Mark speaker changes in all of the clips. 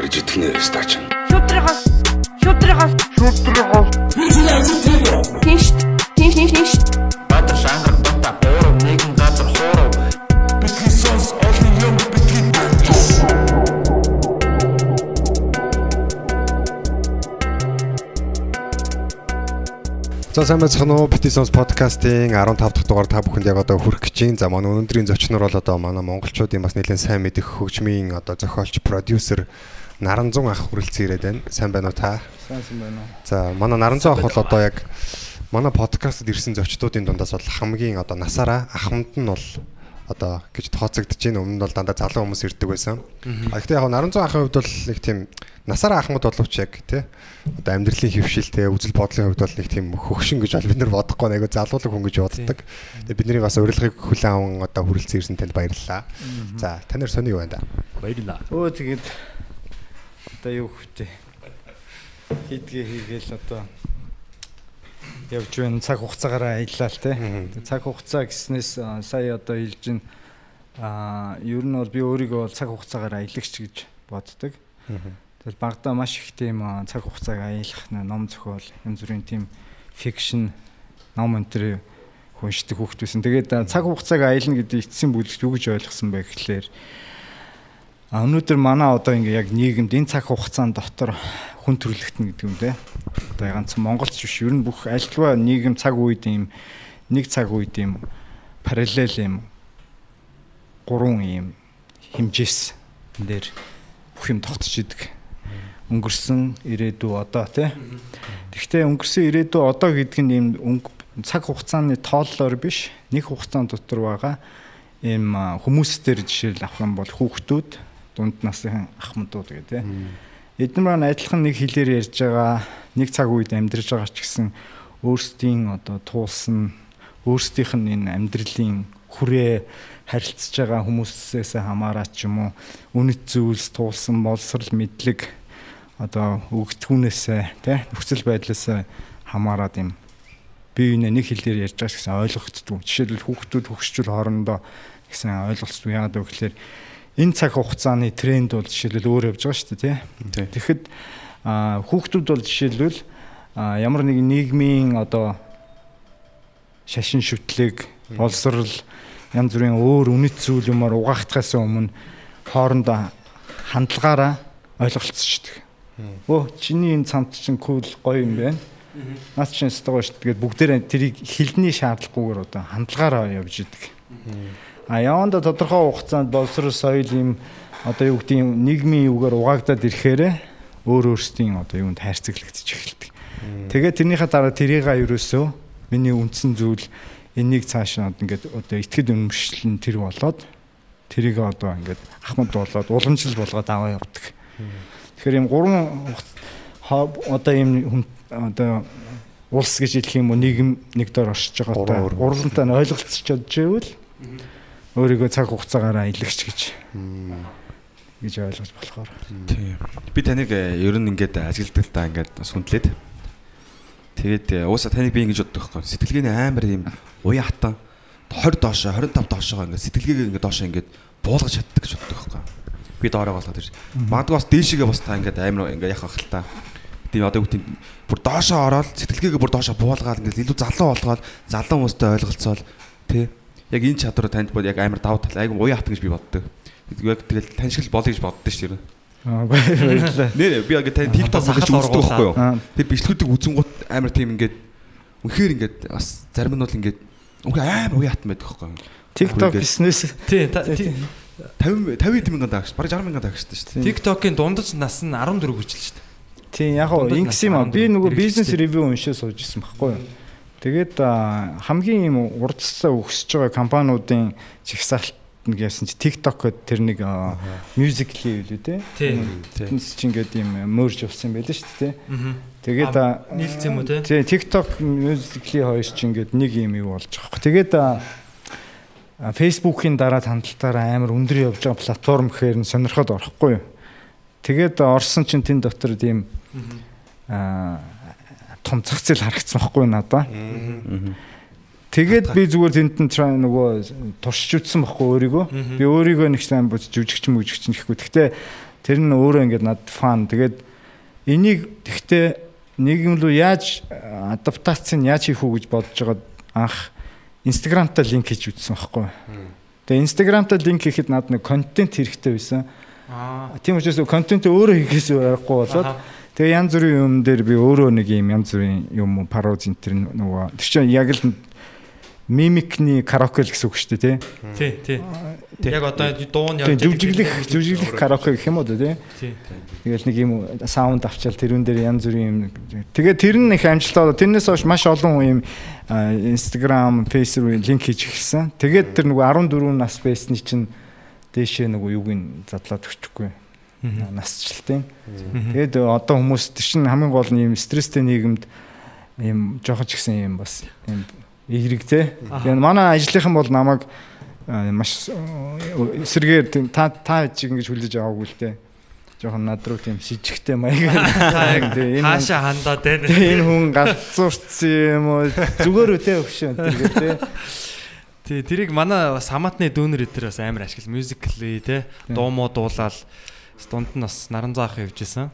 Speaker 1: барьж итгэнэ стач.
Speaker 2: Шүтрихос шүтрихос шүтрихос Тинш тинш тинш тинш
Speaker 3: Баатар шангар бата буурав нэгэн газар хуурав
Speaker 1: Бидний сонс олон юм бидний
Speaker 4: За сайн байцгаана уу? Petitions podcast-ийн 15 дахь дугаар та бүхэнд яг одоо хүрэх гэж байна. За манай өнөөдрийн зочноор бол одоо манай монголчуудын бас нэлээд сайн мэдих хөгжмийн одоо зохиолч, продюсер Наранзун ах хүрэлцэн ирээд байна. Сайн байна уу та?
Speaker 5: Сайн байна уу?
Speaker 4: За манай Наранзун ах бол одоо яг манай подкастт ирсэн зочдуудын дундаас бол хамгийн одоо насаараа ахмад нь бол одоо гэж тооцогдож байна. Өмнө нь бол дандаа залуу хүмүүс ирдэг байсан. А гэхдээ яг Наранзун ахын хувьд бол нэг тийм насаараа ахмад боловч яг тий одоо амьдралын хөвшилтэй үзэл бодлын хувьд бол нэг тийм хөгшин гэж бол бид нар бодохгүй нэг залуулаг хүн гэж боддог. Тэгээ бидний бас урилгыг хүлээн аван одоо хүрэлцэн ирсэн танд баярлалаа. За танаар сони юу байна да?
Speaker 6: Баярлаа.
Speaker 5: Өө тэгээд одоо юу хөвтэй. Хийдгээ хийгээл одоо явж байна цаг хугацаагаараа аяллаа л те. Цаг хугацаа гэснээс сая одоо хэлж ин а ер нь бол би өөрийгөө цаг хугацаагаар аялагч гэж боддог. Тэгэл багада маш их тийм цаг хугацааг аялах ном зохиол янз бүрийн тийм фикшн ном өнтер хүншдэг хүүхд байсан. Тэгээд цаг хугацааг аялна гэдэг эцсийн бүлэгт юу гэж ойлгосон бэ гэхлээр А өнөөдөр манай одоо ингээ яг нийгэмд энэ цаг хугацаанд дотор хүн төрлөختнө гэдэг юм те. Одоо ганцхан Монголч биш ер нь бүх альва нийгэм цаг үед юм нэг цаг үед юм параллел юм гурван юм хэмжээс дээр бүх юм тогтч идэг. Өнгөрсөн ирээдүй одоо те. Гэхдээ өнгөрсөн ирээдүй одоо гэдэг нь юм цаг хугацааны тооллоор биш нэг хугацаан дотор байгаа ийм а, хүмүүстээр жишээл авах юм бол хүүхдүүд дунд насны ахмадууд гэдэг тийм. Эдгээр маань адилхан нэг хэлээр ярьж байгаа нэг цаг үед амьдарч байгаа ч гэсэн өөрсдийн одоо туулсан өөрсдийнх нь энэ амьдралын хүрээ харилцаж байгаа хүмүүсээс хамаарат ч юм уу үнэт зүйлс туулсан боловсрал мэдлэг одоо өгтгүүнээсээ тий нөхцөл байдлаас хамаарат юм бие биенээ нэг хэлээр ярьж байгаа гэсэн ойлгогддгүй. Жишээлбэл хүүхдүүд хөгшчүүл хоорондоо гэсэн ойлголцдог. Яагаад вэ гэхээр энэ цаг хугацааны тренд бол жишээлбэл өөр явж байгаа шүү дээ тий. Тэгэхэд хүүхдүүд бол жишээлбэл ямар нэгэн нийгмийн одоо шашин шүтлэг, боловсрал янз бүрийн өөр үнэт зүйл юмар угаахтахаас өмнө хоорондоо хандлагаараа ойлголцчихдаг. Өө чиний энэ цамт чинь кул гоё юм байна. Наас чинь дээ. Тэгээд бүгдээрээ тэрийг хилний шаардлагагүйгээр одоо хандлагаараа явж идэг. А яванда тодорхой хугацаанд боловсрол соёл юм одоо юу гэдэг юм нийгмийн юугаар угаагдаад ирэхээр өөр өөрсдийн одоо юунд хайрцаглагдчих эхэлдэг. Тэгээд тэрнийхээ дараа тэрийг ерөөсөө миний үндсэн зүйл энийг цаашаа ингээд одоо итгэд үнэмшлэн тэр болоод тэрийг одоо ингээд ахмад болоод уламжлал болгоод аваа явдаг. Тэгэхээр юм гурван одоо юм хүн одоо улс гэж хэлэх юм уу нийгэм нэг дор оршиж байгаа
Speaker 4: Гурван
Speaker 5: одоо уралдантай нь ойлголцож чадчихвэл өөрийгөө цаг хугацаагаар аялагч гэж гэж ойлгож болохоор.
Speaker 6: Тийм. Би таныг э, ер нь ингээд ажигладаг та ингээд сүндлээд. Тэгээд э, уусаа таныг би ингэж боддог байхгүй. Сэтгэлгээний амар юм уян хатан 20 доошоо 25 доошоо ингээд сэтгэлгээгээ ингээд доошоо ингээд буулгаж чаддаг гэж боддог байхгүй. Би доороо болгоод ирж. Магадгүй бас дээшигээ бас та ингээд амар ингээд яхах хэл та. Тийм одоо үгтийн бүр доошоо ороод сэтгэлгээгээ бүр доошоо буулгаад ингээд илүү залуу болгоод залуу хүмүүстэй ойлголцоол тий. Яг энэ чадвар танд бол яг амар давуу тал айгу уян хатан гэж би боддог. Яг тэгэл тань шиг л болъё гэж боддоо шүү дээ.
Speaker 5: Аа баярлалаа.
Speaker 6: Нэр би яг тань TikTok
Speaker 3: сахал
Speaker 6: гэж үздэг байхгүй юу? Тэр бичлэгүүдийг үзэнгууд амар тийм ингээд үнэхээр ингээд бас зарим нь бол ингээд үнэхээр амар уян хатан байдаг байхгүй юу?
Speaker 5: TikTok бизнес
Speaker 3: Тий та- тий-
Speaker 6: 50 50 мянган даагш, бараг 60 мянган даагш шүү дээ.
Speaker 3: TikTok-ийн дундаж нас нь 14 хүрчил шүү дээ.
Speaker 5: Тийм яг гоо ингэс юм аа. Би нөгөө бизнес ревю уншиж сууж исэн байхгүй юу. Тэгээд хамгийн юм урдцаа өгсөж байгаа компаниудын чагсаалт яасан чи TikTok гэдэг тэр нэг мюзикли юу лээ те.
Speaker 3: Тий.
Speaker 5: Тэндс чи ингээд юм мөрж явсан байлаа шүү дээ те.
Speaker 3: Аа.
Speaker 5: Тэгээд аа,
Speaker 3: нийлцсэн юм уу те?
Speaker 5: тий TikTok мюзикли хоёр чи ингээд нэг юм юу болж байгаа хэрэг. Тэгээд Facebook-ийн дараа хандлтаараа амар өндөр явж байгаа платформ гэхээр нь сонирхоод орохгүй юу. Тэгээд орсон чинь тэн дотор тийм аа том зах зээл харагдсан байхгүй надаа. Тэгээд би зүгээр тэнд нь try нөгөө туршиж үзсэн байхгүй өөрийгөө. Би өөрийгөө нэг сайн боц жүжигч мүжигч гэхгүй. Гэхдээ Тэр нь өөрөө ингээд над фан. Тэгээд энийг тэгтээ нийгэм рүү яаж адаптац нь яаж хийх үү гэж бодож байгаад анх Instagram-таа линк хийж үзсэн байхгүй. Тэгээ Instagram-таа линк хийхэд над нэг контент хэрэгтэй байсан.
Speaker 7: Аа.
Speaker 5: Тийм учраас контент өөрөө хийхээс аргагүй болоод тэгээ янз бүрийн юм дээр би өөрөө нэг юм янз бүрийн юм пароди энэ төр нөгөө тэр чинь яг л мимикний караоке л гэсэн үг шүү дээ тий.
Speaker 7: Тий, тий. Яг одоо дуу нь явж
Speaker 5: жүжиглэх жүжиглэх караоке гэх юм уу тий.
Speaker 7: Тий.
Speaker 5: Тэгэл нэг юм саунд авчаал тэрүүн дээр янз бүрийн юм. Тэгээ тэр нь их амжилттай. Тэрнээс хойш маш олон юм а, Instagram, Facebook линк хийж эхэлсэн. Тэгээд тэр нөгөө 14 нас байсны чинь дээшээ нөгөө юуг нь задлаад өгчихгүй. Насчлалтын. Тэгээд одоо хүмүүс чинь хамгийн гол нь юм стресстэй нийгэмд юм жоохон ч гэсэн юм бас юм эерэг те. Тэгээд манай ажлынхан бол намайг маш эсэргээр тийм та та ингэж хүлээж аваагүй л те. Жохон над руу тийм шижигтэй маягаар. Тэгээ энэ
Speaker 7: хаашаа хандаад байна.
Speaker 5: энэ хүн галзуурцсан юм уу? Зүгээр те өгшөө тэгээ те.
Speaker 7: Тий, тэрийг манай бас хамаатны дүүнер өдр бас амар ашигла мюзикли те. Дуу муу дуулаад бас дунд нь бас наран заах явж исэн.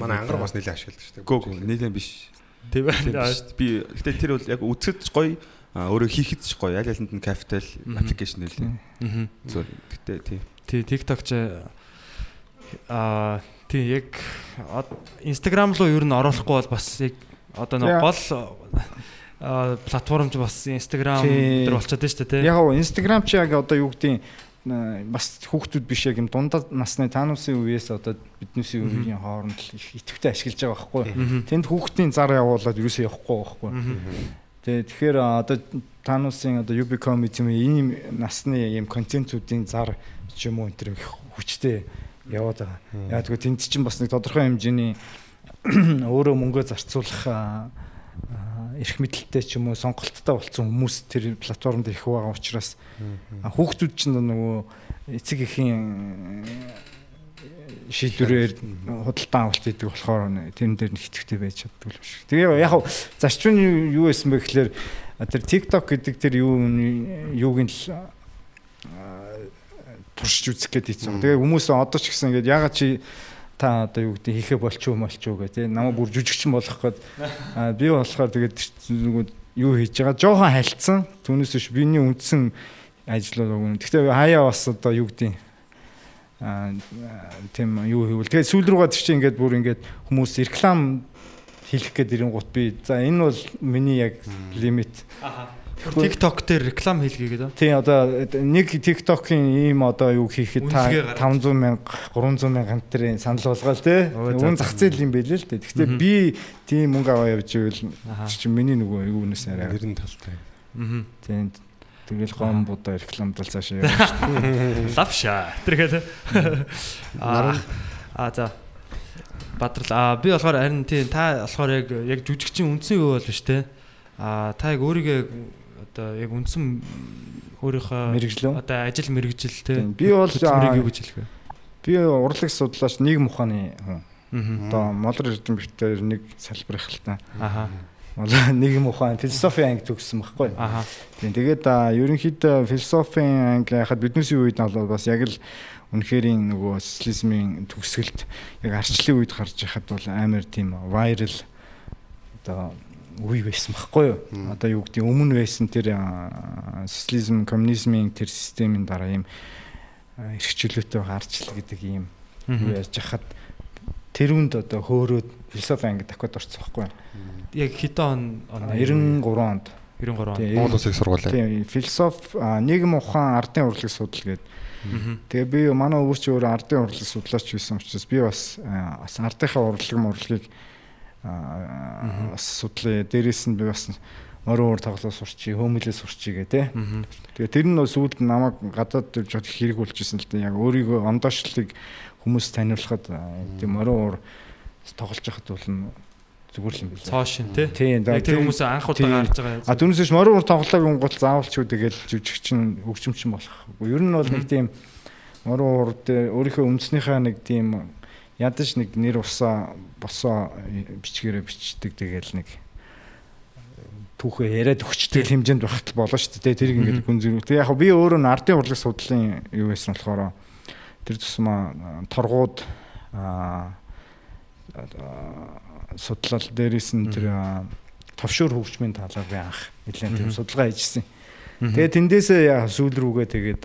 Speaker 4: Манай ангар бас нэлээд ашигладаг шүү дээ.
Speaker 6: Гөө гөө нийлэн биш.
Speaker 7: Тийм
Speaker 6: Тийм
Speaker 7: байна.
Speaker 6: Би гэтээ тэр бол яг ч гоё а, өөрөө хийхэд ч гоё. Аль алинд нь capital application нэлээ.
Speaker 7: Мгм.
Speaker 6: Зөв. Гэтээ тий.
Speaker 7: Тий, TikTok ч аа тий яг Instagram руу ер нь оруулахгүй бол бас яг одоо нэг гол аа, платформ ч бас Instagram дээр болчиход байна шүү дээ тий.
Speaker 5: Яг Instagram чи яг одоо юу гэдгийг бас хүүхдүүд биш яг юм дундад насны таануусын үеэс одоо биднээсийн үеийн хооронд их идэвхтэй ашиглаж байгаа байхгүй. Тэнд хүүхдийн зар явуулаад юусоо явахгүй байхгүй. Тэгээ тэгэхээр одоо таануусын одоо UB comedy ийм насны ийм контентуудын зар ч юм уу энэ төр их хүчтэй яваад байгаа. Яг тэгвэл тэнд чинь бас нэг тодорхой хэмжээний өөрөө мөнгөө зарцуулах эрх мэдэлтэй ч юм уу сонголттой болсон хүмүүс тэр платформ дээр их байгаа учраас хүүхдүүд чинь нөгөө эцэг эхийн шийдвэрээр худалдан авалт хийдэг болохоор тэрэн дээр нэг хитвэтэй байж чаддаг л биш. Тэгээ яг хав зарчмын юу байсан бэ гэхээр тэр TikTok гэдэг тэр юу юуг нь л туршиж үзэх гээд ийцэн. Тэгээ хүмүүс одоо ч гэсэн ингээд ягаад чи та одоо юу гэдэг хийхэ болчихоо молчихоо гэх тээ намайг бүр жүжигчин болох гээд би болохоор тэгээд нөгөө юу хийж байгаа? Жоохон хальцсан түүнээс биш биний үндсэн ажлууд өгнө. Гэхдээ хаяа бас одоо юу гэдэг а тийм юу хийвэл тэгээд сүүл рүүгээ чинь ингээд бүр ингээд хүмүүс реклам хийх гээд ирэн гут би. За энэ бол миний яг лимит
Speaker 7: TikTok дээр реклам хийлгээ гэдэг.
Speaker 5: тий одоо нэг TikTok-ийн ийм одоо юу хийхэд та
Speaker 7: Үнэлгээ гаргаж.
Speaker 5: 500 мянга 300 мянга гантарын санал болгоол те үн
Speaker 7: за.
Speaker 5: зах зээл юм байлээ л дээ гэхдээ би тийм мөнгө аваа явж ивэл чинь миний нөгөө юунаас арай
Speaker 4: Нэрэн талтай.
Speaker 7: Мгм.
Speaker 5: тий тэгэл гом будаа рекламдал цаашаа явж
Speaker 7: Лавша. Тэр гэдэг. Аа а за. Бадрал а би болохоор харин тий та болохоор яг яг жүжигчин үндсэн юу бол биш те. А та яг өөрийгөө одоо яг үндсэн өөрийнхөө
Speaker 5: мэрэгжлөө
Speaker 7: одоо ажил мэрэгжил те.
Speaker 5: Би бол,
Speaker 7: юу гэж хэлэх вэ?
Speaker 5: би урлаг судлаач нийгэм ухааны хүн одоо Модрын эрдэмтдээр нэг салбар та
Speaker 7: Аха.
Speaker 5: бол нийгэм ухаан философи анги төгссөн байхгүй
Speaker 7: Аха.
Speaker 5: Тийм тэгээд ерөнхийдөө философийн анги яхад биднээсийн үед нь бол бас яг л үнэхэрийн нөгөө социализмын төгсгөлд яг арчлын үед гарч яхад бол амар тийм вайрал одоо үе байсан байхгүй юу? Одоо юу гэдэг өмнө байсан тэр социализм, коммунизмын тэр системийн дараа ийм а, эрхчлөөтэй гарчлал гэдэг ийм юу яаж яхад тэр үнд одоо хөөрөөд философи анги дахиад орсон байхгүй юу?
Speaker 7: Яг хэдэн он он
Speaker 5: 93 онд
Speaker 7: 93 он.
Speaker 4: Монгол улсын сургууль.
Speaker 5: Тийм, философи нийгэм ухаан ардын урлаг судал гэдэг. Тэгээ би манай өвөрч өөр ардын урлаг судлаач байсан учраас би бас ардынхаа урлаг мурлагийг бас судлаа. Дээрээс нь би бас морин уур тоглоо сурчий, хөөмөлөө сурчий гэ тэ. Тэгээ тэр нь бас сүүлд намайг гадаад хад хэрэг болчихсон л дээ. Яг өөрийгөө ондоошлыг хүмүүс таниулахад тийм морин уур тоглож яхад бол нь зүгээр л юм билээ.
Speaker 7: Цоо шин те.
Speaker 5: Тийм,
Speaker 7: Яг тэр хүмүүс анх удаа гарч байгаа.
Speaker 5: А түүнээс биш морин уур тоглоог гол заавал ч үү тэгэл жүжигчин хөгжимчин болох. Ер нь бол нэг тийм морин уур дээр өөрийнхөө үндснийхээ нэг тийм ядаж нэг нэр усаа босоо бичгээрээ бичдэг тэгэл нэг түүхээ яриад өгчтэй хэмжээнд багтал болно шүү дээ. Тэрийг ингээд гүн зэрэг. Тэг яг би өөрөө ардын урлаг судлалын юу байсан болохоор тэр тусмаа торгууд аа судлал дээрээс нь тэр товшуур хөгжмийн талаар би анх нэлээд тийм судалгаа хийжсэн. Тэгээд тэндээсээ сүүл рүүгээ тэгээд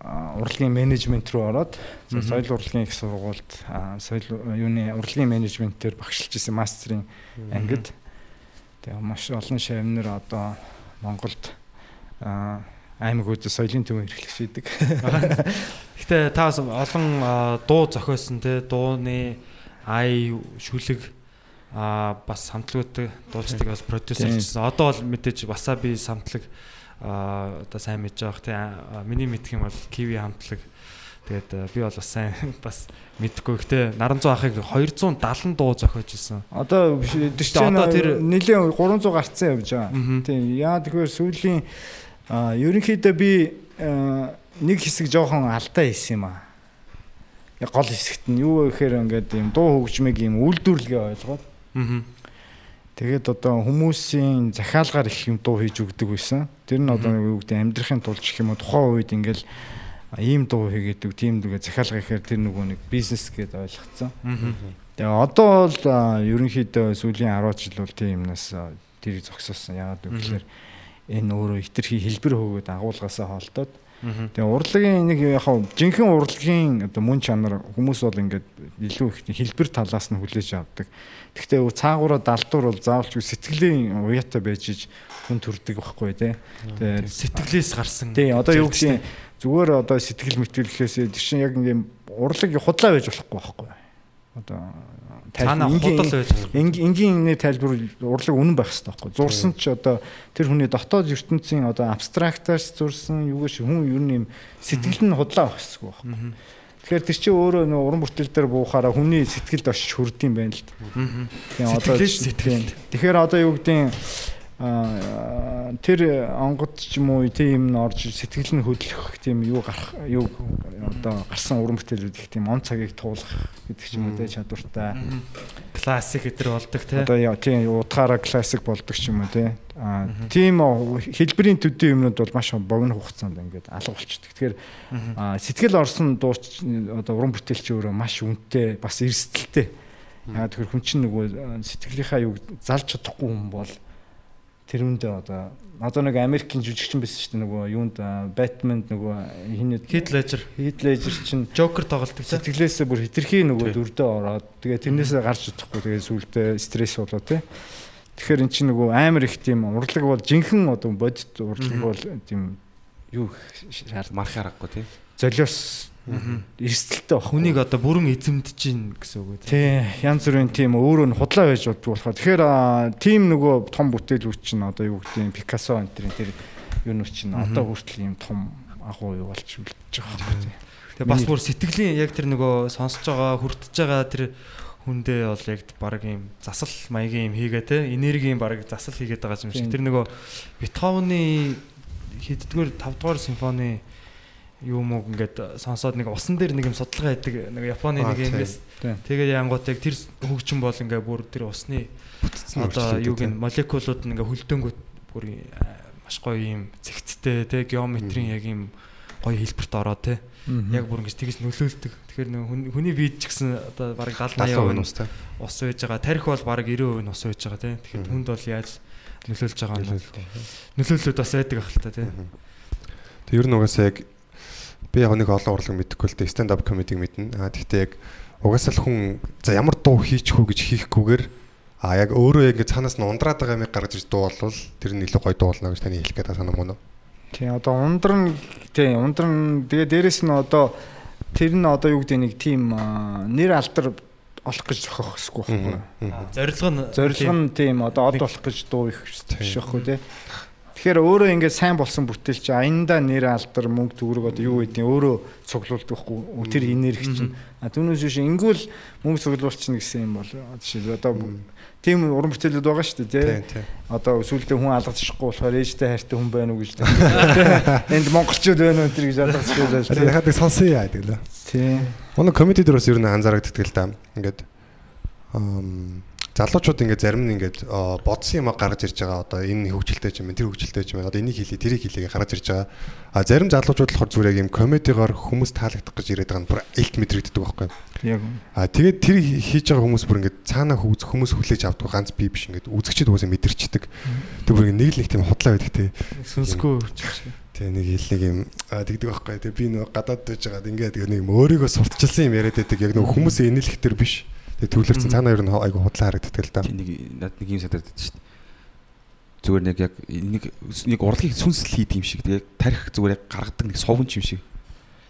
Speaker 5: урлагийн менежмент рүү ороод соёл урлагийн их сургуульд соёл юуны урлагийн менежментээр багшилж исэн мастерын ангид тэгээ маш олон шавнар одоо Монголд аймаг үзэл соёлын төвийн эрхлэх шийдэг.
Speaker 7: Гэтэ та бас олон дуу зохиосон те дууны ай шүлэг а бас самтлагуудыг дуулцдаг бас продюсер хийсэн. Одоо бол мэдээж Wasabi самтлаг а одоо сайн мэдж байгаа а, миний мэдх юм бол Kiwi хамтлаг тэгээд би бол бас сайн бас мэдгүй гэхдээ Наранзуу ахыг 270 дуу зохиож исэн.
Speaker 5: Одоо биш
Speaker 7: одоо тэр-
Speaker 5: нэлээд 300 гарцсан явж байгаа. Тийм яа тэгэхээр сүүлийн ерөнхийдөө би нэг хэсэг жоохон алдаа хийсэн юм аа. Гол хэсэгт нь юу вэ гэхээр ингээд юм дуу хөгжмийг юм үйлдвэрлэгээ ойлгоод
Speaker 7: Аа.
Speaker 5: Тэгээд одоо хүмүүсийн захиалгаар их юм дуу хийж өгдөг байсан. Тэр нь одоо юу гэдэг амьдрахын тулд гэх юм уу тухайн үед ингээл ийм дуу хийгээдэг, тийм дүүгээ захиалга ихээр тэр нөгөө нэг бизнес гэдээ ойлгоцсон. Тэгээ одоо бол ерөнхийдөө сүүлийн 10 жил бол тийм юмнаас тэрийг зогсоосон. Яагаад вэ гэхээр энэ өөрөө хитрхи хэлбэр хөөгд агуулгаасаа холдоод. Тэгээ урлагийн нэг яг жинхэнэ урлагийн одоо мөн чанар хүмүүс бол ингээд илүү их хэлбэр талаас нь хүлээж авдаг. Гэхдээ цаагаараа далдуур бол заавалч сэтгэлийн уяатай байж иж хүн төрдөг байхгүй тий. Тэгээ
Speaker 7: Сэтгэлээс гарсан.
Speaker 5: тий одоо юу гэдэг зүгээр одоо сэтгэл мэтгэл гэхээсээ тэр чинь яг ингээм урлаг худлаа байж болохгүй байхгүй. Одоо Энгийн-
Speaker 7: худал байж.
Speaker 5: Энгийн энгийнний тайлбар урлаг үнэн байх хэрэгтэй байхгүй. Зурсан ч одоо тэр хүний дотоод ертөнцийн одоо абстрактаас зурсан юугаш хүн ер нь юм сэтгэл нь худлаа байх хэрэгтэй байхгүй. Тэгэхээр тэр чинь өөрөө нөө уран бүтээл дээр буухаараа хүний сэтгэлд очиж хүрдэм байна л.
Speaker 7: Аа.
Speaker 5: Тийм одоо тийм. Тэгэхээр одоо юу гэдэг аа тэр онгод ч юм уу тийм нь орж сэтгэл нь хөдлөх тийм юу гарах юу одоо гарсан уран бүтээлүүд их тийм он цагийг туулах гэдэг ч юм уу тэ чадвартай.
Speaker 7: Классик гэтэр болдог те.
Speaker 5: Одоо яа тийм утгаараа классик болдог ч юм уу те. Аа тийм хэлбэрийн төдий юмнууд бол маш богино хугацаанд ингээд алга болчдөг. Тэгэхээр сэтгэл орсон дууч одоо уран бүтээлч өөрөө маш үнэтэй бас эрсдэлтэй. Яагаад тэгэхээр хүн чинь нөгөө а, сэтгэлийнхаа юу залж чадахгүй хүн бол тэр үндэ одоо одоо нэг Америкийн жүжигчин байсан шүү дээ нөгөө юунд Batman нөгөө хин
Speaker 7: Heath Ledger,
Speaker 5: Heath Ledger чинь
Speaker 7: Joker тоглолдог те.
Speaker 5: сэтгэлээсээ бүр хитрхи нөгөө дүрдээ ороод тэгээ тэрнээсээ гарч чадахгүй тэгээ сүултээ стресс болоо те. Тэгэхээр эн чинь нөгөө амар их тийм урлаг бол жинхэнэ одоо бодит урлаг бол тийм юу шаард
Speaker 6: марх аргагүй тий.
Speaker 5: золиос эрсдэлтэй баг.
Speaker 7: Хүнийг одоо бүрэн эзэмдэж гин гэсэн үг үү те.
Speaker 5: тий янз бүрийн тийм өөрөө нь худлаа байж болдог болохоор тэгэхээр тийм нөгөө том бүтээлүүд чинь одоо юу гэдэг юм Пикассо энэ төр тэр юунууд чинь одоо хүртэл ийм том агуу юу үлдэж байгаа байхгүй тий.
Speaker 7: Тэгээ бас бүр сэтгэлийн яг тэр нөгөө сонсож байгаа, хүртэж байгаа тэр хүндээ бол яг баг юм засал маягийн юм хийгээ те. Энергийн баг засал хийгээд байгаа юм шиг.
Speaker 5: Тийм.
Speaker 7: Тэр нөгөө Бетховны хэддгээр 5 дугаар юу мөг ингээд сонсоод нэг усан дээр нэг юм судалгаа хийдэг нэг Японы нэг юмээс тэгээд янгууд яг тэр хөгжим бол ингээ бүр тэр усны одоо юуг нь молекулууд нь ингээ хөлдөнгөт бүр а, маш гоё юм зэгцтэй те геометрийн яг юм гоё хэлбэрт ороод те яг бүр ингэж тэгж нөлөөлдөг. Тэгэхээр нэг хүн- хүний биед ч гэсэн одоо бараг 70 80% нь
Speaker 4: устай.
Speaker 7: ус байж байгаа. Тарих бол бараг 90% нь ус байж байгаа те. Тэгэхээр хүнд бол яаж нөлөөлж байгаа бол нөлөөллүүд бас байдаг ах л та те.
Speaker 4: Тэг ер нь угаасаа яг би яг нэг олон урлаг мэдэхгүй л дээ stand up comedy мэднэ. Аа тэгтээ яг угаасаа л хүн за ямар дуу хийчих үү гэж хийхгүйгээр а яг өөрөө яг ингэ цаанаас нь ундраад байгаа юмыг гаргаж иж дуу болвол тэр нь илүү гоё дуу болно гэж таны хэлэх гэдэг санаа мөн үү?
Speaker 5: Тий одоо ундар нь тий ундар нь тэгээ дээрэс нь одоо тэр нь одоо юу гэдэг нэг тийм аа, нэр алдар олох гэж зохиох хэсгүй байхгүй.
Speaker 7: Зорилго нь
Speaker 5: Зорилго нь тийм одоо од болох гэж дуу их биш байхгүй тий. Тэгэхээр өөрөө ингээд сайн болсон бүтээл чи аяндаа нэр алдар мөнгө төгрөг одоо юу гэдэг өөрөө цуглуулдаг байхгүй. Тэр энерги чинь. Түүнээс биш ингүүл мөнгө цуглуулчихна гэсэн юм бол жишээ одоо тийм уран бүтээлүүд байгаа шүү дээ тий. Одоо сүулдэ хүн алгадчихгүй болохоор ээжтэй хайртай хүн байна уу гэж тийм энд монголчууд байна уу тэр гэж алгадчихгүй л
Speaker 4: Тэр яхад сонсъё яа гэдэг лээ.
Speaker 5: тийм
Speaker 4: Манай комеди дээр бас ер нь анзаарагддаг л да. Ингээд ам залуучууд ингээд зарим нь ингээд бодсон юм гаргаж ирж байгаа одоо энэ хөгжилтэй ч юм тэр хөгжилтэй ч юм одоо энийг хийлээ тэрийг хийлээ гаргаж ирж байгаа. А зарим залуучууд болохоор зүгээр яг юм комедигаар хүмүүс таалагдах гэж ирээд байгаа нь бүр илт мэдрэгддэг байхгүй?
Speaker 5: Яг
Speaker 4: А тэгээд тэр хийж байгаа хүмүүс бүр ингээд цаанаа хүүз хүмүүс хүлээж авдаг ганц би биш ингээд үзэгчд уусаа мэдэрчдэг. Тэр бүр нэг л нэг тийм хотлоо байдаг те.
Speaker 7: Сүнсгүй.
Speaker 4: Тэгээ нэг ил нэг юм тэгдэг байхгүй. Тэгээ би нөгөө гадаад байж байгаад ингээд нэг юм өөрийгөө сурталчилсан юм яриад байдаг. Яг нөгөө хүмүүсээ инээлэх төр биш. Тэгээ төвлөрсөн цаанаа ер нь айгу худлаа харагддаг л да.
Speaker 6: Нэг над нэг юм санагдаад шүү дээ. Зүгээр нэг яг нэг нэг урлагийг сүнсэл хийдэг юм шиг тэгээ тарих зүгээр яг гаргадаг нэг совонч юм шиг.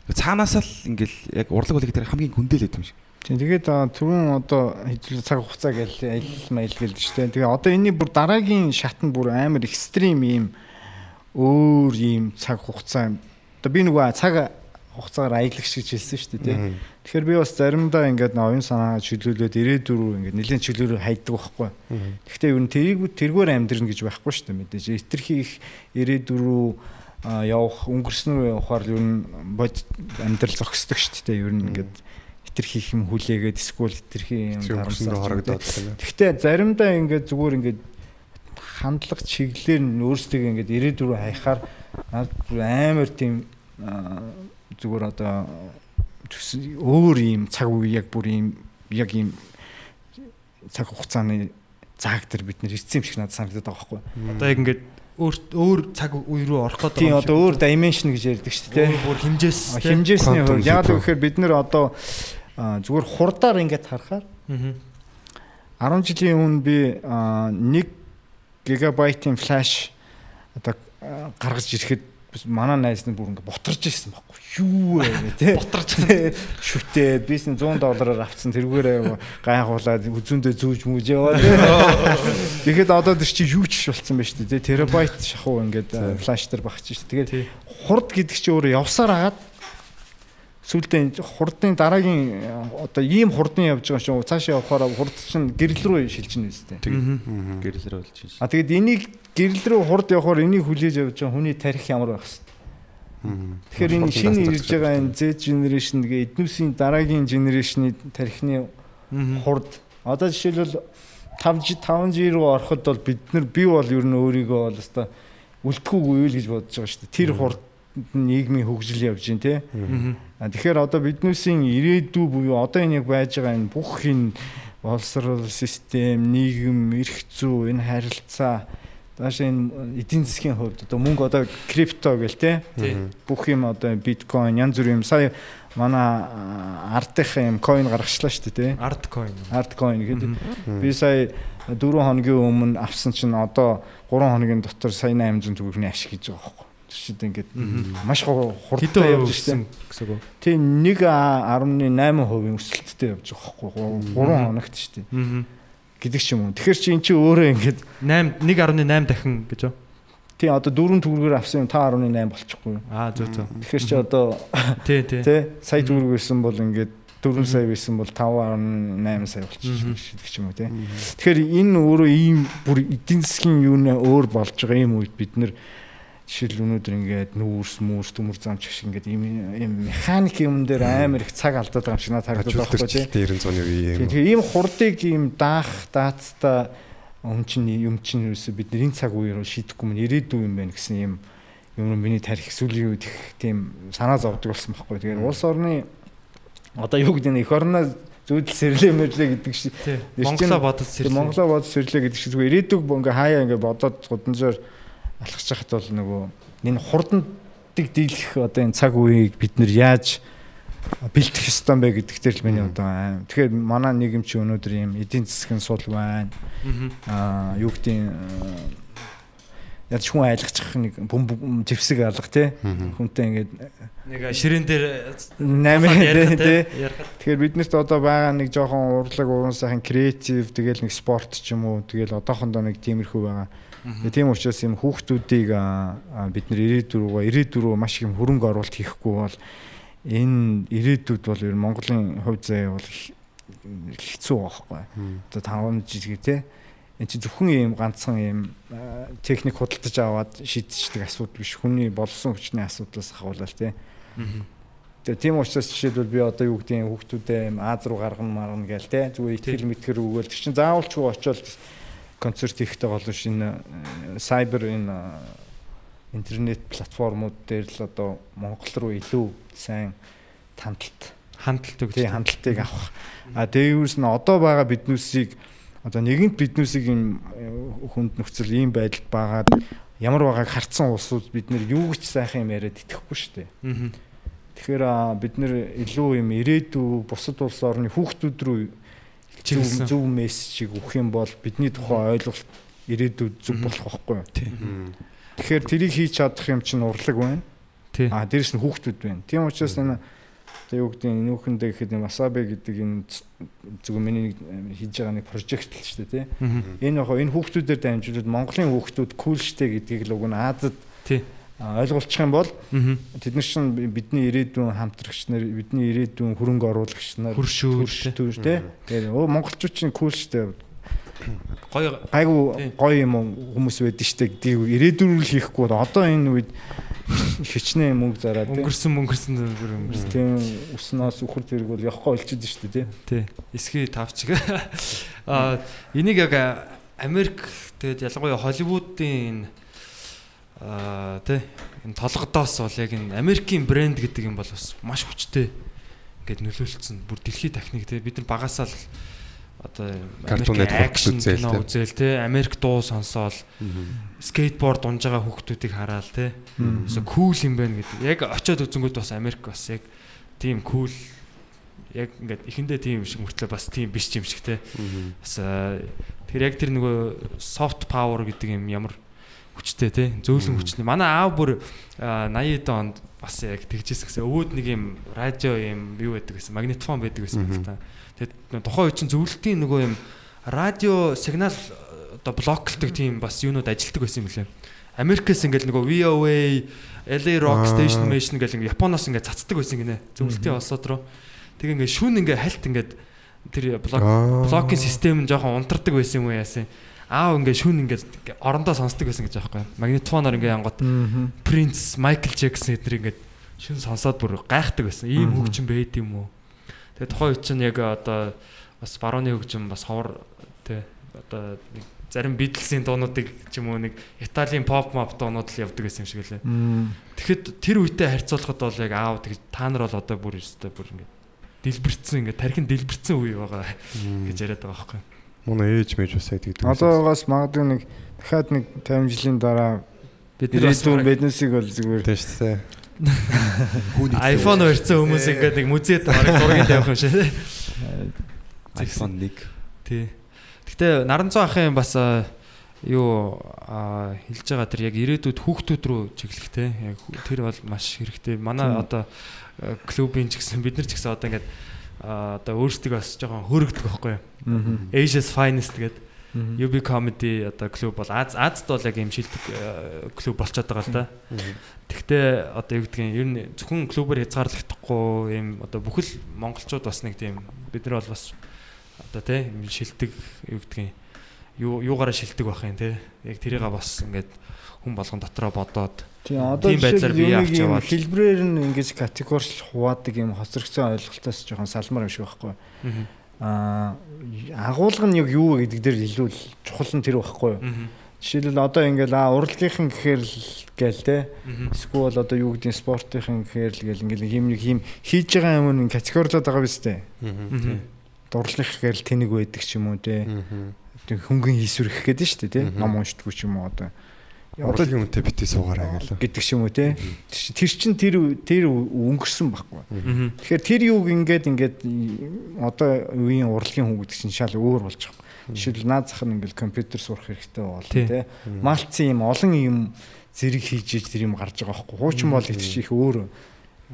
Speaker 6: Цаанаасаа л ингээл яг урлаг болгоо тэр хамгийн гүндэлээд юм шиг.
Speaker 5: Тийм тэгээд түрүүн одоо хэдүүлээ цаг хугацаа гэж аялал майл шүү дээ. Тэгээ одоо энэний бүр дараагийн шат нь бүр амар экстрим юм өөр юм цаг хугацаа юм. Одоо би нөгөө цаг хугацаагаар аялагч гэж хэлсэн шүү дээ. тий. Тэгэхээр би бас заримдаа ингээд оюун санаа чөлөөлөөд ирээдүрүү ингээд нэлээд чөлөөрөө хайдаг байхгүй. Гэхдээ ер нь тэрийг тэргээр амьдрна гэж байхгүй шүү дээ мэдээж. Итерхий их ирээдүрүү а, явах өнгөрснөр явахаар ер нь бод амьдрал зогсдог шүү дээ. Ер нь ингээд хитрхи юм хүлээгээд эсвэл хитрхи юм
Speaker 4: Өнгөрсөн рүү харагдаад байна.
Speaker 5: Гэхдээ заримдаа ингээд зүгээр ингээд хандлага чиглэлээр нь өөрсдөө ингээд ирээдүрөө бүр амар тийм зүгээр одоо төс- өөр юм цаг үе яг бүр юм яг юм цаг хугацааны зааг дээр бид нэр ирсэн юм шиг надад санагдаад байгаа байхгүй.
Speaker 7: Одоо яг ингээд өөр өөр цаг үе рүү орох гэдэг
Speaker 5: Тийм одоо өөр dimension гэж ярьдаг шүү дээ.
Speaker 7: бүр хэмжээс
Speaker 5: Хэмжээсний хувьд яг
Speaker 4: leap.
Speaker 5: гэхээр бид нэр одоо зүгээр хурдаар ингээд харахаар 10 жилийн өмнө би а, 1 гигабайтын флаш одоо гаргаж ирэхэд манай найз нь бүр ингээд бутарж ирсэн байхгүй юу вэ? Те бутарж шүтээд. Бис нь 100 доллараар авцсан. Тэргээрээ гайхуулаад үзүүндээ зүүж мүүж яваа те тэгэхэд одоо тэр чи юу ч болцсон байж тээ. Те терабайт шахуу ингээд флаш дээр багч шүү тэгээд хурд гэдэг чи өөрөө явсаар агаад сүүлдээ хурдын дараагийн одоо ийм хурдан явж байгаа чинь цаашаа явахаар хурд чинь гэрэл рүү шилжинэ үстэй.
Speaker 6: Гэрэлэр болж байна.
Speaker 5: А тэгээд энийг гэрэл рүү хурд явахаар энийг хүлээж явж байгаа хүний тарих ямар байх вэ? Тэгэхээр энэ шинэ ирж байгаа энэ Z generation гээ эднүсийн дараагийн generation-ы тарихны хурд. Одоо жишээлбэл 5 5G руу ороход бол бид нар би бол ер нь өөрийгөө бол өстой үлдэхүүгүй үйл гэж бодож байгаа шүү дээ. Тэр хурд нийгмийн хөгжил явж байна те. Тэгэхээр одоо биднүүсийн ирээдүй буюу одоо энэ яг байж байгаа энэ бүх энэ боловсрол систем, нийгэм, эрх зүй, энэ харилцаа Тааш энэ эдийн засгийн хувьд одоо мөнгө одоо крипто гэл те бүх юм одоо биткойн янз бүрийн юм сая манай артынхаа юм coin гаргачлаа шүү дээ те
Speaker 7: арт coin.
Speaker 5: арт coin гэдэг. Би сая 4 хоногийн өмнө авсан чинь одоо 3 хоногийн дотор сая 800 төгрөгийн ашиг хийж байгаа байхгүй. Чинь ингээд маш
Speaker 7: хувь
Speaker 5: явж
Speaker 7: өссөн гэсэн үг.
Speaker 5: Тийм 1.8% өсөлттэй явж байгаа байхгүй. 3 хоногт штэ.
Speaker 7: Аа.
Speaker 5: Гэдэг ч юм уу. Тэгэхээр чи эн чи өөрөө ингээд
Speaker 7: 8 1.8 дахин гэж юу?
Speaker 5: тийм одоо 4 төгрөгөөр авсан юм 5.8 болчихгүй юу.
Speaker 7: Аа зөв зөв.
Speaker 5: Тэгэхээр чи одоо
Speaker 7: Тий, тий.
Speaker 5: тий сая төгрөг байсан бол ингээд 4 сая байсан бол 5.8 сая болчихсон шиг ч юм уу тий. Тэгэхээр энэ өөрөө ийм бүр эдийн засгийн юу нэ өөр болж байгаа юм үед бид нэр жишээл өнөөдөр ингээд нүүрс mūрс төмөр замч шиг ингээд ийм ийм механик юм дээр амар их цаг алдаад байгаа юм шиг надад харагдаад байгаа байхгүй тий.
Speaker 4: 90 100-ны үе юм.
Speaker 5: Тэгэхээр ийм хурдыг ийм даах даацтай юм чин юм чин ерөөсө бид энэ цаг үеэр шийдэхгүй мэн ирээдүй юм байна гэсэн ийм юм миний тарих сүүлийн үед их тийм санаа зовдөг болсон байхгүй. Тэгэхээр улс орны одоо юу гэдэг нь эх орноо зүүдэл сэрлээ мэрлээ гэдэг шиг
Speaker 7: Монголоо бодож сэрлээ.
Speaker 5: Монголоо бодож сэрлээ гэдэг шиг зүгээр ирээдүг ингээ хаяа ингээ бодоод гудамжаар алхаж хахад бол нөгөө энэ хурдантыг дийлэх одоо энэ цаг үеийг бид нэр яаж бэлтгэх ёстой юм бэ гэдэг дээр л миний одоо аим. Тэгэхээр манай нийгэм чи өнөөдөр ийм эдийн засгийн сул байна. Аа юу гэдэг нь яаж хүн айлгах нэг бөм зэвсэг алга те хүнтэй ингээд
Speaker 7: Нэг ширээн дээр
Speaker 5: 8
Speaker 7: ярих
Speaker 5: те. Тэгэхээр биднэрт одоо байгаа нэг жоохон урлаг уран сайхан креатив тэгэл нэг спорт ч юм уу тэгэл одоохондоо нэг тиймэрхүү байгаа. Тийм учраас юм хүүхдүүдийг бид нэр ирээдүрөө ирээдүрөө маш их хөрөнгө оруулалт хийхгүй бол энэ ирээдүйд бол ер нь Монголын хувь заяа бол хэцүү байхгүй. Одоо 5 жижиг те энэ чи зөвхөн ийм ганцхан ийм техник худалдаж аваад шийдчихдэг асуудал биш. Хүний болсон хүчний асуудлаас ахуулаад те. Тэгээ тийм учраас жишээлбэл би одоо юу гэдэг юм хүүхдүүдээ Аз руу гаргана маргана гээл те зүгээр итгэл мэтгэр өгөөл тэр чинь заавал ч очиод концерт хийхтэй болон шинэ сайбер энэ интернет платформуд дээр л одоо Монгол руу илүү сайн хандлт
Speaker 7: хандлт өгч.
Speaker 5: тий хандлтыг авах. А дээрээс нь одоо байгаа биднүүсийг одоо нэгэнт биднүүсийг юм э, хүнд нөхцөл ийм байдалд байгаад ямар байгааг харцсан улсууд бид нэр юу гэж сайхан юм яриад итгэхгүй шүү дээ.
Speaker 7: Аа.
Speaker 5: Тэгэхээр бид нэр илүү юм ирээдүй бусад улс орны хүүхдүүд рүү зөв зөв мессежийг өгөх юм бол бидний тухай ойлголт ирээдүйд зөв болох байхгүй юу? Тэгэхээр тэрийг хийж чадах юм чинь урлаг байна. А дээрэс нь хүүхдүүд байна. Тийм учраас энэ тэг юу гэдэг нь нүүхэндээ гэхэд энэ Wasabi гэдэг энэ зөвхөн миний нэг хийж байгаа нэг прожект л шүү дээ тий. Энэ яг энэ хүүхдүүдээр дамжуулаад Монголын хүүхдүүд кул штэ гэдгийг л уг нь Азад
Speaker 7: Тий.
Speaker 5: А, ойлгуулчих юм бол тэд нар чинь бидний ирээдүйн хамтрагч нар бидний ирээдүйн хөрөнгө оруулагч нар
Speaker 7: Хөршүүр,
Speaker 5: төрш тий. Тэгээд өө монголчууд чинь кул штэ
Speaker 7: Гоё
Speaker 5: гайгүй гоё юм хүмүүс байдаг штэ гэдгийг ирээдүйн л хийхгүй бол одоо энэ үед хичнээн мөнгө зараад тий.
Speaker 7: өнгөрсөн мөнгөрсөн зүгээр өнгөрсөн.
Speaker 5: Тийм уснаас үхэр зэрэг бол явахгүй олчиход шүү дээ тий.
Speaker 7: Тий. Эсхий тавчиг. Аа энийг яг Америк тэгээд ялангуяа Холливуудын энэ аа тий энэ толгодоос бол яг энэ Америкийн брэнд гэдэг юм бол бас маш хүчтэй ингээд нөлөөлцсөн. Бүр дэлхийд дахныг тий бид нар багасаа л одоо Америк акшн кино
Speaker 4: тий.
Speaker 7: үзээл тий Америк дуу сонсоол скейтборд унж байгаа хүүхдүүдийг хараад тий So cool юм байна гэдэг. Яг очиод үзэнгүүт бас Америк бас яг тийм cool яг ингээд эхэндээ тийм шиг мөртлөө бас тийм биш юм шиг те. Бас аа, тэр яг тэр нөгөө soft power гэдэг юм ямар хүчтэй те. Зөөлөн хүчтэй. Манай аав бүр аа, 80-ад онд бас яг тэгжсэн гэсэн. Өвөөд нэг юм радио юм юу байдаг гэсэн. Магнитофон байдаг гэсэн юм л та. Тэгээд тухайн үе чинь зөвлөлтийн нөгөө юм радио сигнал одоо блоклдог тийм бас юунууд ажилтдаг байсан юм лээ. Америкээс ингээл нөгөө VOA, LA Rock. Station Mation гэл ингээ Японоос ингээ цацдаг байсан гинэ. Зөвлөлтийн олсод руу. Тэгээ ингээ шүүн ингээ хальт ингээд тэр блок блокийн систем нь жоохон унтардаг байсан юм уу яасан. Аав ингээ шүүн ингээ орондоо сонсдог байсан гэж аахгүй. Магнитофоноор ингээ янгот Prince, Michael Jackson эдгээр ингээ шүүн сонсоод бүр гайхдаг байсан. Ийм хөгжим байд юм уу? Тэгээ тухайн үед чинь яг одоо бас барууны хөгжим бас ховор тэ одоо нэг зарим Beatles-ийн дуунуудыг ч юм уу нэг Италийн pop map дуунууд л явдаг байсан юм шиг лээ. Тэгэхэд тэр үедээ харьцуулахад бол яг аав тэг та нар бол одоо бүр өстой бүр ингэ дэлбэрцэн ингэ тархин дэлбэрцэн үе байгаа гэж яриад байгаа байхгүй.
Speaker 4: Манай ээж мэж бас байдаг.
Speaker 5: Одоогоос магадгүй нэг дахиад нэг 50 жилийн дараа
Speaker 7: Бид
Speaker 5: ирээдүйн биднесийг бол зүгээр
Speaker 4: тийм шүү дээ.
Speaker 7: iPhone өрцөн хүмүүс ингээд нэг музейд бараг зургийг тавих юм шиг тий.
Speaker 6: iPhone 1
Speaker 7: Тий. Гэтэ Наранцоо ахын бас а, юу хэлж байгаа тэр яг ирээдүйд хүүхдүүд рүү чиглэхтэй яг тэр бол маш хэрэгтэй. Манай одоо а, клубын ч гэсэн бид нар ч гэсэн одоо ингээд одоо өөрсдөө бас жоохон хөрөгдөх байхгүй юу? Asia's Finest гэдэг UB Comedy одоо клуб бол Аз Азад бол яг юм шилдэг э, клуб болчиход байгаа л да. Тэгтээ одоо юу гэдгийг ер нь зөвхөн клубээр хязгаарлагдахгүй юм одоо бүхэл монголчууд бас нэг тийм бид нар бол бас одоо тий юм шилдэг юу гэдгийг юу юугаараа шилдэг байх юм тий яг тэрийг бас ингээд хүн болгон дотроо бодоод
Speaker 5: Тийм одоо жишээлбэл хэлбрээр нь ингэж категорич хуваадаг юм хоцрогцсон ойлголтоос жоохон салмар юм шиг байхгүй. Аа агуулга нь яг юу вэ гэдэг дээр илүү чухал нь тэр байхгүй юу. Жишээлбэл одоо ингээл аа урлагийнхан гэхээр л гээл те. Эсвэл одоо юу гэдэг спортынхан гэхээр л гээл ингээл юм нэг юм хийж байгаа юм нь категоризод байгаа биз дээ. Дурлах гэхээр л тэнэг байдаг ч юм уу те. Хөнгөн хийсвэрх гэдэг нь шүү дээ те. Ном уншдаггүй ч юм уу одоо. Одоо
Speaker 4: Урлагийн үнэтэй бити суугаарай гэлээ.
Speaker 5: гэдэг ч юм уу те. Тэр чин тэр тэр өнгөрсөн байхгүй. Тэгэхээр тэр юуг ингээд ингээд одоо үеийн урлагийн хүн гэдэг чинь шал өөр болж байгаа. Жишээл наад зах нь ингээд компьютер сурах хэрэгтэй бол
Speaker 7: Тий.
Speaker 5: те. Малцсан юм олон юм зэрэг хийж иж тэр юм гарч байгаа байхгүй. Хуучин бол их их өөр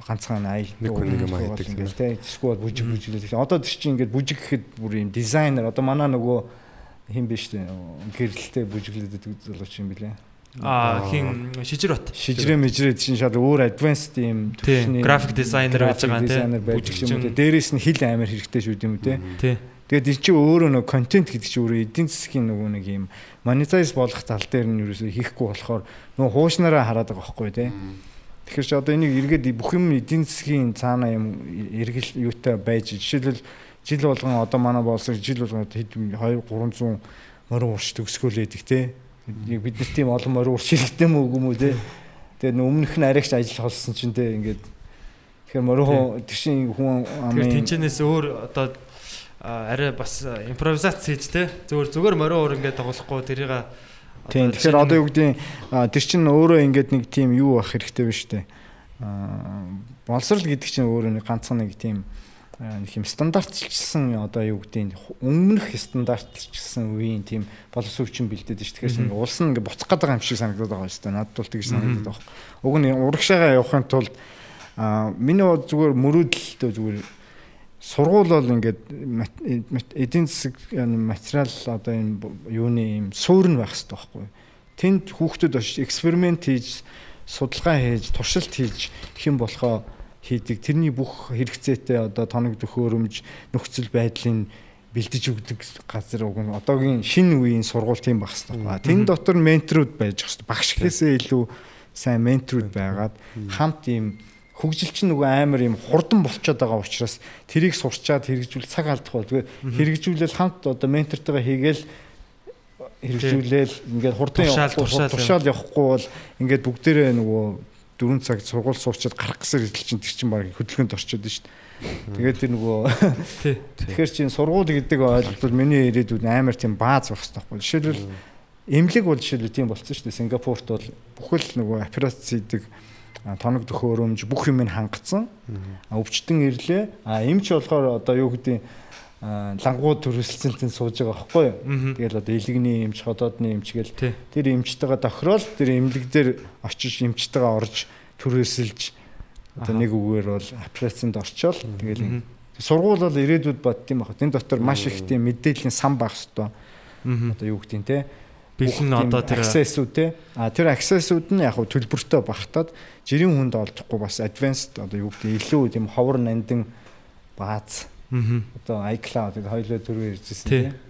Speaker 5: ганцхан ай
Speaker 4: Нэг нэг юм аядаг
Speaker 5: ингээд те. Эсвэл бүжиг бүжиглээ. Одоо тэр чинь ингээд бүжиг гэхэд бүр юм дизайнер одоо манай нөгөө хин биш. Гэрэлтэй бүжиглээд залууч юм билээ.
Speaker 7: Аа хин шижир бат
Speaker 5: Шижрээ мэжрээ чинь шал өөр advanced юм
Speaker 7: Тий, graphic designer байж байгаа нь, тий.
Speaker 5: дизайнер байдаг ч юм те. Дээрээс нь хил амар хэрэгтэй шүү дээ юм те.
Speaker 7: тий
Speaker 5: Тэгээд эн чинь өөрөө нөгөө контент гэдэг чинь өөрөө эдийн засгийн нөгөө нэг юм monetize болох тал дээр нь ерөөсөө хийхгүй болохоор нөгөө хуушнараа хараад байгаа байхгүй те. Тэгэхээр чи одоо энийг эргээд бүх юм эдийн засгийн цаана юм эргэл юутай байж жишээлбэл жил болгон одоо манай болсог жил болгон хэд 2 300 морин урш төгсгөл байдаг те. Бид нар тийм олон морин урш хэрэгтэй мүү үгүй мүү те. Тэгээд нөө өмнөх нь арайч ажил холсон чинь те ингээд тэгэхээр морин тэгшин хүн амын
Speaker 7: тэнчэнээс өөр одоо арай бас импровизац хийж те зүгээр зүгээр морин уур ингээд тоглохгүй тэрийг
Speaker 5: Тийм тэгэхээр одоо юу гэдэг тэр чинь өөрөө ингээд нэг тийм юу ах хэрэгтэй биш үү? Аа боловсрал гэдэг чинь өөрөө нэг ганцхан нэг тийм нэг юм стандартчилсан одоо юу гэдэг нь өмнөх стандартчилсан үеийн тийм боловсролчин бэлдээд шүү. Тэгэхээр ингээд улс нь ингээд буцах гэдэг юм шиг санагдаад байгаа шүү дээ. Надад бол тэгж санагдаад байгаа. Уг нь урагшаага явахын тулд миний зүгээр мөрөөдөлтөө зүгээр сургууль бол ингээд эдийн засаг материал одоо энэ юуны юм суурь нь байх хэрэгтэй байхгүй юу? Тэнд хүүхдүүд эксперимент хийж судалгаа хийж туршилт хийж хэн болохоо хийдэг. Тэрний бүх хэрэгцээтэй одоо тоног төхөөрөмж нөхцөл байдлын бэлдэж өгдөг газар уг нь одоогийн шинэ үеийн сургууль тийм хэрэгтэй. Байна. Тэн дотор менторуд байж хэрэгтэй. Багш гэхээсээ илүү сайн менторуд байгаад хамт ийм хөгжилч нь нөгөө амар юм хурдан болчиход байгаа учраас тэрийг сурчаад хэрэгжүүл цаг алдах бол тэгээ хэрэгжүүлэл хамт одоо ментортойгоо хийгээл хэрэгжүүлээл ингээд хурдан
Speaker 7: туршаал туршаал
Speaker 5: явахгүй бол ингээд бүгдээрээ нөгөө 4 цаг сургууль суучаад гарах гэсэн хэдэл чинь тэр чинь баг хөдөлгөөнд орчод шүү дээ. Тэгээд тэр нөгөө Тэгэхээр чинь сургууль гэдэг ойлголт миний ирээдүйд амар тийм бааз байх хэрэгтэй байхгүй. Жишээлбэл эмнэлэг бол жишээлбэл тийм болсон шүү дээ. Сингапурт бол бүхэл нөгөө операц хийдэг тоног төхөөрөмж бүх юм нь хангацсан. Өвчтөн ирлээ. А эмч болохоор одоо юу гэдэг лангууд төрөлцөлтөнд сууж байгаа байхгүй юу. Тэгэл одоо илэгний эмч, ходоодны эмч гэл тэр эмчтэйгээ тохирол тэр эмнэлэг дээр очиж эмчтэйгээ орж төрөөсөлж одоо нэг үгээр бол операцанд орчоол тэгэл сургууль бол ирээдүйд бод тийм баг. Тэн дотор маш их тийм мэдээллийн сан байх хэвээр одоо юу нь те?
Speaker 7: Бэлэн одоо тэр
Speaker 5: access-үүд те? А тэр access-үүд нь яг төлбөртэй багтаад жирийн хүнд олдохгүй бас advanced одоо юу гэдэг илүү тийм ховор нандин бааз. Одоо iCloud гэдэг хоёулаа төрөө иржсэн
Speaker 7: Тий.
Speaker 5: те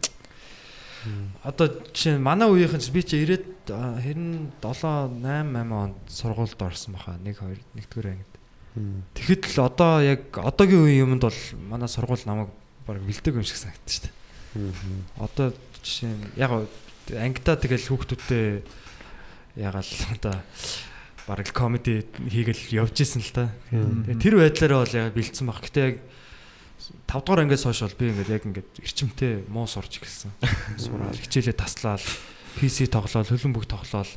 Speaker 7: Одоо жишээ нь манай үеийнхэн би чи ирээд а, хэрэн 7 8 8 онд сургуульд орсон баха 1 2 1-р ангид. Тэгэхэд л одоо яг одоогийн үеийн юмд бол манай сургууль намайг баг бэлдэг юм шиг дээ. Одоо жишээ нь яг ангидаа тэгэл хүүхдүүдтэй ягаал одоо бараг комеди хийгээл явж исэн л та. Тэр байдлаараа бол яг бэлдсэн баг. Гэтэ яг 5 дугаар ангиас хойш бол би ингээд яг ингээд эрчимтэй муу сурч эхэлсэн. Сураал, хичээлээ таслаал, PC тоглоал, хөлбөмбөг тоглоал.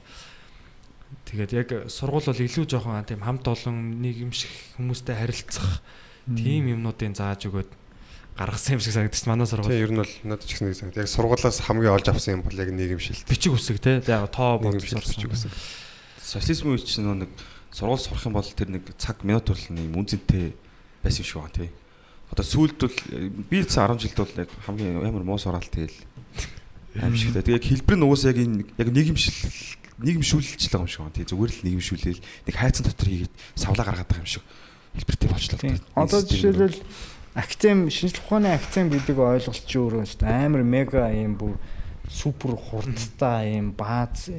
Speaker 7: Тэгээд яг сургууль бол илүү жоохон тийм хамт олон нийгэмших хүмүүстэй харилцах тийм юмнуудын зааж өгөөд гаргасан юм шиг санагдчих. Манай сургууль
Speaker 4: Тэгээ ер нь бол надад ч гэсэн нэг санагд. Яг сургуулаас хамгийн олж авсан юм бол яг нийгэмшилт.
Speaker 7: бичиг үсэг те. Яг тоо сурсан.
Speaker 4: бичиг үсэг.
Speaker 6: Социализм үеч чинь нэг сургууль сурах юм бол тэр нэг цаг минут бол нэг үнцэнтэй байсан шиг байна тий. Одоо сүүлд бол би ч 10 жилд бол яг хамгийн амар муу сураал тэгэл аимшигтай. Тэгээ хэлбэр нь уус яг энэ яг нийгэмшил нийгэмшүүлж байгаа юм шиг байна тий. Зүгээр л нийгэмшүүлээл нэг хайцан дотор хийгээд савлаа гаргаад байгаа юм шиг хэлбэртэй болчлоо.
Speaker 5: Одоо жишээлбэл акцем шинжлэх ухааны акцем гэдэг ойлголт чи өөрөө амар мега юм бүр супер хурдтай юм бааз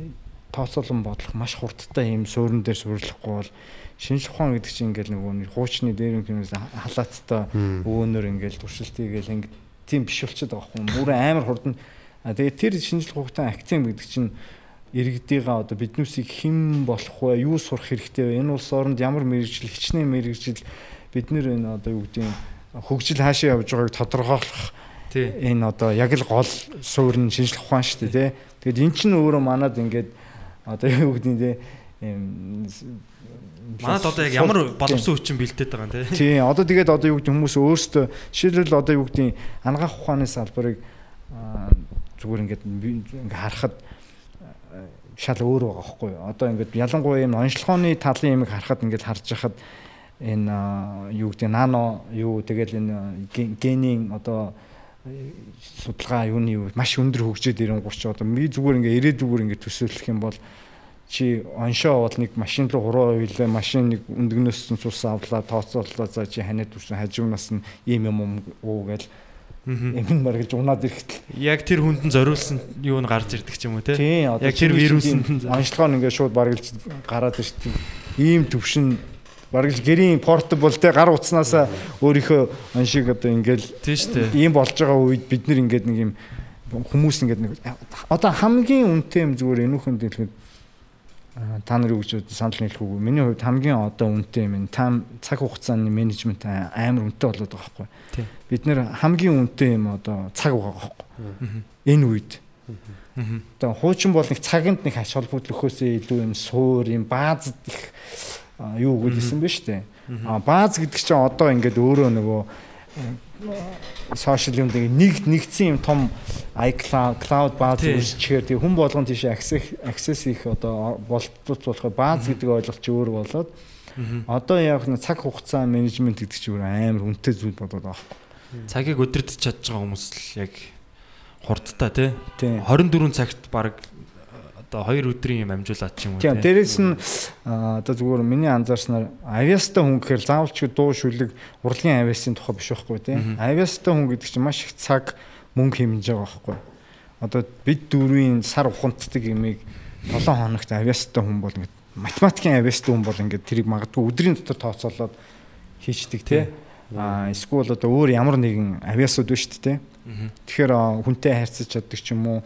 Speaker 5: тооцоолон бодлох маш хурдтай юм суурин дээр суурилахгүй бол шинжлэх ухаан гэдэг чинь ингээл нөгөө хуучны дээр юмээс халааттай өвөнөр ингээл туршилт хийгээл ингээд тийм биш болчиход байгаа юм. Бүр амар хурдан. Тэгээд тэр шинжлэх ухааны акцем гэдэг чинь иргэдийгаа одоо биднүүсийг хэн болох вэ? Юу сурах хэрэгтэй вэ? Энэ улс оронд ямар мэрэгжил, хичнээн мэрэгжил бид нэр энэ одоо юу гэдэг нь хөгжил хаашаа явж байгааг тодорхойлох энэ одоо яг л гол суурин шинжлэх ухаан шүү дээ тий. Тэгэд эн чинь өөрөө манад ингээд одоо юу гэдэг нь тий эм
Speaker 7: Манад одоо яг ямар боловсон хүчин бэлдээд байгаа юм те.
Speaker 5: тий одоо тэгээд одоо юу гэдэг хүмүүс өөрсдөө жишээлбэл одоо юу гэдэг ангаах ухааны салбарыг зүгээр ингээд би ингээд харахад шал өөр байгаа байхгүй юу. Одоо ингээд ялангуяа юм онцлогооны талын юмыг харахад ингээд харж хахад энэ юу гэдэг нано юу тэгэл энэ ге- генийн одоо судалгаа юуны юу маш өндөр хөгжөөд ирэн гурч одоо би зүгээр ингээ ирээдүгээр ингээ төсөөлөх юм бол чи оншоо бол нэг машин руу хуруу хуйлаа машин нэг өндгнөөс нь цус авлаа тооцооллоо за чи ханиад үрсэн хажуунаас нь ийм юм юм уу гээл юм маргаж унаад ирэхэд
Speaker 7: Яг тэр хүндэн зориулсан юу нь гарч ирдэг ч юм уу те. Яг тэр
Speaker 5: чинь
Speaker 7: нь-
Speaker 5: онцлогоо нь ингээ шууд баргалж гараад ирдэг ийм төвшин бараг л гэрийн портабл те гар утснасаа өөрийнхөө аншиг одоо ингээл
Speaker 7: Тийм шүү дээ.
Speaker 5: ийм болж байгаа үед бид нэр ингээд нэг юм хүмүүс ингээд нэг одоо хамгийн үнэтэй юм зүгээр энүүхэн дэлгэд та нар юу гэж санал нийлэх үгүй. Миний хувьд хамгийн одоо үнэтэй юм там цаг хугацааны менежмент амар үнэтэй болоод байгаа байхгүй. Бид нэр хамгийн үнэтэй юм одоо цаг байгаа байхгүй. Энэ үед. Одоо хуучин бол нэг цагт нэг ач холбогдлохоосээ илүү юм суур юм бааз их юу гэдсэн бэ штэ. А бааз гэдэг чинь одоо ингээд өөрөө нөгөө сошиал юм нэг нэг нэгдсэн юм том iCloud cloud бааз үүсчихээр тийм хүн болгон тийш access access их одоо болтол болохоор бааз гэдэг ойлголт чи өөр болоод одоо яг нэг цаг хугацаа менежмент гэдэг чинь өөр амар үнэтэй зүйл болоод байгаа байхгүй.
Speaker 7: Цагийг өдөртөж чадж байгаа хүмүүс л яг хурдтай тий.
Speaker 5: Тийм.
Speaker 7: 24 цагт баг одоо 2 өдрийн юм амжуулаад ч юм уу
Speaker 5: Тийм
Speaker 7: тий.
Speaker 5: дээрэс нь одоо зүгээр миний анзаарснаар авиастай хүн гэхээр заавал ч дуу шүлэг урлагийн авиасын тухай биш байхгүй тийм авиастай хүн гэдэг чинь маш их цаг мөнгө хэмнэж байгаа байхгүй. Одоо бид дөрвийн сар ухамддаг юмыг 7 хоногт авиастай хүн бол ингээд математикийн авиастай хүн бол ингээд тэрийг магадгүй өдрийн дотор тооцоолоод хийчдэг тийм а эсвэл одоо өөр ямар нэгэн авиасууд биш шүү дээ тэгэхээр хүнтэй харьцаж чаддаг ч юм уу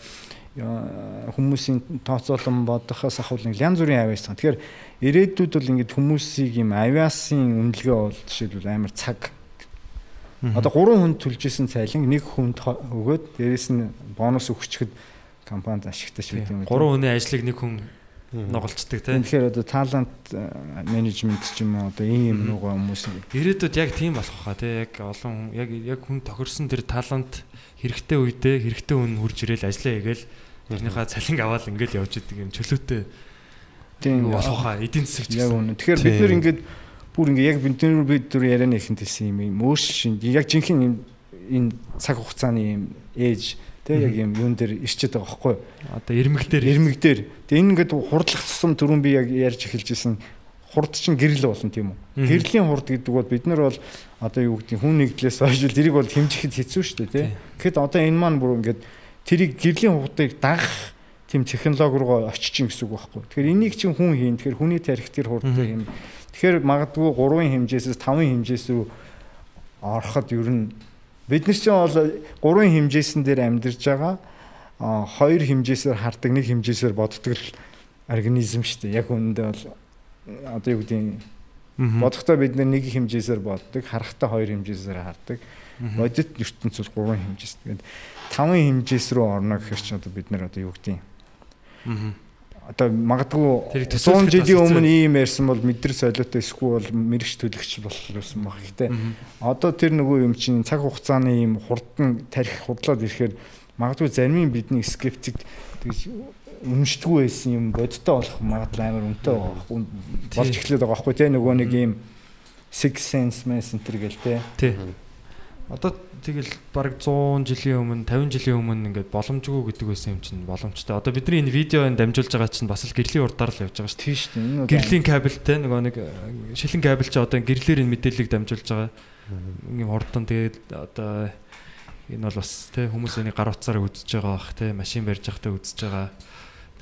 Speaker 5: хүмүүсийн тооцоолон бодохоос нэг янз бүрийн авиас тань. Тэгэхээр ирээдүйд бол ингээд хүмүүсийг юм авиасын үнэлгээ бол жишээлбэл амар цаг. Одоо 3 хүн төлжсэн цайланг нэг хүнд өгөөд дээрэс нь бонус өгчөд компанид ашигтай шүү дээ.
Speaker 7: Гурван хүний ажлыг нэг хүн нугалцдаг тий.
Speaker 5: Тэгэхээр одоо талант менежмент ч юм уу одоо ийм юм нугаа хүмүүс
Speaker 7: Ирээдүйд яг тийм болох хаа тий. Яг олон яг яг хүн тохирсон тэр талант хэрэгтэй үедээ хэрэгтэй хүн хурж ирээл ажиллаа хийгээл тэрнийхээ цалин аваад ингээл явж идэг юм чөлөөтэй
Speaker 5: тийм
Speaker 7: юу болох хаа эдийн засаг ч
Speaker 5: Яг
Speaker 7: гэсэн.
Speaker 5: үнэ. Тэгэхээр бид нэр ингээд бүр ингээд яг бид нэр бид нэр ярианы ихэнд хэлсэн юм юм өөршин яг жинхэнэ юм энэ цаг хугацааны юм ээж тэг яг юм юун дээр ирчээд байгаа байхгүй?
Speaker 7: Одоо ирмэг дээр
Speaker 5: Ирмэг дээр. Тэг энэ ингээд хурдлах тусам түрүүн би яг ярьж эхэлжсэн хурд чинь гэрэл болно тийм үү? Гэрлийн хурд гэдэг бол бид нар бол одоо юу гэдэг хүн нэгдлээс хойш л тэрийг бол хэмжихэд хэцүү шүү дээ тий. Гэхэд одоо энэ маань бүр ингээд тэрийг гэрлийн хурдыг дагах тийм технологи руу очиж ин гэсэн үг байхгүй. Тэгэхээр энийг чинь хүн хийн. Тэгэхээр хүний тарих тэр хурдтай юм. Тэгэхээр магадгүй 3-ын хэмжээсээс 5-ын хэмжээс рүү ороход ер нь бид нар чинь бол 3-ын хэмжээсэн дээр амьдарч байгаа а хоёр хэмжээсээр хардаг нэг хэмжээсээр боддог л организм шүү дээ. Яг үүндээ бол одоо юу гэдэг нь бодохдоо бид нар нэг хэмжээсээр боддог, харахтаа хоёр хэмжээсээр хардаг. Бодит ертөнц бол 3 хэмжээс. Тэгээд 5 хэмжээс рүү орно гэхээр чинь одоо бид нар одоо юу гэдэг юм. Одоо магадгүй
Speaker 7: Тэрийг
Speaker 5: 100
Speaker 7: төсөөлөхөд
Speaker 5: жилийн өмнө ийм ярьсан бол мэдрэг солиотой эсвэл мэрэгч төлөгч болох байсан баг. Гэтэ одоо тэр нөгөө юм чинь цаг хугацааны ийм хурдан тарих хурдлаад ирэхээр магадгүй зарим бидний скептик тэгж үнэмшдэггүй байсан юм бодтой болох магадлал амар үнэтэй болж эхлээд байгаа байхгүй те нөгөө нэг ийм six sense messenger гэл те.
Speaker 7: Одоо тэгэл бараг 100 жилийн өмнө 50 жилийн өмнө ингээд боломжгүй гэдэг байсан юм чинь боломжтой. Одоо бидний энэ видеонд дамжуулж байгаа чинь бас л гэрлийн урдаар л явж байгаа шүү дээ.
Speaker 5: Тийм шүү дээ.
Speaker 7: Гэрлийн кабелтэй нөгөө нэг э, шилэн кабел чи одоо гэрлэр энэ мэдээллийг дамжуулж байгаа. Ингээм хурдан тэгээд одоо энэ бол бас тий хүмүүс энийг гар утсаараа үзэж байгаа бах тий машин барьж байхдаа үзэж байгаа.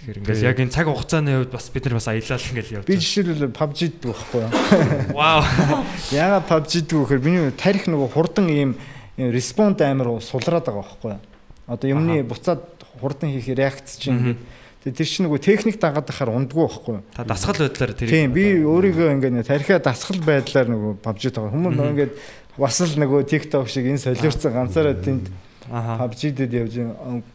Speaker 7: Тэгэхээр ингээд яг энэ цаг хугацааны хувьд бас бид нар бас аялал ингээл явж
Speaker 5: би жишээлбэл PUBG дэх байхгүй юу?
Speaker 7: Вау.
Speaker 5: Яагаад PUBG гэхээр миний тарих нөгөө хурдан ийм респонд амар сулраад байгаа байхгүй юу? Одоо юмны буцаад хурдан хийх реакц чинь Тэгээ тэр чинь нөгөө техник дагаад байхаар ундгүй байхгүй юу?
Speaker 7: Та дасгал байдлаар тэр
Speaker 5: Тийм би өөрийгөө ингээд тарихаа дасгал байдлаар нөгөө PUBG тагаа хүмүүс нөгөө ингээд бас л нөгөө TikTok шиг энэ солиорцсон ганцаараа тэнд. PUBG дэд явж.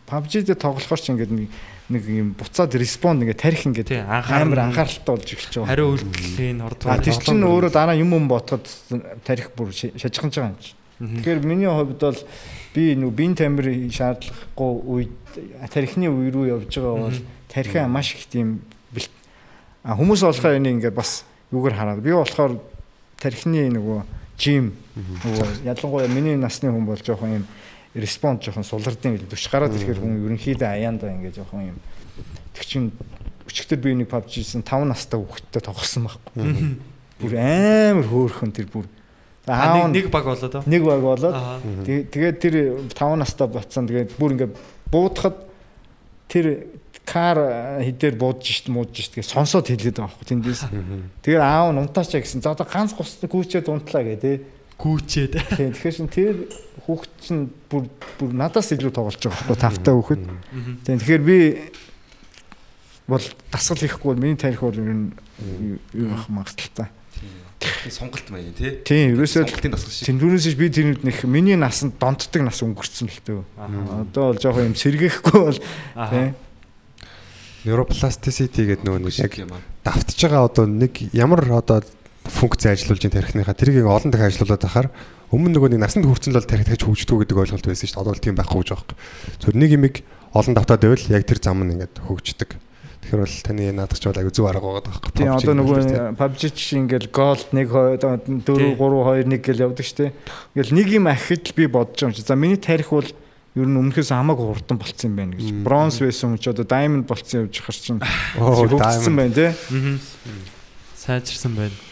Speaker 5: PUBG дэд тоглохоор ч ингээд нэг нэг юм буцаад респонд ингээд тарих ингээд амар анхааралтай болж эхэлж байгаа.
Speaker 7: Хариу үйлдэлийн хордгоо.
Speaker 5: А тэр чинь өөрөө дараа юм юм ботход тарих бүр шажиханж байгаа юм чи. Тэгэхээр миний хувьд бол би нөгөө бие тамир шаардлагагүй үед тарихны үе рүү явж байгаа бол тарихаа маш их тийм хүмүүс болохоор энийг ингээд бас юугаар хараад би болохоор тарихны нөгөө жим нөгөө ялангуяа миний насны хүн бол жоохон юм респонд жоохон сулардын 40 гараад ирэхээр хүн ерөнхийдөө аяандаа ингээд жоохон юм тэг чин өчигдөр би нэг PUBG-сэн 5 настай хүүхэдтэй тоглосон байхгүй. Бүр амар хөөрхөн тэр бүр.
Speaker 7: А, нэг баг болоод оо.
Speaker 5: нэг баг болоод
Speaker 7: Аа.
Speaker 5: тэг- тэгээд тэр 5 настай болцсон тэгээд бүр ингээд буудахад тэр кар хідээр буудж шít муудж шít гэж сонсоод хэлээд байгаа байхгүй тэндээс. Тэгээд аав нь унтаачаа гэсэн. За одоо ганц густай гүйчээд унтлаа гэ тэ.
Speaker 7: Гүүчээд.
Speaker 5: Тийм тэгэхээр шин тэр хүүхд чинь бүр бүр надаас илүү тоглож байгаа байхгүй тавтай хүүхэд. Тийм тэгэхээр би бол дасгал хийхгүй бол миний тарих бол ер нь юу ах магадaltaй.
Speaker 6: Сонголт маяг тий.
Speaker 5: Тийм ерөөсөө
Speaker 6: Сонголтын дасгал шиг.
Speaker 5: Тэндүүнээс би тэрнүүд нэх миний насанд донтдаг нас өнгөрцөн л төө. Одоо бол жоохон юм сэргээхгүй бол тийм
Speaker 4: Neuroplasticity гэдэг нөгөө нэг яг
Speaker 6: юм аа.
Speaker 4: давтж байгаа одоо нэг ямар одоо функц ажиллуулж ин тархиныхаа тэрийг олон дахин ажиллуулад байхаар өмнө нөгөө нэг насанд хүрсэн л бол тархи дахиж хөгждөг гэдэг ойлголт байсан шүү дээ. Одоо бол тийм байхгүй гэж байгаа юм. Зөв нэг имийг олон давтаад байвал яг тэр зам нь ингээд хөгждөг. Тэгэхээр бол таны наадах ч бол аягүй зөв арга байгаа байхгүй.
Speaker 5: Тийм одоо нөгөө PUBG чинь ингээл gold 1 4 3 2 1 гэл явдаг штэ. Ингээл нэг юм ахид би бодож байгаа юм чи. За миний тарих бол ер нь өмнөхөөс хамаагүй хурдан болцсон юм байна гэж. Bronze байсан ч одоо diamond болцсон явж хар чинь.
Speaker 4: Оо,
Speaker 5: хөгжсөн байна тий.
Speaker 7: Сайжирсан байна.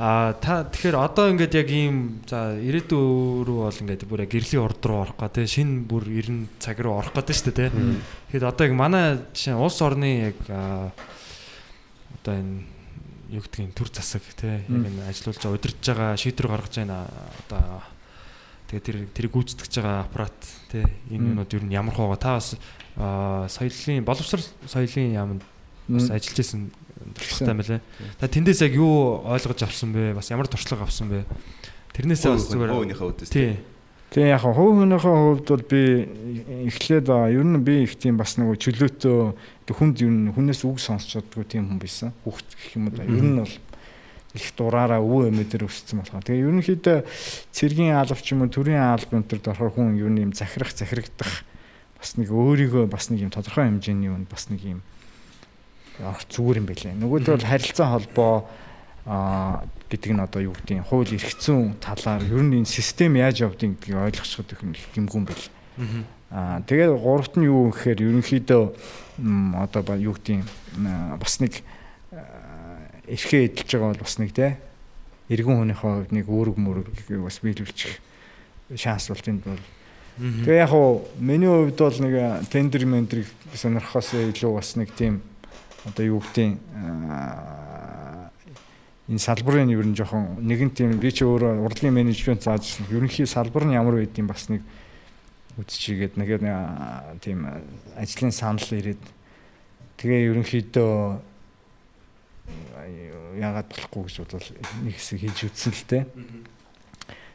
Speaker 7: А та тэгэхээр одоо ингээд яг ийм за ирээдүйн рүү бол ингээд бүр яг гэрлийн урд руу орох тий шинэ бүр 90 цаг руу орох гэдэг шүү дээ тий. Тэгэхэд одоо яг манай жишээ улс орны яг одоо энэ юу гэдгийг төр засаг тий яг энэ ажиллуулж байгаа удирдах байгаа шийдвэр гаргаж байна одоо тэгээ тэр тэрийг гүйцэтгэж байгаа аппарат тий энэ юмнууд ер нь ямар хоо та бас соёлын боловсрол соёлын яамд бас ажиллаж исэн туршлагатай мэлээ. Та тэндээс яг юу ойлгож авсан бэ? Бас ямар туршлага авсан бэ? Тэрнээсээ бас зүгээр
Speaker 6: өөнийхөө үдээс
Speaker 7: тий.
Speaker 5: Тэгээ яг хувийнхээ хувьд бол би эхлээд ер нь би их тийм бас нөгөө чөлөөтөө тэг хүнд ер нь хүнээс үг сонсч чаддгүй тийм хүн байсан. Хүүхд гэх юм уу да. Ер нь бол их дураараа өвөө эмээ дээр өссөн болохоор. Тэгээ ерөнхийдөө цэргийн аалвч юм уу төрийн аалб энэ төр дорхор хүн ер нь юм захирах захирагдах бас нэг өөрийгөө бас нэг юм тодорхой хэмжээний юм бас нэг юм авах зүгээр юм байлээ. Нөгөөдөө бол харилцаа холбоо а гэдэг нь одоо юу нь хууль эрх зүйн талаар ер нь энэ систем яаж явдгийг гэдгийг ойлгочиход их юм байл. Аа тэгээд гуравт нь юу гэхээр ерөнхийдөө одоо ба юу нь бас нэг эрхээ эдэлж байгаа бол бас нэг те эргэн хүнийхээ хувьд нэг үүрэг мөрөг бас биелүүлчих шанс бол тэнд бол Тэгээ яг хуу миний хувьд бол нэг тендер мендрийг сонирхохоос илүү бас нэг тийм одоо юу гэдгийг энэ салбарын ер нь жоохон нэгэн тийм би ч өөрөө урлагийн менежмент зааж ирсэн. Ерөнхий салбар нь ямар байдгийг бас нэг үзчихийгээд нэгээр тийм ажлын санал ирээд тэгээ ерөнхийдөө яагаад болохгүй гэж бодвол нэг хэсэг хийж үтсэн л дээ.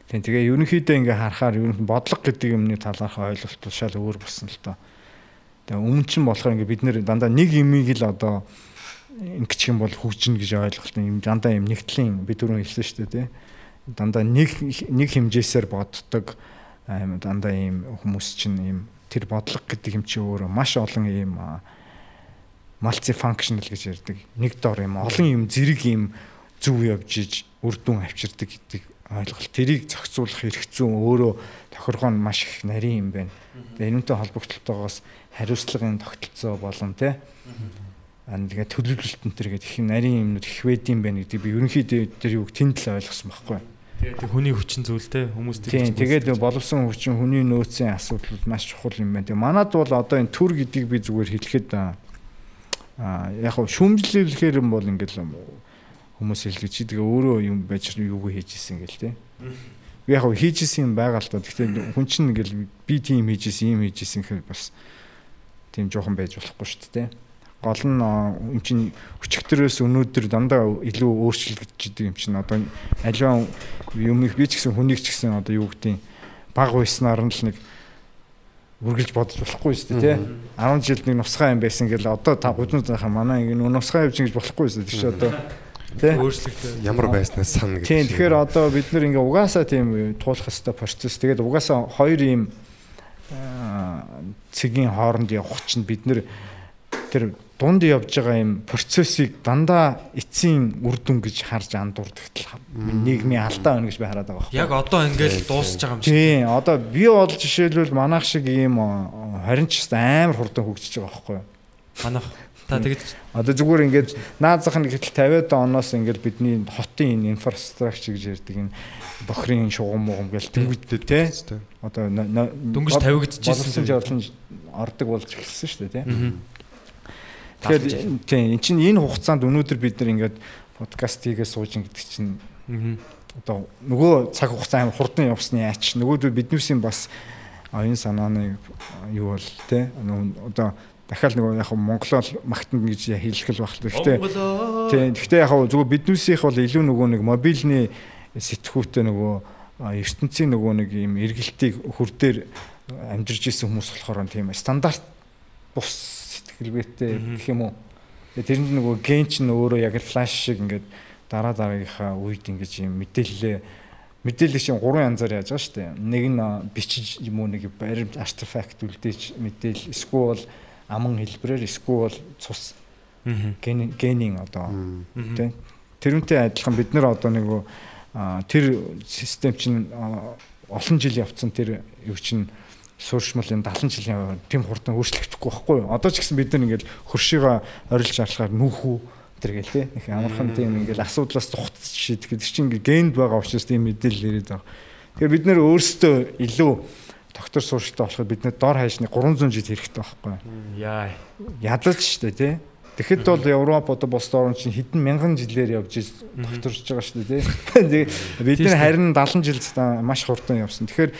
Speaker 5: Тийм тэгээ ерөнхийдөө ингээ харахаар ер нь бодлого гэдэг юмны талаарх ойлголт шал өөр болсон л доо. Өмнө чинь болохоор ингээ бид нэр дандаа нэг имийг л одоо ингэчих юм бол хөгжинэ гэж ойлголт юм дандаа юм нэгтлийн бид түрүү хэлсэн шүү дээ тий. Дандаа нэг нэг хэмжээсээр боддог аим дандаа ийм хүмүүс чинь ийм тэр бодлого гэдэг юм чи өөр маш олон ийм multi functional гэж ярьдаг. Нэг дор юм олон юм зэрэг юм зүв явж иж үр дүн авчирдаг гэдэг ойлголт. Тэрийг зохицуулах зүйн өөрөө тохиргоо нь маш их нарийн юм байна. Тэгээ энүүнтэй холбогдлолтойгоос хариуцлагын тогтолцоо болон тий аа тэгээ төлөвлөлт энэ төр гэдэг их нарийн юмнууд их байд юм байна гэдэг би ерөнхийдөө тэр юуг тэнд л ойлгосон байхгүй.
Speaker 7: Тэгээд хүний хүчин зүйлтэй хүмүүс
Speaker 5: Тийм тэгээд боловсон хүчин хүний нөөцийн асуудал маш чухал юм байна. Тэгээ манад бол одоо энэ төр гэдгийг би зүгээр хэлэхэд аа яг хөө шүүмжлүүлэхээр юм бол ингээл хүмүүс хэлдэг чи тэгээ өөрөө юм байж юуг хийж исэн гэл те. Би яг хийж исэн юм байгаа л та. Гэхдээ хүн чинь ингээл би тийм хийж исэн юм хийж исэн гэхээр бас тийм жоохон байж болохгүй шүү дээ. Гол нь юм чинь өчигдрөөс өнөөдөр дандаа илүү өөрчлөгдөж юм чинь одоо аливаа юм их би ч гэсэн хүнийг ч гэсэн одоо юу гэдэг баг байснаар нь л нэг үргэлж бодож болохгүй шүү дээ тий. 10 жилд нэг нусгай юм байсан гэл одоо та гудны захаа манай ингэ нусгай явж ингэж болохгүй шүү дээ. Чи одоо тий.
Speaker 7: өөрчлөгдөв.
Speaker 4: ямар байснаас сана гэж.
Speaker 5: Тийм тэгэхээр одоо бид нэр ингээ угаасаа тийм туулах хэвээр процесс. Тэгээд угаасаа хоёр ийм цэгийн хооронд явах чинь бид нэр тэр дунд явж байгаа юм процессыг дандаа эцсийн үр дүн гэж харж андуурдаг тал нийгмийн алдаа байна гэж би хараад байгаа.
Speaker 7: Яг одоо ингээл дуусч байгаа юм шиг.
Speaker 5: Тийм одоо би бол жишээлбэл манайх шиг ийм 20 ч амар хурдан хөгжиж байгаа байхгүй юу?
Speaker 7: Манайх та тэгэж
Speaker 5: Одоо зүгээр ингээд наад зах нь гэтэл 50-аад оноос ингээд бидний хотын энэ инфраструктур гэж ярьдаг энэ бохрын шугам мугам гэл тэнгүүдтэй тий. Одоо
Speaker 7: Дөнгөж тавигдчихсэн.
Speaker 5: болсон жолон ордог болж эхэлсэн шүү дээ тий. Тэгэхээр тийм эн чинь энэ хугацаанд өнөөдөр бид нар ингээд подкаст хийгээ сууж ин гэдэг чинь одоо нөгөө цаг хугацаа амар хурдан явсны ач нөгөөдөө биднүүсийн бас оюун санааны юу бол те нөгөө одоо дахиад нөгөө яг Монголоор магтана гэж хэлэх л баг. Гэхдээ тийм гэхдээ яг зүгээр биднүүсийнх бол илүү нөгөө нэг мобильны сэтгүүтээ нөгөө ертөнцийн нөгөө нэг юм эргэлтийг хүрдээр амжирж исэн хүмүүс болохоор тийм стандарт бус сэтгэлгээтэй гэх юм уу. Тэгээ тэрэнд нөгөө ген ч өөрөө яг флаш шиг ингээд дараа дараагийнхаа үед ингэж юм мэдээлэлээ мэдээлэл чинь гурван янзаар яаж байгаа шүү дээ. Нэг нь бичиж юм уу нэг баримт артефакт үлдээж мэдээл эсвэл аман хэлбэрээр эсвэл цус. Ген генийн одоо. Тийм тэрүүнтэй адилхан бид нар одоо нэг тэр систем чинь олон жил явцсан тэр юу чинь сууршмал энэ 70 жилийн тийм хурдан өөрчлөгдөхгүй байхгүй. Юу? Одоо ч гэсэн бид нар ингээл хөршиөгөө орилж арлахаар нүүхүү тэр гээл те. Их амархан тийм ингээл асуудлаас тухц шийдэх гэдэг чинь генд байгаа учраас тийм мэдээлэл ирээд байгаа. Тэгэхээр бид нэр өөрсдөө илүү доктор суурштай болоход бид нэр дор хаяшны 300 жил хэрэгтэй байхгүй?
Speaker 7: Яа.
Speaker 5: ядаж штэ тий. Тэгэхэд бол Европ одоо бос орн чинь хэдэн мянган жилээр явж докторж байгаа шүү дээ тий. Бид нар харин 70 жил маш хурдан явсан. Тэгэхээр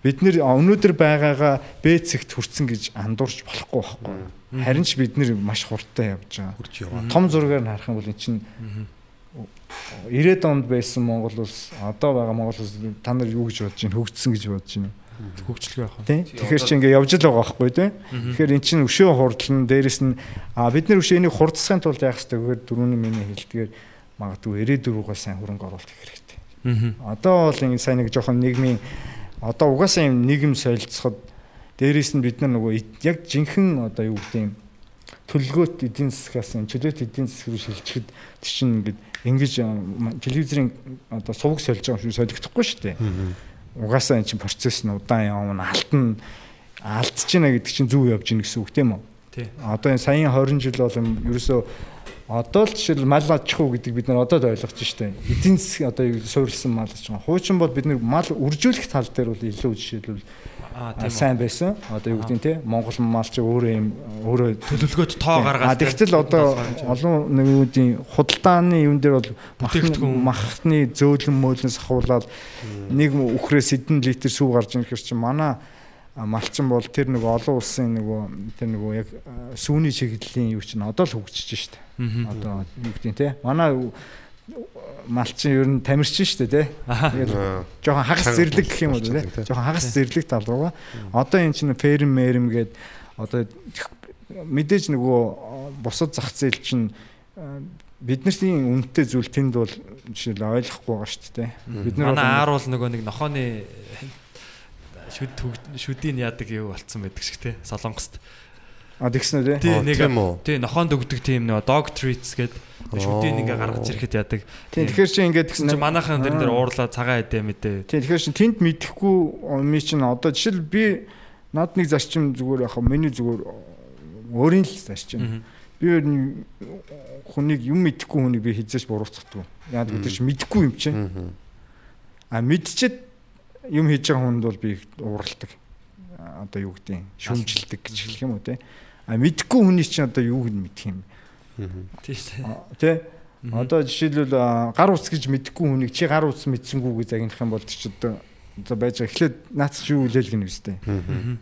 Speaker 5: бид нэр өнөөдөр байгаагаа Б цэгт хүрсэн гэж андуурч болохгүй байхгүй. Харин ч бид нэр маш хурдан явж байгаа. Том зургаар нь харах юм бол эн чинь 90-ад онд байсан Монгол улс одоо байгаа Монгол улс та нар юу гэж бодож байна? Хөгжсөн гэж бодож байна.
Speaker 7: Хөгжлөгөө?
Speaker 5: Тий. Тэгэхээр чи ингээ явж л байгаа байхгүй тий. Тэгэхээр эн чинь өшөө хурдлан дээрэс нь бид нар өшөөнийг хурдсахын тулд яах хэрэгтэй гэхээр дөрөвний миний хэлдгээр магадгүй 94-гаа сайн хөрөнгө оруулалт хийх хэрэгтэй.
Speaker 7: Аа.
Speaker 5: Одоо бол ингэ сайн нэг жоохон нийгмийн одоо угаасаа юм нийгэм солилцоход дээрээс нь бид нар нөгөө яг жинхэнэ одоо юу гэдэг юм төлгөөт эдийн засгаас юм чөлөөт эдийн засаг руу шилжихэд тийч чинь ингээд ингэж телевизийн одоо сувг сольж байгаа юм шиг солигдохгүй шүү дээ. Угаасаа эн чинь процесс нь удаан явна алтан алдчихна гэдэг чинь зүв явж гин гэсэн үг тийм үү?
Speaker 7: Тий.
Speaker 5: Одоо энэ саяын 20 жил бол юм ерөөсөө одоо л жишээл мал аж ахуй гэдэг бид нар одоо л ойлгож штэ. Эдийн засаг одоо суурилсан мал ахуй. Хуучин бол бид нар мал үржүүлэх тал дээр бол илүү жишээлбэл. Сайн байсан. Одоо юу гэдэг нь те Монгол мал чи өөрөө юм өөрөө
Speaker 7: Төлөвлөгөөд тоо гаргаад.
Speaker 5: Тэгтэл одоо олон нэгүүдийн худалдааны юм дээр бол махны зөөлөн мөөлнөөс ахуулаад нэг үхрээс хэдэн литр сүү гарч ирэх хэрэг чи манай малчин бол тэр нэг олон улсын нөгөө тэр нөгөө яг сүүний чиглэлийн юу чинь одоо л хөгжиж штэ. Одоо юу гэдэг нь те манай малчин ер нь тамирчин штэ те. Тэгээд
Speaker 4: Аа.
Speaker 5: жоохон хагас зэрлэг гэх юм уу
Speaker 4: тийм.
Speaker 5: Жоохон хагас зэрлэг тал руугаа. Одоо энэ чинь ферм мэрэм гээд одоо мэдээж нөгөө бусад зах зээл чинь э, бидний үнэтэй зүйл тэнд бол жишээл ойлгохгүй байгаа шүү дээ. Бид нар
Speaker 7: Манай аар бол нөгөө нэг нохооны шүд хөг- шүдийн яадаг юу болцсон байдаг шиг те. Солонгост.
Speaker 5: а тэгсэн үү те.
Speaker 7: Тий
Speaker 4: Аа,
Speaker 7: нэг
Speaker 4: тийм үү?
Speaker 7: тий нохоонд өгдөг тийм нөгөө dog treats гэдэг шүдийн ингээ гаргаж ирэхэд яадаг.
Speaker 5: Тийм тэгэхээр чи ингээд
Speaker 7: Тэгсэн чинь манайхан дэр дээр уурлаа цагаан эдээ мэдээ.
Speaker 5: Тийм тэгэхээр чи тэнд мэдэхгүй ми чинь одоо жишээл би над нэг зарчим зүгээр яхаа миний зүгээр өөрийн л зарчим. Би ер нь хүнийг юм мэдэхгүй хүнийг би хизээч буруутгадаг. Яг гэдэг чи мэдэхгүй юм чинь. А мэдчихэд юм хийж байгаа хүнд бол би ууралдаг. А, Одоо юу гэдэг юм шүмжилдэг гэж хэлэх юм уу те. А мэдэхгүй хүний чинь одоо юуг нь мэдэх юм.
Speaker 7: Тий.
Speaker 5: А, Тэ? Одоо жишээлбэл гар утас гэж мэдэхгүй хүнийг чи гар утас мэдсэнгүү гэж загнах юм бол чи одоо одоо байж байгаа. Эхлээд наац юу үлээл гэнэ үстэй.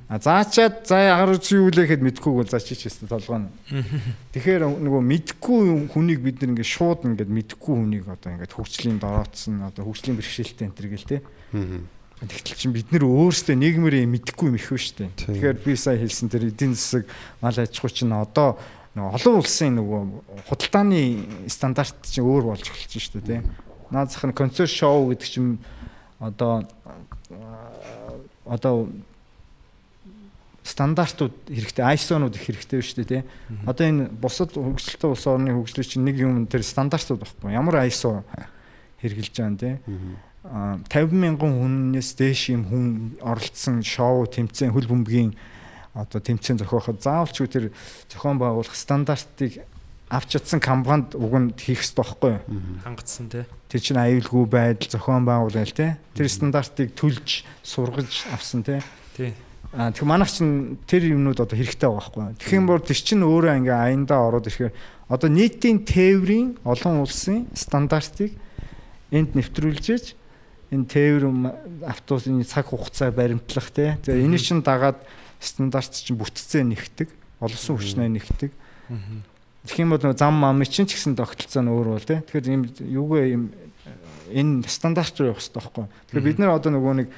Speaker 5: А заачаад за гар утас юу үлээхэд мэдэхгүй бол за чи ч өстой толгоно. Тэгэхээр нөгөө мэдэхгүй хүнийг бид нэг ингээд шууд ингээд мэдэхгүй хүнийг одоо ингээд хөгжлийн дороотсон одоо хөгжлийн бэрхшээлтэй энэ төр гэл те. Тэгтэл чинь бид нэр өөрсдөө нийгмээр юм мэдэхгүй юм их ба штэ. Тэгэхээр би сая хэлсэн тэр эдийн засаг мал аж ахуй чинь одоо нөгөө олон улсын нөгөө худалдааны стандарт чинь өөр болж эхэлж штэ тий. Наазах нь концерт шоу гэдэг чинь одоо одоо стандартууд хэрэгтэй ISO-нууд их хэрэгтэй шүү дээ тий. Одоо энэ бусад хөгжилтэй улс орны хөгжлөөр чинь нэг юм тэр стандартууд багхгүй. Ямар ISO хэрэгжилж байгаа тий. А 50 мянган хүнээс дээш юм хүн оролцсон шоу тэмцээн хөл бөмбөгийн одоо тэмцээн зохиоход заавалч үү тэр зохион байгуулах стандартыг авч чадсан компанид уг нь хийх хэрэгтэй байхгүй юу?
Speaker 7: Хангацсан те.
Speaker 5: Тэр чинь аюулгүй байдал зохион байгуулалт тий. Тэр стандартыг төлж сургаж авсан тий.
Speaker 7: Тий.
Speaker 5: Аа тэгэхээр манайх чинь тэр юмнууд одоо хэрэгтэй байгаа байхгүй. Тэгэх юм бол тэр чинь өөрөө ингээ аяндаа ороод ирэхээр одоо нийтийн тээврийн олон улсын стандартыг энд нэвтрүүлжээж энэ тээвэр автобусны цаг хугацаа баримтлах тий. Тэгээ энэ чинь дагаад стандарт чинь бүтцээ нэгтэг, олонсон хүчнээ нэгтэг. Тэгэх юм бол зам мам чинь ч гэсэн тогтолцоо нь өөр бол тий. Тэгэхээр юм юугээ юм энэ стандарт руу явах хэрэгтэй байхгүй. Тэгэхээр бид нар одоо нөгөө нэг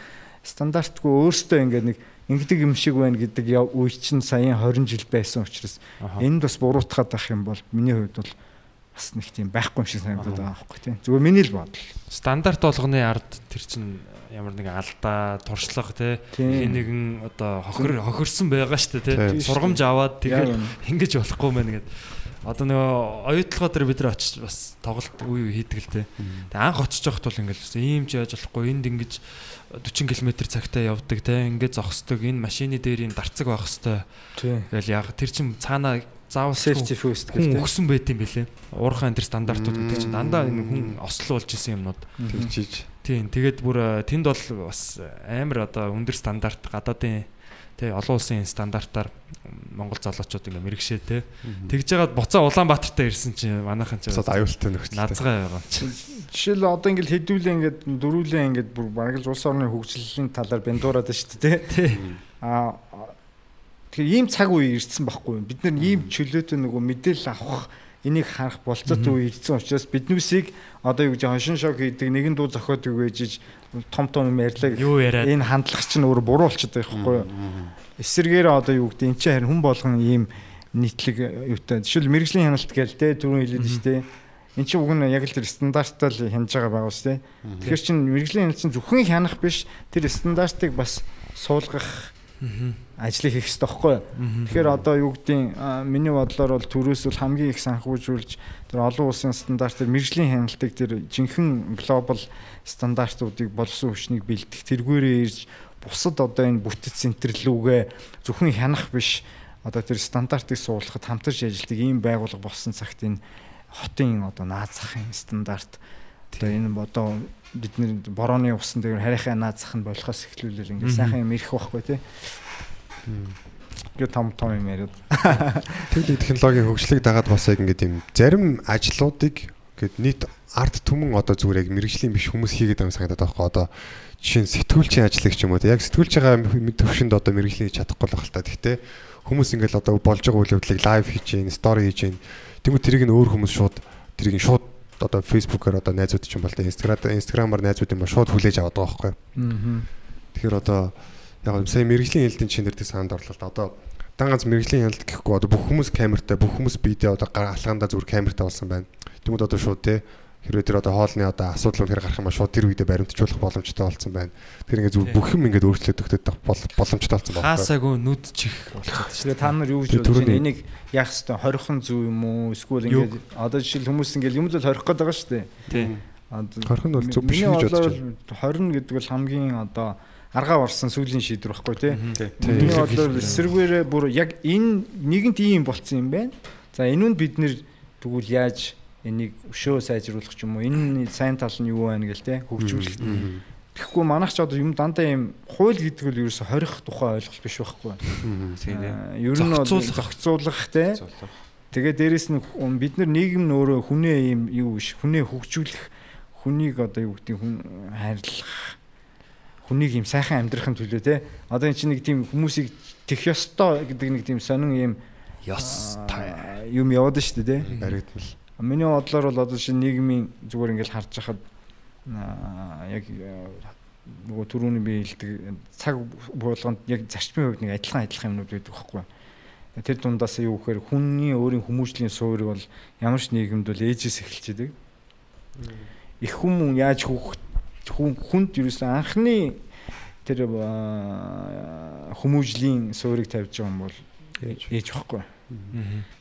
Speaker 5: стандартгүй өөртөө ингээд нэг ингэдэг юм шиг байна гэдэг үе чинь саяхан 20 жил байсан учраас энд бас буруутгаад байх юм бол миний хувьд бол бас нэг тийм байхгүй юм шиг санагдаад байгаа байхгүй тийм. Зүгээр миний л бодол.
Speaker 7: стандарт болгоны ард тэр чин ямар нэгэн алдаа, туршлага те. Хин нэгэн одоо хохир хохирсон байгаа шүү дээ те сургамж аваад тэгээд ингэж болохгүй мэн гэд. Одоо нөгөө оюутлогоо дээр бид нар очиж бас тоглолт үе үе хийдэг л те тэгээд анх очиж явахт бол ингээл ийм ч яаж болохгүй. Энд ингэж 40 км цагтаа явдаг те. Ингээд зогсдог. Энэ машины дээр ийм дарцаг байх хэвээр тэгэл яг тэр чин цаанаа заавал
Speaker 5: Safety first гэдэг.
Speaker 7: өгсөн байт юм бэлээ уурхайн тэр стандартууд гэдэг чинь дандаа энэ хүн ослуулж исэн юмнууд.
Speaker 4: Тэгжиж
Speaker 7: Тийм тэгээд бүр э, тэнд бол бас амар одоо өндөр стандарт гадаадын тий олон улсын стандартаар Монгол залуучууд ингээ мэрэгшээ тий тэгж жагаад буцаа Улаанбаатартай ирсэн чинь манайхан ч
Speaker 4: цаад аюултай нөхцөл.
Speaker 7: назгаа байгаа чи
Speaker 5: Жишээл одоо ингээд хэдүүлээ ингээд дөрүүлээ ингээд бүр бараг л улс орны хөгжлийн талаар бендуураад байна шүү дээ тий. Аа тэгэхээр ийм цаг үе ирсэн байхгүй юу? Бид нар ийм чөлөөтэй нөгөө мэдээлэл авах энийг харах болцоотой үе ирсэн учраас биднүүсийг одоо юу гэж хоншин шок хийдэг нэгэн дуу зохиодог байжиж том том юм ярьлаа гэх
Speaker 7: юу
Speaker 5: энэ хандлага чинь өөр буруу болчиход байгаа байхгүй юу? Эсвэргээр одоо юу гэдэг эн чинь харин хүн болгон ийм нийтлэг юутай жишээл мэрэгжлийн хяналт гээл те түрүүн хэлээд шүү дээ. Эн чинь уг нь яг л тэр стандарттай л хянаж байгаа байгаа шүү дээ. Тэгэхээр чин мэрэгжлийн хяналт чинь зөвхөн хянах биш тэр стандартыг бас суулгах ажлыг хийх хэрэгтэй байхгүй? Тэгэхээр одоо юу гэдгийг миний бодлоор бол төрөөс бол хамгийн их санхүүжүүлж тэр олон улсын стандартыг мэрэгжлийн хяналтыг тэр жинхэнэ глобал стандартуудыг болсон хүчнийг бэлдэх тэргүүрээ ирж бусад одоо энэ бүтэц центрлүүгээ зөвхөн хянах биш одоо тэр стандартыг суулгахад хамтарч ажилладаг ийм байгууллага болсон цагт энэ хотын одоо наазахын стандарт одоо энэ одоо бидний борооны усан дээр харийнхаа наазах нь болохоос эхлүүлэл ингээд сайхан юм ирэх байхгүй тий. Гэ том том юм яриад.
Speaker 4: Техник технологийн хөгжлийг дагаад бас яг ингээд юм зарим ажлуудыг гээд нийт арт түмэн одоо зүгээр яг мэрэгжлийн биш хүмүүс хийгээд байгаа юм санагдаад хөө одоо жишээ нь сэтгүүлчийн ажлыг ч юм уу яг сэтгүүлж байгаа төвшөнд одоо мэрэгжлийн хийж чадахгүй л байх л та. Гэхдээ хүмүүс ингээд одоо болж байгаа үйл явдлыг лайв хийж стори хийж тэгмээ тэрийг нь өөр хүмүүс шууд тэрийг нь шууд одоо фейсбүүкээр одоо найзууд ч юм бол те инстаграм инстаграмаар найзууд юм ба шууд хүлээж аваад байгаа байхгүй
Speaker 5: Аа.
Speaker 4: Тэгэхээр одоо яг сая мэрэгжлийн хяналтын чинь дэрдэг санд да. Одоо дан ганц мэрэгжлийн хяналт гэхгүй одоо бүх хүмүүс камертай бүх хүмүүс видео одоо алхаандаа зүгээр камертай болсон байна. Тэгмэд одоо шууд те хэрвээ тэр одоо хоолны одоо асуудал үнээр гарах юм ба шууд тэр үедээ баримтжуулах боломжтой болсон байна. Тэр ингээд зүгээр бүх юм ингээд өөрчлөгдөж өгдөг боломжтой болсон байна.
Speaker 7: хаасаагүй нүд чих болчиход
Speaker 5: Тэгээ та нар юу гэж бодож байна? Энийг яах хэвээр хорхон зүв юм уу? Эсвэл ингээд одоо жишээл хүмүүс ингээд юм л хорих гээд байгаа шүү дээ.
Speaker 7: тий
Speaker 5: Одоо
Speaker 4: Хорих нь бол зөв биш гэж бодож
Speaker 5: бодлоор хорин гэдэг бол хамгийн одоо аргаа орсон сүүлийн шийдвэр байхгүй тий. Миний бодлоор эсэргээрээ бүр яг энэ нэгэнт ийм болцсон юм байна. За энүүнд бид нэр тэгвэл яаж энийг өшөө сайжруулах ч юм уу энэ сайн тал нь юу байна гэл те хөгжүүлэх. Тэгэхгүй манайх ч одоо юм дандаа юм хууль гэдэг нь ерөөсө хорих тухай ойлголт биш байхгүй.
Speaker 6: Тийм
Speaker 5: Аа, Ер нь бол
Speaker 7: Зохицуулах.
Speaker 5: те Тэгээ дээрэс нь бид нар нийгэм нь өөрөө хүнээ юм юу биш хүнээ хөгжүүлэх хүнийг одоо юу гэдэг хүн хайрлах хүнийг юм сайхан амьдрахын төлөө те одоо эн чинь нэг тийм хүмүүсийг тех ёстой гэдэг нэг тийм сонин юм
Speaker 7: ёс
Speaker 5: аа, юм яваад шүү дээ те
Speaker 4: баригдмал.
Speaker 5: Миний бодлоор бол одоо шинэ нийгмийн зүгээр ингээл харж хахад яг нөгөө түрүүний би хэлдэг цаг болгонд яг зарчмын хувьд нэг адилхан адилхан юмнууд байдаг байхгүй. Тэр дундаас юу гэхээр хүний өөрийн хүмүүжлийн суурийг бол ямар ч нийгэмд бол ээжээс эхэлж идэг. Их хүмүүс яаж хүүхд хүн хүнд ерөөсөн анхны тэр хүмүүжлийн суурийг тавьж байгаа юм бол ээж байхгүй.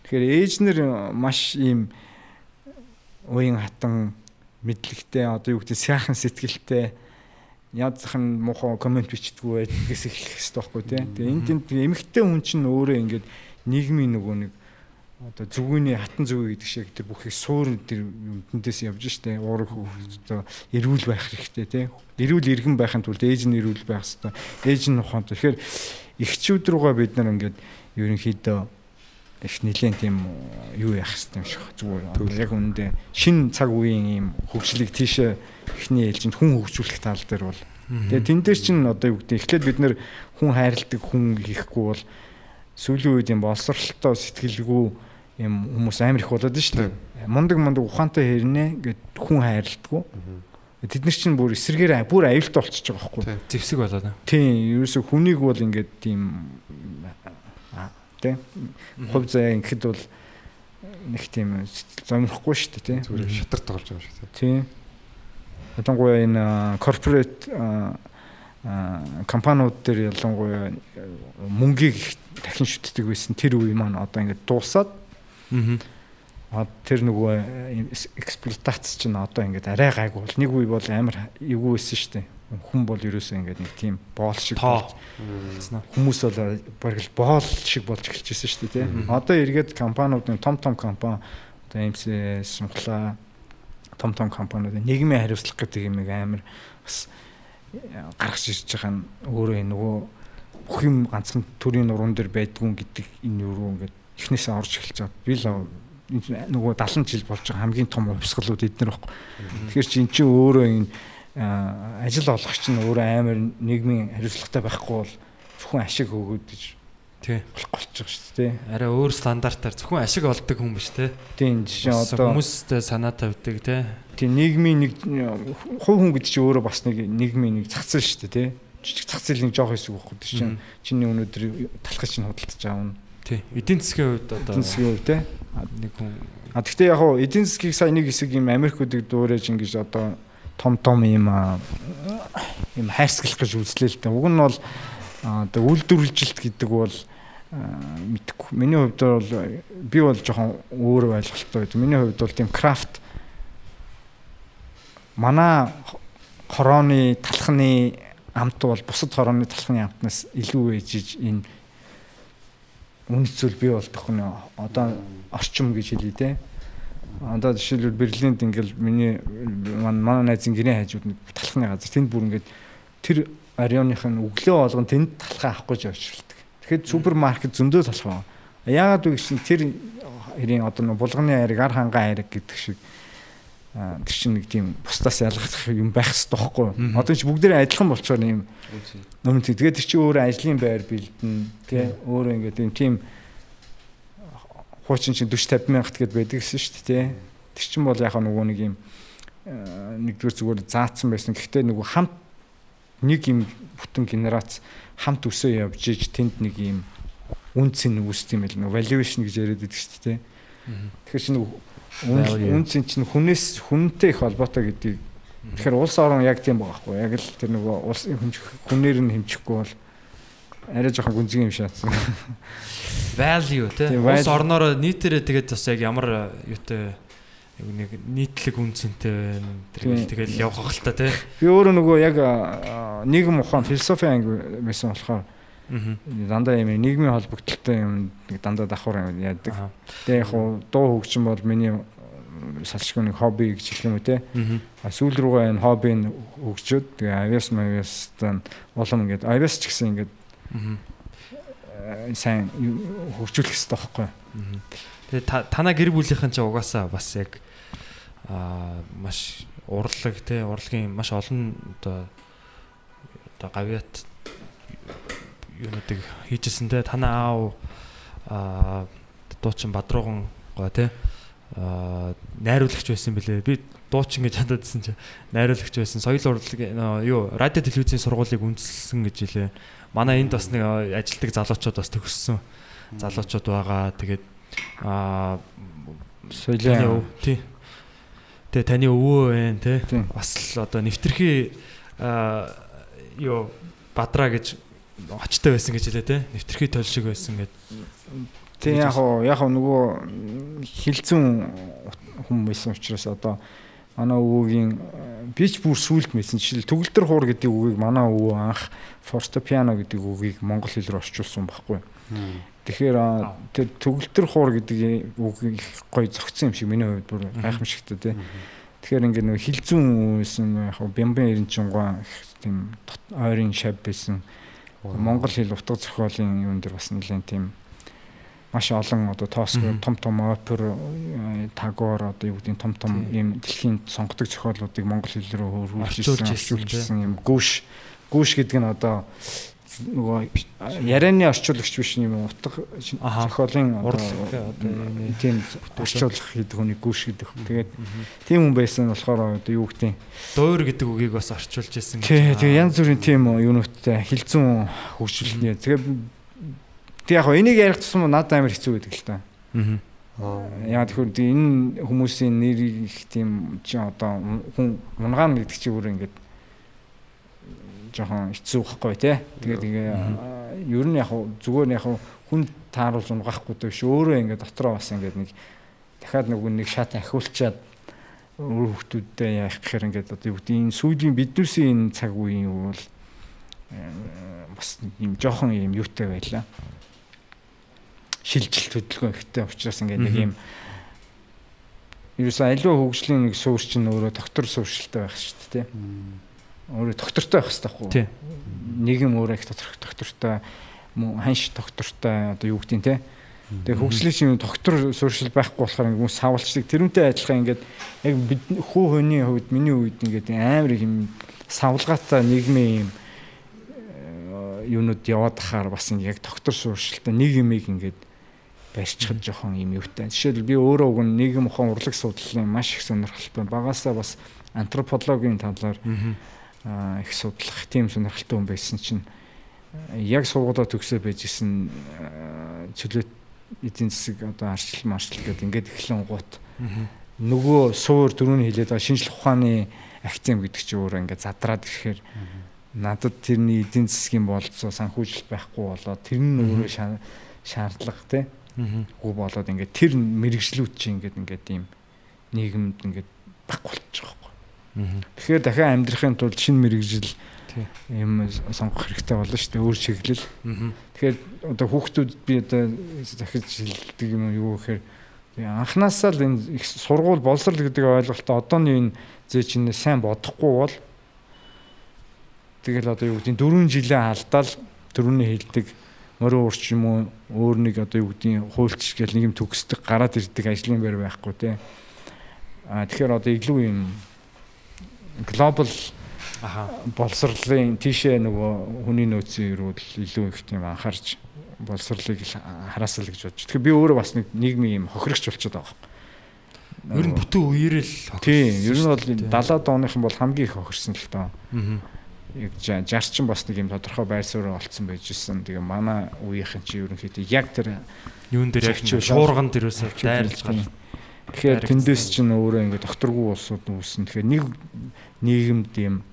Speaker 5: Тэгэхээр ээж нар маш ийм уян хатан мэдлэгтэй одоо юу гэдэг сайхан сэтгэлтэй ядзхан муухай комент бичдэггүй байдгээс эхлэх хэрэгтэй байхгүй тий. Тэгээ энэ тэнд эмэгтэй хүн чинь өөрөө ингээд нийгмийн нөгөө нэг одоо зүгүүний хатан зүг гэдэг шиг тэр бүхийг суур тэр юмтэнээс явж штэ уурах одоо эрүүл байх хэрэгтэй тий. Эрүүл иргэн байхын тулд ээж нь эрүүл байх хэрэгтэй. Ээж нь ухаан. Тэгэхээр эхчүүд рүүгээ бид нар ингээд ерөнхийдөө их нэлээд тийм юу яах хэрэгтэй юм шиг зүгээр. Яг үүндээ шин цаг үеийн ийм хөгжлийг тийшээ эхний ээлжинд хүн хөгжүүлэх тал дээр бол тэгээ тэн дээр чинь одоо юу гэдэг эхлээд бид нэр хүн хайрладаг хүн хийхгүй бол сүүлийн үед юм боловсролтой сэтгэлгүй юм хүмүүс амар их болоод шүү дээ. Мундаг мундаг ухаантай хэрнээ гэд хүн хайрладаггүй. Тэд нар чинь бүр эсэргээр бүр аюултай болчихж байгаа байхгүй.
Speaker 7: Зевсэг болоод.
Speaker 5: Тийм, ерөөсө хүнийг бол ингээд тийм тий. Хувь заяа ингэхэд бол нэг тийм зомрохгүй шүү дээ тий.
Speaker 4: Зүгээр шатар тоглож байгаа шиг тий.
Speaker 5: Тийм. Ялангуяа энэ корпорат компаниуд дээр ялангуяа мөнгийг дахин шүтдэг байсан тэр үе маань одоо ингээд дуусаад Аа тэр нөгөө эксплуатац чинь одоо ингээд арай гайгүй бол нэг үе бол амар эвгүй байсан шүү дээ. Хүн бол ерөөсөө ингээд нэг тийм боол шиг болж хүмүүс бол бараг л боол шиг болж эхэлчихсэн шүү дээ тий. Одоо эргээд компаниудын том том компани одоо MCS Монголаа том том компаниуд нийгмийн хариуцлага гэдэг юм амар бас гаргаж ирж байгаа нь өөрөө нөгөө бүх юм ганцхан төрийн нуруунд дэр байдгүй гэдэг энэ юу руу ингээд эхнээсээ орж эхэлж байгаа. Би л нөгөө 70 жил болж байгаа хамгийн том хувьсгалууд эднэр баггүй. Тэгэхээр чи эн чинь өөрөө энэ ажил олох чинь өөрөө амар нийгмийн хариуцлагатай байхгүй бол зөвхөн ашиг өгөөд гэж
Speaker 7: тий
Speaker 5: болох болчих шүү дээ.
Speaker 7: Арай өөр стандартаар зөвхөн ашиг олдог хүн биш тий.
Speaker 5: Тийм жишээ одоо
Speaker 7: хүмүүстэй санаа тавьдаг тий.
Speaker 5: Тийм нийгмийн нэг хувь хүн гэдэг чинь өөрөө бас нэг нийгмийн нэг зээл шүү дээ тий. Жижиг зах зээлийн жоох хэсэг байхгүй чинь чиний өнөөдөр талхаж чинь худалдаж аавна
Speaker 7: Тий. Эдийн засгийн хувьд одоо
Speaker 5: эдийн засгийн хувьд те
Speaker 7: нэг хүн
Speaker 5: А тэгтээ яг хуу эдийн засгийг сая нэг хэсэг юм Америкуудыг дуурайж ингэж одоо том том юм юм хайрсгалах гэж үзлээ л дээ. Уг нь бол одоо үйлдвэрлэжилт гэдэг бол мэдхгүй. Миний хувьд бол би бол жоохон өөр ойлголттой байд. Миний хувьд бол тийм крафт манай хорооны талхны амт бол бусад хорооны талхны амтнаас илүү ээжиж энэ үнэт зүйл бий болдох нь одоо орчим гэж хэлээ те. Одоо жишээлбэл Берлинд ингээл миний манай найзын гэрээ хажууд нэг талхны газар тэнд бүр ингээд тэр арионых нь өглөө болгон тэнд талхаа авах гэж очирдаг. Тэгэхэд супермаркет зөндөө талхаа. Яагаад вэ гэсэн тэр хэрийн одоо булганы айрыг ар хангаа айрыг гэдэг шиг тэр чинь нэг тийм бусдаас ялгах юм байх хэрэгтэй байхгүй юу? Одоо чи бүгдээрээ адилхан болчоор юм Өмнө тэгээд тэр чинь өөрөө ажлын байр бэлдэн тий өөрөө ингээд юм тийм хуучин чинь 40 50 мянгат гээд байдаг гэсэн шүү дээ тий. Тэр чинь бол яг нөгөө нэг юм нэгдүгээр зүгээр заацсан байсан. Гэхдээ нөгөө хамт нэг юм бүтэн генерац хамт өсөө явж иж тэнд нэг юм үнц нь үүсдэг юм байл нөгөө valuation гэж яриад байдаг шүү дээ тий. Тэгэхээр чи нөгөө үнц чинь хүнээс хүнтэй их холбоотой гэдгийг Тэгэхээр улс орон яг тийм байгаа хгүй. Яг л тэр нөгөө улс хүнээр нь хэмчихгүй бол арай жоохон гүнзгий юм шаацсан.
Speaker 7: Value тий. Улс орноор нийтээрээ тэгээд бас яг ямар юутай нэг нийтлэг үнцэнтэй байна. Тэр тэгэл явах хэл та тий.
Speaker 5: Би өөрөө нөгөө яг нийгэм ухаан философи анги байсан болохоор дандаа юм нийгмийн холбогдлолтой юм дандаа давхар яадаг. Тэгээ яг дуу хөгжим бол миний салшгүй нэг хобби гэж хэлэх юм уу те. Сүүл рүүгээ энэ хобби нь хөгжөөд тэгээ авиас мавиастан улам ингээд авиас ч гэсэн ингээд сайн хөгжүүлэх хэрэгтэй байхгүй.
Speaker 7: Тэгээ танаа гэр бүлийнхэн ч угаасаа бас яг аа маш урлаг те урлагийн маш олон одоо одоо гавьяат юунуудыг хийжсэн те танаа аав аа дуучин бадрууган гоо те аа найруулагч байсан бэлээ. Би дуучин гэж хандадсан чинь найруулагч байсан. Соёл урлаг юу радио телевизийн сургуулийг үндэслэн гэж хэлээ. Манай энд бас нэг ажилтдаг залуучууд бас төгссөн залуучууд байгаа. Тэгээд аа
Speaker 5: соёлын
Speaker 7: тий. Тэгээ таны өвөө байна тий. Бас л одоо нэвтрхий аа юу бадраа гэж очтой байсан гэж хэлээ тий. Нэвтрхий тол шиг байсан гэд
Speaker 5: Тийм яг хоо яг хоо нөгөө хилцэн хүн байсан учраас одоо манай өвөгийн бич бүр сүулт мэсэн жишээл төгөлдөр хуур гэдэг үгийг манай өвөө анх фортепиано гэдэг үгийг монгол хэл рүү орчуулсан байхгүй. Тэгэхээр тэр төгөлтөр хуур гэдэг үг их гоё зөгцсөн юм шиг миний хувьд бүр гайхамшигтай тий. Тэгэхээр ингээд нэг хилзүүн байсан яг бямбан эренчингоо их тийм ойрын шав байсан. Монгол хэл утга зохиолын юун дээр бас нэлээд тийм маш олон одоо тооско том том опер э, тагор одоо юу гэдэг нь том том ийм дэлхийн сонгодог зохиолуудыг монгол хэл рүү
Speaker 7: Орчуулж ирсэн,
Speaker 5: ийм гүүш гүүш гэдэг нь одоо нөгөө ярианы орчуулагч биш юм утга зохиолын
Speaker 7: Урлаг,
Speaker 5: тийм орчуулах гэдэг хүнийг гүүш гэдэг. Тэгээд тийм хүн байсан болохоор одоо юу гэдэг
Speaker 7: Дуур гэдэг үгийг бас орчуулж ирсэн.
Speaker 5: Тий, тэгээ янз бүрийн тийм юунуудтай хилцүүн хөгжүүлнэ. Тэгээ тэг яг энийг ярих тусам надад амар хэцүү байдаг л та.
Speaker 7: Аа.
Speaker 5: Яа тэгэхээр тэг энэ хүмүүсийн нэр их тийм чи одоо хүн унгаан гэдэг чи өөр ингээд жоохон хэцүү байхгүй тий. Тэгээ тэгээ ер нь яг зүгээр яг хүн тааруулж унгаахгүй биш өөрөө ингээд дотроо бас ингээд нэг дахиад нөгөө нэг шат ахиулчаад өөр хүмүүстээ яах гэхээр ингээд одоо юу гэдэг энэ сүүлийн биднүүсийн энэ цаг үеийн бол э, бас юм жоохон юм юутай байлаа. Шилжилт хөдөлгөөн ихтэй учраас ингээд нэг юм ерөөсөө аливаа хөгжлийн нэг суурь чинь өөрөө доктор суурьшилтай байх шүү дээ тий. Өөрөө доктортой байх хэрэгтэй байхгүй нийгэм өөрөө их доктор доктортой мөн ханш доктортой одоо юу гэдгийг те Тэгээ хөгжлийн чинь доктор суурьшил байхгүй болохоор хүмүүс савлцдаг. Тэрүүнтэй адилхан ингээд яг бид хүү хөний хувьд миний үед ингээд амар их юм савлгаатай нийгмийн юм э, юунууд яваад хахаар бас яг доктор суурьшилтай нэг юмыг ингээд барьчихад жоохон юм юутай. Жишээлбэл би өөрөө уг нийгэм ухаан урлаг судлалын маш их сонирхолтой. Багасаа бас антропологийн талаар аа, их судлах тийм сонирхолтой хүн байсан чинь э, яг сургуулаа төгсөө байж исэн чөлөөт эдийн засаг одоо арчил марчил гэдэг ингээд эхлэн гут нөгөө суур дөрөвний хилээд байгаа шинжлэх ухааны акцент гэдэг чинь өөрөө ингээд задраад ирэхээр надад тэрний эдийн засгийн болцоо санхүүжилт байхгүй болоод тэр нь өөрөө шаа- шаардлага те хүү болоод ингээд тэр мэрэгжлүүд чинь ингээд ингээд ийм нийгэмд ингээд байхгүй болчих. Тэгэхээр дахиад амьдрахын тулд шинэ мэрэгжил
Speaker 7: Тий.
Speaker 5: юм сонгох хэрэгтэй болно шүү дээ. Өөр чиглэл. Тэгэхээр одоо хүүхдүүд би одоо захиж хэлдэг юм юу гэхээр анханасаа л энэ их сургууль боловсрал гэдэг ойлголтоо одооний энэ зээ чинь сайн бодохгүй бол тэгэл одоо юу гэдэг дөрвөн жилээ алдаал дөрөвний хэлдэг морин уурч юм уу өөр нэг одоо юу гэдэг хуульч гэл нэг юм төгсдөг гараад ирдэг ажлын байр байхгүй тий. А тэгэхээр одоо илүү юм глобал
Speaker 7: Аха.
Speaker 5: боловсрлын тийшээ нөгөө хүний нөөцийн өрөөл илүү их тийм анхаарч боловсрлыг л хараасал гэж бодож. Тэгэхээр би өөрөө бас нэг нийгмийн юм хохирогч болчиход байгаа юм.
Speaker 7: Ер нь бүтэн үеэр л
Speaker 5: Тийм, ер нь бол 70-аад оныхан бол хамгийн их хохирсон л тоо.
Speaker 7: Аа.
Speaker 5: Яг 60 ч бас нэг юм тодорхой байр суурь олцсон байж исэн. Тэгээ манай үеийнхэн чи ерөнхийдөө яг тэр
Speaker 7: Юун дээр яг шуурган дээрөөсөө дайрлаж гал.
Speaker 5: Тэгэхээр тэндээс чинь өөрөө ингээд докторгүй улсууд үүсэн. Тэгэхээр нэг нийгэмд юм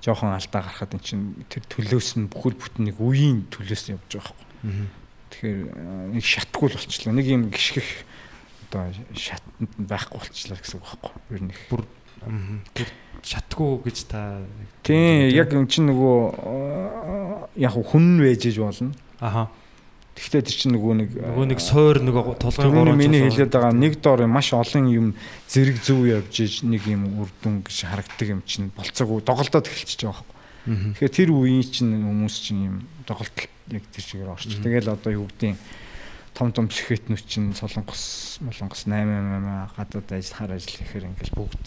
Speaker 5: жоохон алдаа гарахад эн чинь тэр төлөөс нь бүхэл бүтэн нэг үеийн төлөөс явж байгаа байхгүй. Тэгэхээр э, нэг шатгүй л болчихлоо. Нэг юм гიშгэх одоо шатанд байхгүй болчихлоо гэсэн үг байхгүй. Ер нь их.
Speaker 7: Тэр шатгүй гэж та
Speaker 5: Тийм яг эн чинь нөгөө э, яг хүн иж болно.
Speaker 7: аха
Speaker 5: Тэгвэл тэр чинь нөгөө нэг
Speaker 7: нөгөө нэг суур нөгөө
Speaker 5: Түрүүний
Speaker 7: гурван
Speaker 5: миний хэлээд байгаа нэг доор маш олон юм зэрэг зөв явж иж нэг юм үр дүн гэж харагддаг юм чинь болцоогүй доголдоод эхэлчихэж байгаа.
Speaker 7: Мгм.
Speaker 5: Тэгэхээр тэр үеийн чинь хүмүүс чинь юм доголдолт яг тэр чигээр орчих. Тэгэл одоо юу гэдгийг том том психетнүүд чинь солонгос молонгос 88 гадаад ажиллахаар ажил гэхээр ингээл бүгд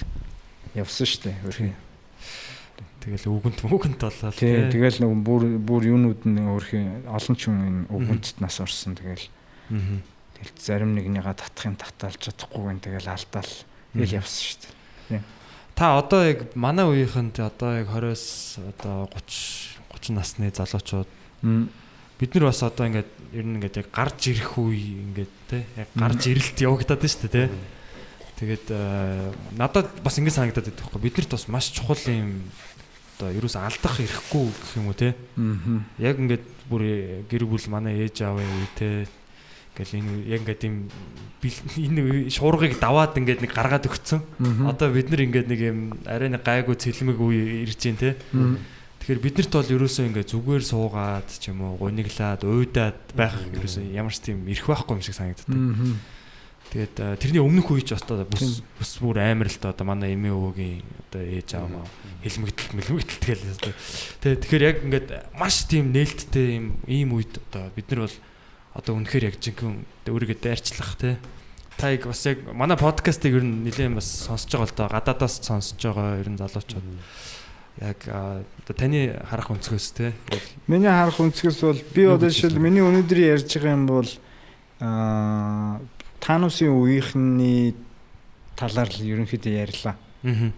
Speaker 5: явсан шүү дээ.
Speaker 7: Тэгэл үгэнт мүгэнт болоо
Speaker 5: Тий, тэгэл нэг бүр бүр юунууд нь өөрхий олон ч энэ өвгөнцөд нас орсон тэгэл. Тэгэл зарим нэгнийгаа татахын татаалж чадахгүй гэн тэгэл алдаал тэгэл явсан шүү дээ.
Speaker 7: та одоо яг манай үеийнхэнд одоо яг 20-с одоо 30 30 насны залуучууд бид нар бас одоо ингээд ер нь ингээд яг гарч ирэх үе ингээд те яг гарч ирэлт явагдаад шүү дээ те тэгээд э, надад бас ингэ санагдаад байдаг байхгүй. Биднэрт бас маш чухал юм одоо ерөөс алдах ирэхгүй гэх юм уу те? Яг ингээд бүр гэр бүл манай ээж аавын үе те? Ингээл энэ яг ингээд юм энэ шуургыг даваад ингээд нэг гаргаад өгцөн. Одоо бид нар ингээд нэг юм арай нэг гайгүй цэлмэг үе ирж байна те. Тэгэхээр биднэрт бол ерөөсөө ингээ зүгээр суугаад ч юм уу гуниглаад уйдаад байх ерөөсөө ямар ч тийм ирэх байхгүй юм шиг санагддаг. Тэгээд тэрний өмнөх үе ч одоо бүс бүс бүр амар л та одоо манай эмээ өвөгийн одоо ээж аав маа хэлмэгдэл мэлмэгдэл тэгэл одоо тэгээд тэгэхээр яг ингээд маш тийм нээлттэй юм ийм үед одоо бид нар бол одоо үнэхээр яг жинхэнэ өөрийгөө дайрчлах те. Та яг бас яг манай подкастыг ер нь нэлээд бас сонсож байгаа л доо гадаадаас сонсож байгаа ер нь залуучууд. Яг одоо таны харах өнцгөөс те.
Speaker 5: Миний харах өнцгөөс бол би одоо жишээл миний өнөөдөр ярьж байгаа юм бол аа Танусын үеийнхний талаар л ерөнхийдөө ярьлаа.
Speaker 7: Аа.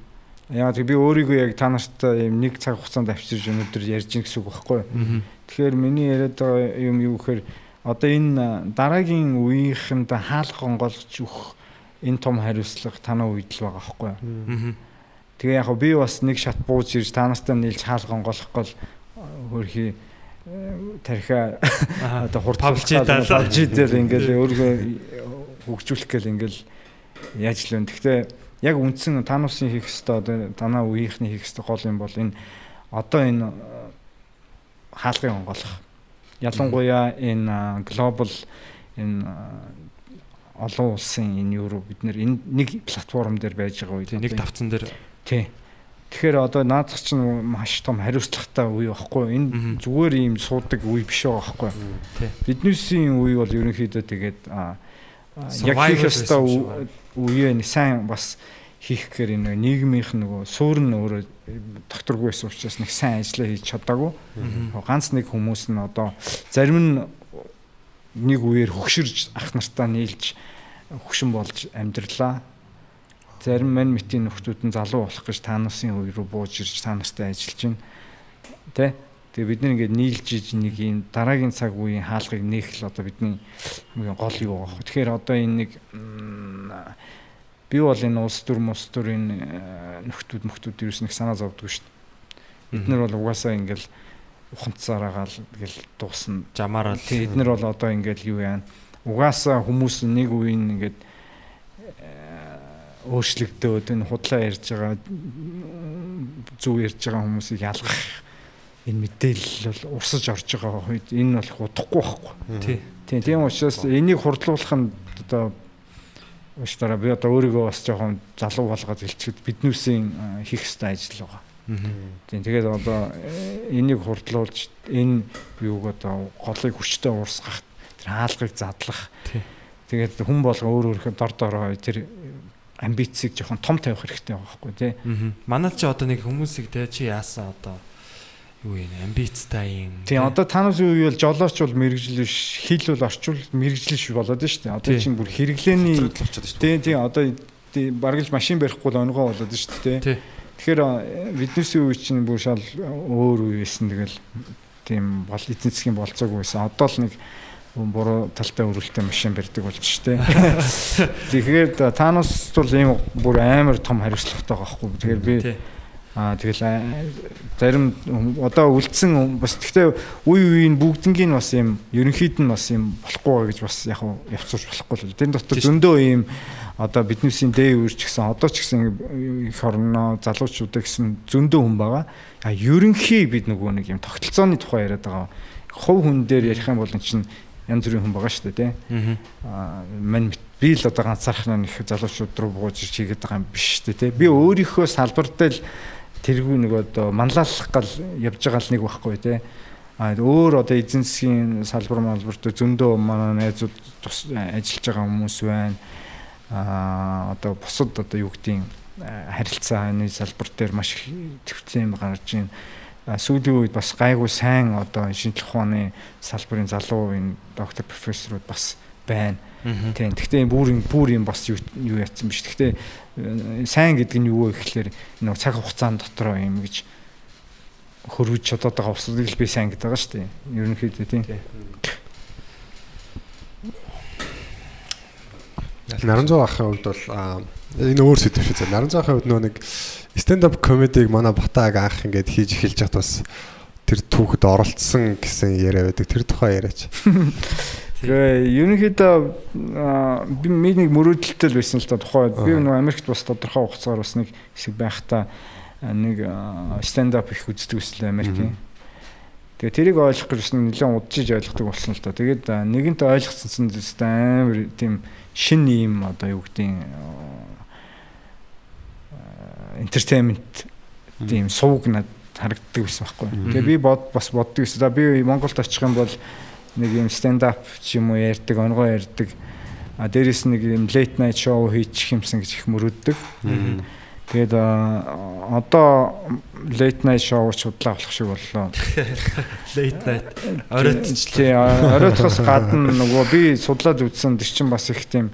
Speaker 5: Яг би өөрийгөө яг та нартай юм нэг цаг хугацаанд авчирж өнөөдөр ярьж гин гэсэн үг байхгүй юу?
Speaker 7: Аа.
Speaker 5: Тэгэхээр миний яриад байгаа юм юу гэхээр одоо энэ дараагийн үеийнхэнд хаалга онгойлгож өгөх энэ том хариуцлага танаа үед л байгаа байхгүй юу?
Speaker 7: Аа.
Speaker 5: Тэгээ яг би бас нэг шат бууж ирж та нартай нийлж хаалга онгойлгохгүй л хөрхи тархиа одоо
Speaker 7: Павлж
Speaker 5: хурдтай
Speaker 7: идэл.
Speaker 5: павж идэл ингээл өөргөө хөгжүүлэх гээл ингээл яаж л вэ. Гэхдээ яг үндсэн тануусын хийх хэвээр одоо танаа үеийнхний хийх хэвээр гол юм бол энэ одоо энэ хаалгын онгойлгох. Ялангуяа энэ глобал энэ олон улсын энэ юу бид нэг платформ дээр байж байгаа үед
Speaker 7: нэг давцсан дээр
Speaker 5: тий. Тэгэхээр одоо наадах чинь маш том хариуцлагатай үе байхгүй.
Speaker 7: Мгм.
Speaker 5: Энэ зүгээр ийм суудаг үе биш байгаа байхгүй.
Speaker 7: Тий.
Speaker 5: Биднээсийн үе бол ерөнхийдөө тэгээд яг хийх ёстой үе нэг сайн бас хийх гэхээр энэ нийгмийнх нөгөө суурн өөрөө докторгүй байсан учраас нэг сайн ажиллаа хийж чадаагүй. Ганц нэг хүмүүс нь одоо зарим нь нэг үеэр хөгширж ах нартаа нийлж хөгшин болж амьдралаа. Зарим мань мэтийн нөхдүүд нь залуу болох гэж таанасын үе рүү бууж ирж та нартай ажиллаж байна. Тэ? Тэгээ бид нар ингээд нийлж иж нэг юм дараагийн цаг үеийн хаалгыг нээх л одоо бидний хамгийн гол юу байгаа. Тэгэхээр одоо энэ нэг би бол энэ улс төр мус төр энэ э, нөхдүүд мөхдүүд ерөөс нэг санаа зовдгүй шүү дээ. Бид нар бол угаасаа ингээл ухамцаараагаал тэгэл дуусна
Speaker 7: жамаараа
Speaker 5: Тий, эднэр бол одоо ингээл юу яана. Угаасаа хүмүүс нэг үеийн ингээд э, өөрчлөгдөөд энэ худлаа ярьж байгаа зүг ярьж байгаа хүмүүсийг ялгах энэ мэдээлэл бол урсаж орж байгаа үед энэ бол удахгүй байхгүй.
Speaker 7: тий
Speaker 5: Тийм тийм учраас энийг хурдлуулах нь одоо ууштараа би одоо өөрийгөө бас жоохон залуу болгоод хэлчихэд биднүүсийн хийх ёстой ажил байгаа. Тийм тэгээд одоо э, энийг хурдлуулж энэ юуг одоо голыг хүчтэй уурсгах тэр хаалгыг задлах.
Speaker 7: Тий.
Speaker 5: Тэгээд хүн болго өөр өөрхөн дор дороо тэр амбицийг жоохон том тавих хэрэгтэй байгаа байхгүй тий.
Speaker 7: Манайд ч одоо нэг хүмүүсийг те чи яасан одоо юу юм амбицтай юм.
Speaker 5: Тийм одоо танаас юу юу бол жолооч бол мэрэгжил биш хил бол орчуул мэрэгжил ш болоод нь шүү дээ. Одоо
Speaker 7: Тий.
Speaker 5: чинь бүр хэрэглээний. Тийм тийм одоо тий, бараг л машин барихгүй л онгоо болоод нь шүү дээ.
Speaker 7: Тий.
Speaker 5: Тэгэхээр э, биднээсийн үе чинь бүр шал өөр үе байсан тэгэл тийм бол эзэн засгийн болцоогүй байсан. Одоо л нэг буруу талтай өрөлттэй машин барьдаг болж штэ. Тэгэхээр та- танаас бол ийм бүр амар том хариуцлагатай байгаа хгүй. Тэгэхээр би
Speaker 7: Тий.
Speaker 5: Аа тэгэл зарим одоо үлдсэн бас гэхдээ үе үеийн бүгднгийн бас юм ерөнхийд нь бас юм болохгүй гэж бас яг хуу явцуулж болохгүй л. Тэн дотор зөндөө ийм одоо биднээсийн дээ үрч гэсэн одоо ч гэсэн их орно залуучуудаа гэсэн зөндөө хүн байгаа. А ерөнхий бид нөгөө нэг юм тогтолцооны тухай яриад байгаа. Хов хүн дээр ярих юм бол чинь янз бүрийн хүн байгаа шүү дээ тий. Аа мань би л одоо ганцаархнаа нэг залуучууд руу бууж ирж хийгээд байгаа юм биш дээ тий. Би өөрийнхөө салбартай л тэргүй нэг одоо манлайлах гал явж байгаа л нэг байхгүй тий. А өөр одоо эзэн засгийн салбар малбарт зөндөө манай найзууд тус ажиллаж байгаа хүмүүс байна. А одоо бусад одоо юу гэдгийг харилцааны салбар дээр маш их төвцөн юм гарч байна. Сүүлийн үед бас гайгүй сайн одоо шинжлэх ухааны салбарын залуу энэ доктор профессорууд бас байна. Тийм. Гэхдээ бүр бүр юм бас юу ятсан биш. Гэхдээ э, сайн гэдэг нь юу вэ гэхээр нэг цаг хугацаанд дотроо юм гэж хөрвж чадаад байгаа усыг л би сайн гэдэг байгаа шүү дээ. Ерөнхийдөө тийм.
Speaker 4: Наран зоо ахын хувьд бол энэ өөр сэдв шүү дээ. Наран зоо ахын хувьд нөө нэг stand up comedy-г манай Батаг анх ингээд хийж эхэлж хат бас тэр түүхэд оролцсон гэсэн яриа байдаг. Тэр тухай яриач.
Speaker 5: Тэгээ ерөнхийдөө би нэг мөрөөдөлтэй л байсан л та тухай. Би нөгөө Америкт бас тодорхой хугацаагаар бас нэг хэсэг байхдаа нэг stand up их үздэг гэсэн Америкийн. Тэгээ тэрийг ойлгох бас нэлээд удажиж ойлгодог болсон л та. Тэгээд нэгэнт ойлгоцсон ч амар тийм шин юм одоо юу гэдэг entertainment тийм сувг над харагддаг байсан байхгүй. Тэгээ би бод бас боддог гэсэн. За би Монголд очих юм бол нэг юм stand up ч юм уу ярьдаг, онгоо ярьдаг. А дээрэс нэг юм late night show хийчих юмсан гэж их мөрөддөг. Тэгээд одоо late night show ч удлаа болох шиг боллоо.
Speaker 7: Late night. Оройтч.
Speaker 5: Оройтхоос гадна нөгөө би судлаад үзсэн тэр чинь бас их тийм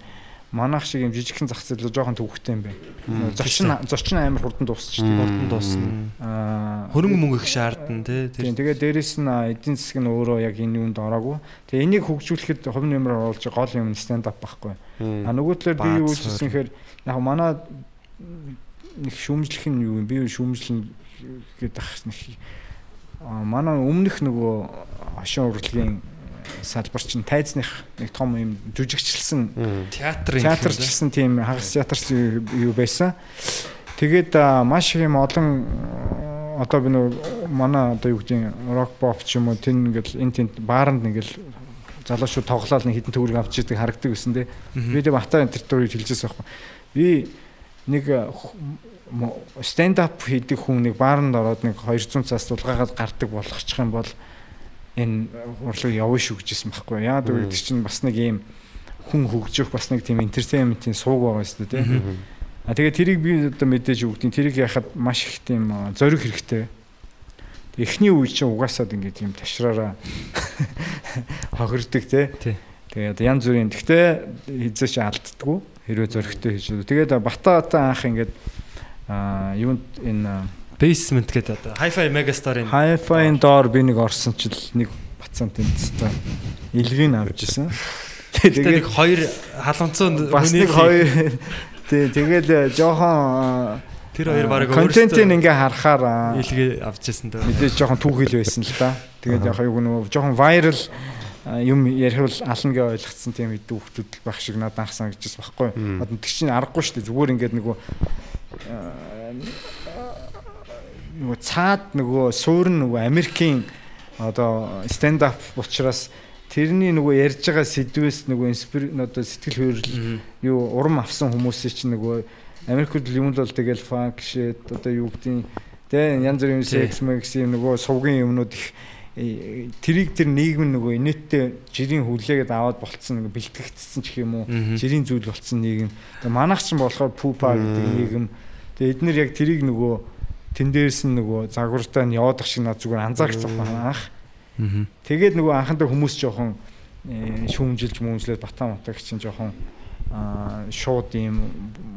Speaker 5: манайх шиг юм жижигхэн зах зээл жоохон төвхтэй юм байна. Зочин зочин амар хурдан дуусчихдаг.
Speaker 7: Хурдан дуусна. Хөрөнгө мөнгө их шаардна тий.
Speaker 5: Тийм
Speaker 7: Тэр
Speaker 5: тэгээ дээрэс нь эдийн засаг нь өөрөө яг энэ юунд ороогүй. Тэгээ энийг хөгжүүлэхэд хувь нэмрээр оруулж гол юм stand up байхгүй. А нөгөө талаар би юу үзсэн гэхээр яг манай нэг шүүмжлэх нь юу юм би шүүмжлэн гэдэг ах нэг а, манай өмнөх нөгөө хошин урлагийн салбар чинь тайзных нэг том юм жүжигчлсэн
Speaker 7: театрын
Speaker 5: театрчлсан тийм хагас театрч юу байсан. Тэгээд маш их юм олон одоо би нөө манай одоо юу гэдэг рок поп ч юм уу тэн ингээл эн тент бааранд ингээл залуучууд тоглоод нэг хитэн төгрөг авч идэг харагдаг гэсэн тий. Би тэг бата энэ төрөөр хэлжээс байхгүй. Би нэг stand up хийдэг хүн нэг бааранд ороод нэг 200 цаас дулгаагаад гардаг болгочих юм бол энэ урлаг явна шүү гэжсэн байхгүй. Яагаад гэвэл тэр чинь бас нэг юм хүн хөгжих бас нэг тийм entertainment-ийн сууг байгаа шүү дээ тий. А тэгээд тэрийг би одоо мэдээж өгдیں۔ Тэрийг яхад маш их тийм зориг хэрэгтэй. Эхний үе чинь угаасаад ингээд юм ташраараа хохирдог тий.
Speaker 7: Тий.
Speaker 5: Тэгээд янз бүрийн гэхдээ хизээ чи алддаггүй хэрвээ зөрөгтэй хийж. Тэгээд Бататай анх ингээд а юунд энэ
Speaker 7: basement гэдэг одоо hi-fi megastar-ын
Speaker 5: Hi-Fi-ын доор би нэг орсон чил нэг бацаан тэнцтэй илгийг авч ирсэн.
Speaker 7: тэгээд нэг хоёр халуунцсан
Speaker 5: бас нэг хоёр тий тэгэл жоохон
Speaker 7: тэр хоёр баг
Speaker 5: контентын ингээ харахаар
Speaker 7: илгээ авч ирсэн дөө.
Speaker 5: мэдээж жоохон түүхэл байсан л да. Тэгээд яг юу нөгөө жоохон viral юм ярихвал ална гэж ойлгоцсон тийм идэв хүмүүс байх шиг надад анх санагдчихсан байхгүй. Одоо тэг чинь аргагүй шүү дээ. Зүгээр ингээд нөгөө а, нөгөө цаад нөгөө суурн нөгөө Америкийн одоо stand up учраас тэрний нөгөө ярьж байгаа сэдвээс нөгөө инспир одоо сэтгэл хөдлөл юу урам авсан хүмүүсийн чинь нөгөө Америкт юм л бол тэгэл funk shit одоо юу гэдгийг тэ янз бүрийн sex max юм нөгөө сувгийн юмнууд их э, тэрийг тэр нийгэм нөгөө инээдтэй жирийн хүлээгээд аваад болцсон нөгөө бэлтгэгдсэн ч юм уу жирийн зүйл болцсон нийгэм. Тэгээ манайх ч болохоор пупа гэдэг нийгэм. Тэгээ эднэр яг тэрийг нөгөө тэн дээрс нь нөгөө загвартаа нь яваад ах шиг над зүгээр анзаарчихсан байна анх. Тэгээд нөгөө анхандаа хүмүүс жоохон э, шүүмжилж мөмжлээд батаа матаг чинь жоохон шууд юм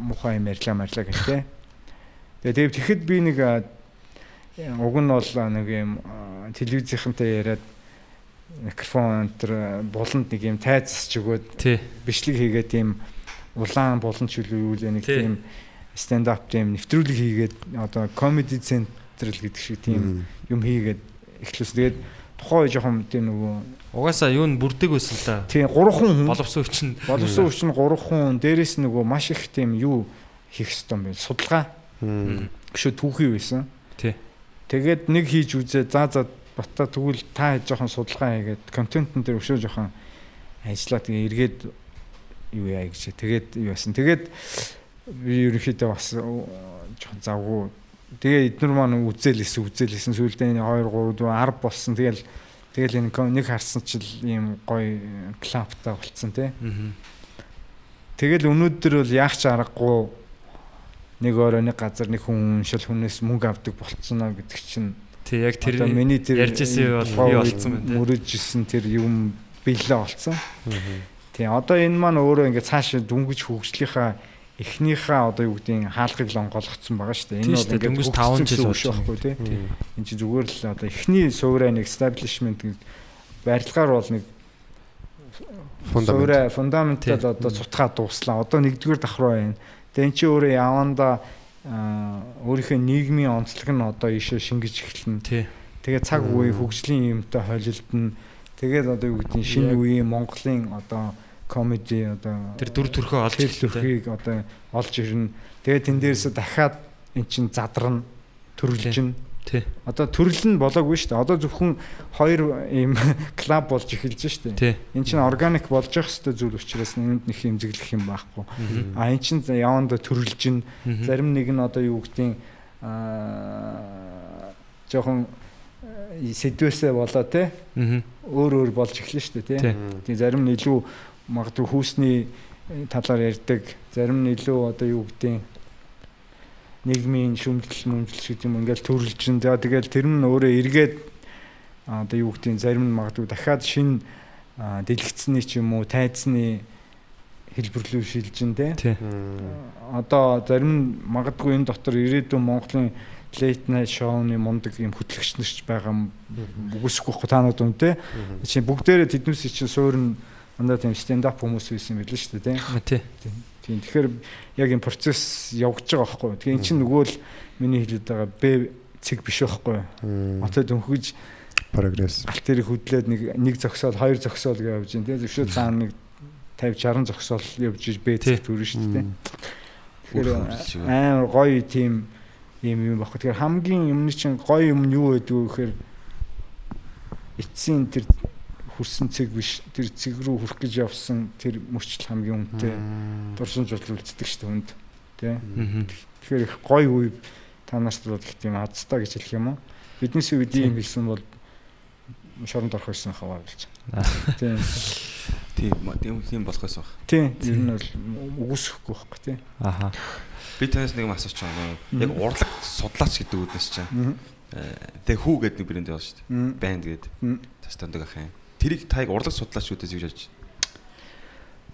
Speaker 5: мухай юм ярьлаа марлаа гэхтээ. Тэгээд тэгэхэд би нэг уг нь бол нэг юм телевизийнхэнтэй яриад микрофон энэ буланд нэг юм тайзсч өгөөд бичлэг хийгээд тийм улаан булан ч үл юу л нэг
Speaker 7: Тий.
Speaker 5: тийм stand up тийм нэвтрүүлэг хийгээд одоо comedy central гэдэг шиг тийм юм хийгээд эхлүүлсэн. Тэгээд тухайн үе жоохон тийм нөгөө
Speaker 7: Угаасаа юу н бүрдэг байсан л да.
Speaker 5: тийм 3 хүн
Speaker 7: Боловсон хүчин.
Speaker 5: боловсон хүчин 3 хүн дээрэс нөгөө маш их тийм юу хийх юм бэ? Судалгаа шүү түүхий байсан.
Speaker 7: Тий.
Speaker 5: Тэгээд нэг хийж үзээ. За за бата тэгвэл та жоохон судалгаа хийгээд контентн дээр өшөө жоохон ажиллаа тэгээ эргээд юу яа гэж. Тэгээд юу яасан. Тэгээд би ерөнхийдөө бас э, жоохон завгүй. Тэгээ эднэр маань үзээлсэн үзээлсэн сүүлдээ 2 3 4 10 болсон. Тэгэл тэгэл энэ нэг харсан чил ийм гоё клаптай болцсон тий. Тэгэл өнөөдөр бол яах ч аргагүй нэг өөрөө нэг газар нэг хүн шил хүнээс мөнгө авдаг болцсон аа гэдэг чинь
Speaker 7: Тий яг тэр
Speaker 5: миний тэр
Speaker 7: ярьжсэн юу бол
Speaker 5: үед
Speaker 7: болцсон бэ те.
Speaker 5: мөрөжсэн тэр юм биелээ болцсон. Тий одоо энэ маань өөрөө ингээд цааш дүнгиж хөгжлийнхаа эхнийхээ одоо юу гэдгийг хаалгыг л онгойлгоцсон байгаа шүү дээ.
Speaker 7: Тийм шүү дээ, дөнгөж таван жил болж
Speaker 5: байхгүй тий. Энд чинь зүгээр л одоо эхний суурай нэг establishment гэдэг барилгаар бол нэг
Speaker 4: Фундамент.
Speaker 5: суурай фундаментал одоо цутгаа дууслаа. Одоо нэгдүгээр давхруу байна. Тэгээ эн чинь өөрөө яванда өөрийнхөө нийгмийн онцлог нь одоо ишээ шингэж эхэлнэ.
Speaker 7: Тий.
Speaker 5: Тэгээ цаг үе хөгжлийн юмтай холилдно. Тэгээд одоо юу гэдгийг шинэ үеийн Монголын одоо комеди одоо
Speaker 7: Тэр дүр төрхөө олж те.
Speaker 5: төрхийг одоо олж ирнэ. Тэгээд тэн дээрээс дахиад эн чин задрна. төрөлжин.
Speaker 7: Тий.
Speaker 5: Одоо төрөл нь болоогүй шүү дээ. Одоо зөвхөн хоёр ийм клуб болж эхэлж шүү дээ.
Speaker 7: Тий.
Speaker 5: Энд чинь органик болж явах хэрэгтэй зүйл учраас энд нэг хэмзэглэх юм байхгүй. А эн чинь яванда төрөлжин. Зарим нэг нь одоо юу гэдгийг аа жоохон э, сэдвээсээ болоо те өөр өөр болж эхэлнэ шүү дээ
Speaker 7: Тий.
Speaker 5: тий. Тэгээ зарим нь илүү магадгүй хүүсний э, талаар ярьдаг, зарим нь илүү одоо юу гэдгийг нийгмийн шүмжлэл мүмжлэл гэдэг юм ингээл төрөлжин. За тэгэл тэр нь өөрөө эргээд одоо юу гэдгийг зарим нь магадгүй дахиад шин а, дэлгэцний ч юм уу тайцны хэлбэрлүү шилжин.
Speaker 7: Тий.
Speaker 5: Одоо зарим нь магадгүй энэ дотор ирээдүйн Монголын late night show-ны мундаг юм хөтлөгч нарч байгаа юм үгүйсэхгүй та нарт юм те. Чи бүгдээрээ тэднээс чинь суурн дандаа тийм stand up хүмүүс байсан юм билээ шүү дээ те.
Speaker 7: Тий.
Speaker 5: Тийм тэгэхээр яг энэ процесс явагдаж байгаа байхгүй. Тэгээ эн чинь нөгөө л миний хэлээд байгаа Б цэг биш байхгүй. Отод өнхөж
Speaker 4: прогресс.
Speaker 5: алт тэрийг хөдлөөд нэг нэг зөксөөл хоёр зөксөөл гэж явж. Тэгээ зөвшөө цаана нэг 50 60 зөксөөл явж иж Б цэг төрөн шүү дээ. Тэгэхээр амар гоё тийм юм юм багх. Тэгэхээр хамгийн юмны чинь гоё юм нь юу байдгүй гэхээр эцсийн тэр хүрсэн цэг биш тэр цэг рүү хүрэх гэж явсан тэр мөрчл хамгийн үнэтэй дурсамж бол үлддэг шүү дээ хүнд. Тэ.
Speaker 7: Аа.
Speaker 5: Тэгэхээр их гоё үе та нарт бол их тийм азтай гэж хэлэх юм уу? Биднээс үед ийм хэлсэн бол шоронд орох байсан хаваа болж. Тийм.
Speaker 6: Тийм тийм юм болох байсан баг.
Speaker 5: Тийм. Ер нь бол үгүйсэхгүй байхгүй тийм.
Speaker 7: Аха.
Speaker 6: Би танаас нэг юм асууч байгаа. Яг урлаг судлаач гэдэг үгнээс чинь тэг хүү гэдэг нэг брэнд яваа шүү дээ. Банд гэдэг.
Speaker 5: Мгм.
Speaker 6: Тас тандаг ахын. Тэрийг таяг урлаг судлаач үүдээс юу яаж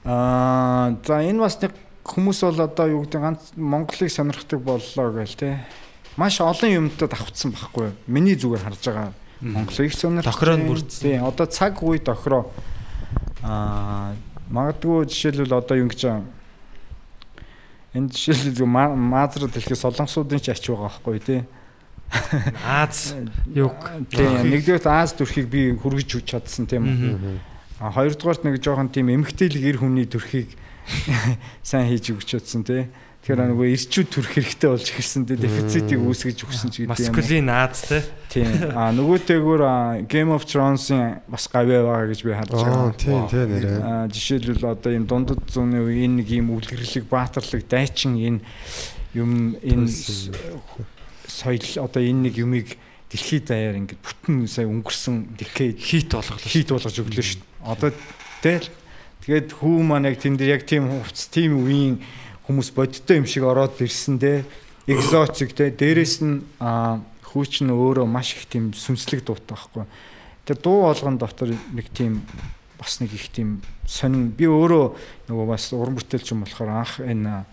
Speaker 5: Аа за энэ бас нэг хүмүүс бол одоо юу гэдэг ганц Монголыг сонирхдаг боллоо гээл те. Маш олон юмтай давхцсан байхгүй юу? Миний зүгээр харж байгаа Монголыг сонирх.
Speaker 7: Тохироо бүрдсэн.
Speaker 5: Тийм одоо цаг үе тохироо аа магадгүй жишээлбэл одоо юу гэж байгаа Энд жишээлбэл ма- маазрууд хэлэхэд солонгосуудын ч ач байгаа байхгүй тий.
Speaker 7: Аз юг
Speaker 5: Тийм нэгдүгээр Аз төрхийг би хүргэж чадсан тийм үү. А хоёрдугаарт нэг жоохон тийм эмгтээлэг эр хүний төрхийг сайн хийж өгч чадсан тий. Тэгэхээр нөгөө ирчүүд төрх хэрэгтэй болж ирсэн тий. Дефицитийг үүсгэж өгсөн ч гэдэг юм.
Speaker 7: маскулин Аз.
Speaker 5: Тийм. А нөгөөтэйгөр Game of Thrones-ын бас гавьяа байгаа гэж би харж
Speaker 4: Аа
Speaker 5: байгаа.
Speaker 4: тийм тийм нэрээ.
Speaker 5: А жишээлбэл одоо энэ дундад зууны үе энэ нэг юм үлгэрлэг, баатарлаг, дайчин энэ юм энэ соёл одоо энэ нэг юмыг дэлхийд даяар ингээд бүтэн сая өнгөрсөн decade
Speaker 7: Хит болгох.
Speaker 5: хийт болгож өглөө шүү дээ. Одоо тэгэл тэгээд хүү маань яг тэн дээр яг тийм хувцс тийм үеийн хүмүүс бодиттой юм шиг ороод ирсэн дээ. Экзотик те дээрэс нь хүүч нь өөрөө маш их тийм сүнслэг дуутай байхгүй. Тэр дуу болгон дотор нэг тийм бас нэг их тийм сонин би өөрөө нөгөө бас уран бүтээлч юм болохоор анх энэ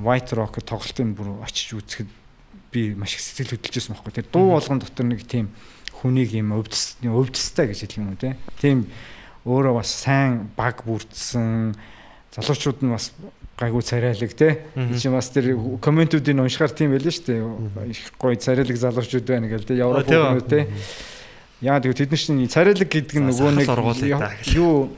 Speaker 5: White Rock тоглолтын бүр очиж үзэхэд би маш их сэтгэл хөдлөжсэн байхгүй. Тэр дуу болгон дотор нэг тийм хүнийг юм өвдөс өвдөстэй гэж хэлэх юм уу те. Тийм өөрөө бас сайн баг бүрдсэн залуучууд нь бас гайгүй царайлаг те. Чи бас тэр комментүүдийг уншихаар тийм байлаа шүү дээ. Их гоё царайлаг залуучууд байна гэл те. Европ хүмүүс те. Яа тэгвэл тэд нар чинь царайлаг гэдэг нь нөгөө нэг юу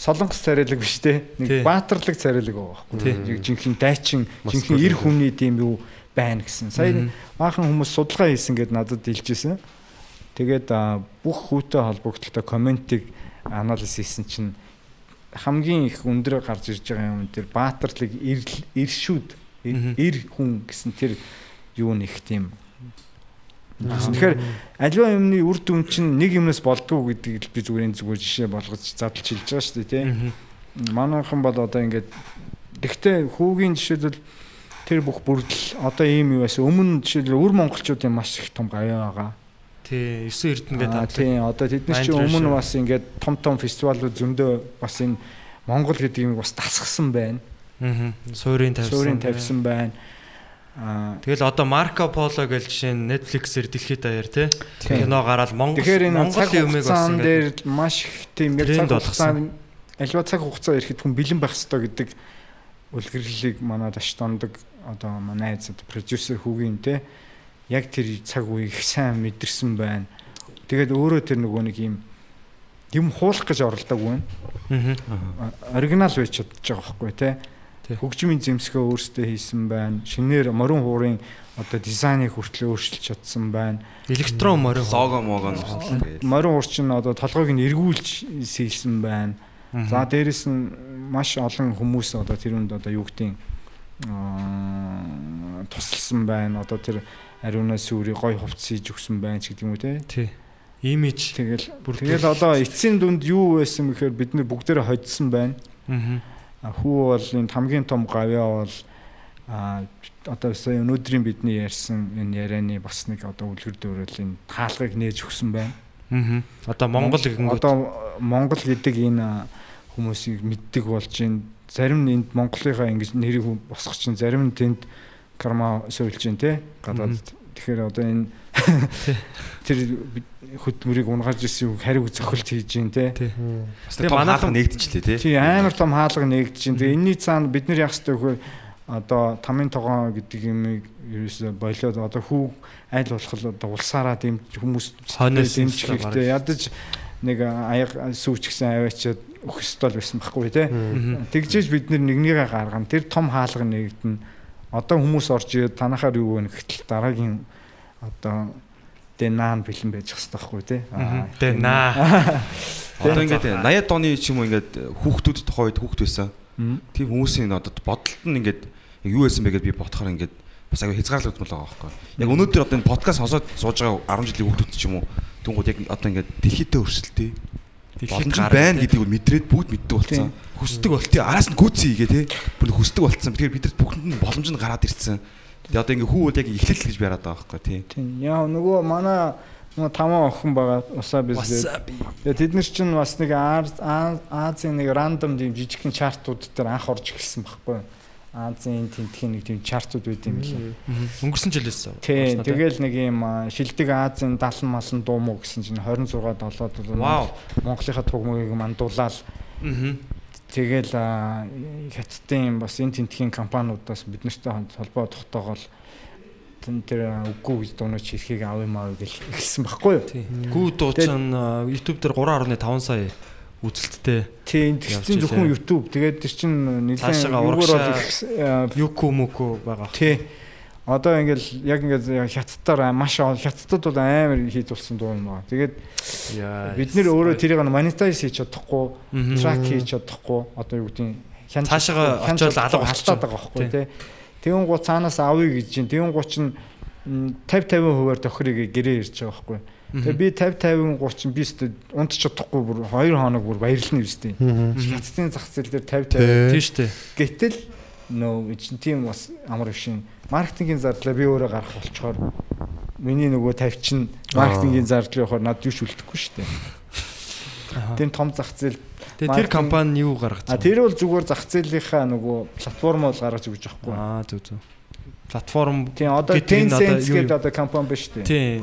Speaker 5: солонгос царайлаг биш те. Нэг баатарлаг царайлаг байгаа байхгүй. Яг жинхэнэ дайчин жинхэнэ эр хүний тийм юу байна гэсэн. Сая
Speaker 7: Мгм.
Speaker 5: баахан хүмүүс судалгаа хийсэн гэдээ надад хэлжсэн. Тэгээд бүх хүүтэй холбогдлолтой комментиг анализ хийсэн чинь хамгийн их өндөр гарч ирж байгаа юм тэр баатарлаг эр эршүүд
Speaker 7: Мгм.
Speaker 5: эр хүн гэсэн тэр юу нэг тийм Тэгэхээр аливаа юмны үр дүн чинь нэг юмнаас болдгоо гэдгийг л би зүгээр энэ зүгээр жишээ болгож задлж хэлж байгаа шүү дээ тий.
Speaker 7: Мгм.
Speaker 5: Манайхан бол одоо ингээд гэхдээ хүүгийн жишээлбэл тэр бүх бүрдэл одоо ийм юу байсан өмнө жишээлбэл өр монголчуудын маш их том гавьяа байгаа.
Speaker 7: Тий, 9 эрдэнэ
Speaker 5: Аа
Speaker 7: гэдэг.
Speaker 5: тийм одоо тэдний чинь
Speaker 7: Mind
Speaker 5: өмнө бас ингээд том том фестивалууд зөндөө бас энэ Монгол гэдэг юм бас тасгсан байна.
Speaker 7: Аа. Суурийн тавьсан.
Speaker 5: Суурийн тавьсан байна. Аа
Speaker 7: Тэгэл одоо Марко Поло гэж жишээ нь Netflix-ээр дэлхийд даяар тий. Кино гараад Монгол
Speaker 5: Тэгэхээр энэ цаг
Speaker 7: Монгол юмыг бас ингээд
Speaker 5: маш их тийм яг цаг хугацаанд альва цаг хугацаа ирэхэд хүн бэлэн байх хэрэгтэй гэдэг үлгэрлэлийг манад аштондог одоо манай одоо продюсер хүүгийн те яг тэр цаг үеийг их сайн мэдэрсэн байна. Тэгээд өөрөө тэр нөгөө нэг юм юм хуулах гэж оролдоогүй байна.
Speaker 7: Мгм.
Speaker 5: А- оригинал байж чадчих байгаа байхгүй те. Хөгжмийн зэмсгөө өөрсдөө хийсэн байна. Шинээр морин хуурын одоо дизайныг хүртэл өөрчилж чадсан байна.
Speaker 7: Электрон морин
Speaker 6: лого мого нь
Speaker 5: Морин хуур чинь одоо толгойг нь эргүүлж хийсэн байна. За дээрэс нь маш олон хүмүүс одоо тэр үнд одоо юу гэдгийг тусалсан байна. Одоо тэр ариунаас сүрий гой хувцс хийж өгсөн байна ч гэдэг юм уу те.
Speaker 7: Тий. Имиж.
Speaker 5: Тэгэл тэгэл одоо эцсийн дүнд юу байсан гэхээр бид нэр бүгдээрээ хоцсон байна.
Speaker 7: Аа.
Speaker 5: Хүү бол энэ хамгийн том гавьяа бол а одоо сая өнөөдрийн бидний ярьсан энэ ярианы бас нэг одоо үлгэр дуурайл энэ таалгыг нээж өгсөн байна.
Speaker 7: Аа. Одоо Монгол гэнгүүт
Speaker 5: одоо Монгол гэдэг энэ хүмүүсийг мэддэг болж байна. Зарим нь энд Монголынхаа ингэж нэрийг босгох чинь зарим нь тэнд карма суулж байна те гадаад. Тэгэхээр одоо энэ тэр хөдөлмөрийг унгааж ирсэн үг хариу зохилт хийж байна те.
Speaker 6: том хаалга нэгдчихлээ тий.
Speaker 5: Тий амар том хаалга нэгдэж байна. Тэгээ энэний цаана бид нар яах ёстой вэ? Одоо тамийн тогоон гэдэг юмыг ерөөсө болоод одоо хүү айл болох одоо улсаараа дэмж хүмүүс дэмжих хэрэгтэй. Ядаж нэг аяга сүүч гэсэн аваачаад өгөх ёстой байсан байхгүй тий. Тэгжээж бид нэгнийгээ гаргана. Тэр том хаалга нэгдэнэ. Одоо хүмүүс орж ирээд танахаар юу вэ гэхтэл дараагийн одоо дэнан бэлэн байж хэвээр байхгүй тий. Аа,
Speaker 7: Тэ наа.
Speaker 6: Одоо ингээд 80-ад оны ч юм уу ингээд хүүхдүүд тохойд хүүхд байсан. Тийм хүмүүсийн одоо бодолт нь ингээд юу байсан бэ гэдээ би бодохоор ингээд бас аягүй хязгаарлагдмал байгаа байхгүй. Яг өнөөдөр одоо энэ подкаст сонсоод сууж байгаа 10 жилийн хүүхдүүд ч юм уу түнгууд яг одоо ингээд дэлхийдээ өрсөлдөй. Боломж байна гэдгийг бол мэдрээд бүгд мэддэг болсон. Хүсдэг болт тий араас нь гүцээ хийгээ тий. Бүр хүсдэг болцсон. Тэгэхээр бид нар бүхэнд нь боломж нь гараад ирсэн. Тэгээ одоо ингээд хүүүүд яг эхлэл гэж яриад байгаа байхгүй тий.
Speaker 5: Тийм. Яа нөгөө манай нөгөө таван охин байгаа усаа биз дээ. Тэгээ тэд нар чинь бас нэг Азийн нэг рандом жижигхэн чартууд дээр анх орж эхэлсэн байхгүй. юу? Азийн тентхийн нэг тийм чартууд байт юм лээ.
Speaker 7: Өнгөрсөн жилээс.
Speaker 5: Тийм. Тэгэл нэг юм шилдэг Азийн далан малан дуу муу гэсэн чинь 26 долоод
Speaker 7: Вау.
Speaker 5: Монголынхаа тугмыг мандуулаад
Speaker 7: Аа.
Speaker 5: тэгэл хятадын бас энэ тентхийн компаниудаас бид нартай холбоо тогтоогоол тэн тэр үгүй гэж дуунууд чирхийг авъя маа гэж эхэлсэн байхгүй юу?
Speaker 7: Гүү дуучин YouTube дээр 3.5 сая үзэлттэй.
Speaker 5: Тийм тэгсэн зөвхөн. YouTube тэгээд тэр чин нэлээд юугаар бол
Speaker 7: Юку муку байгаа.
Speaker 5: тий Одоо ингээл яг ингээд хятадтаар маш хятадд бол амар хийдүүлсэн дуу юм байна. Тэгээд бид нэр өөрөө тэрийг монетайз хийж чадахгүй, трак хийж чадахгүй. Одоо юу гэдэг нь хян
Speaker 7: очиод алга
Speaker 5: халтаад байгаа байхгүй тий. Тэгэн гоо цаанаас авъя гэж чинь тэгэн гоо чинь м, 50 50 хувиар тохирыг гэрээ ирж байгаа байхгүй. Тэгээ би 50 50 гоо чинь би өстө унтч чадахгүй бүр 2 хоног бүр баярлна үстэй. Хятадын зах зээл дээр 50 50
Speaker 7: Тийм шүү дээ.
Speaker 5: Гэтэл нөө чинь тийм бас амар их шин маркетингийн зардлаа би өөрөө гарах болчоор миний нөгөө тавьчин маркетингийн зардлыг явахаар над юу ч үлдэхгүй шүү дээ. Тийм том зах зээл
Speaker 7: Тэгээ тэр компани юу гаргаж
Speaker 5: А тэр бол зүгээр зах зээлийнхаа нөгөө платформ бол гаргаж өгч байхгүй.
Speaker 7: Аа зүг зүг. Платформ
Speaker 5: Тийм одоо
Speaker 7: гэдэг
Speaker 5: Tencent гэдэг одоо компани байна шүү дээ.
Speaker 7: Тийм.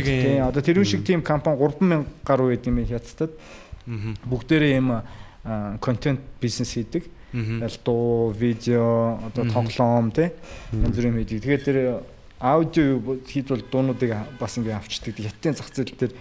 Speaker 5: Тийм одоо тэрүүн шиг тийм компани 3000 гаруй байд юм хятадд. Бүгдээрээ юм контент бизнес хийдэг. Дуу, видео, одоо тоглоом тий. Янз бүрийн мэдээ. Тэгэхээр тэр аудио хийдвэл дуунуудыг бас ингээ авчдаг. Хятадын зах зээл дээр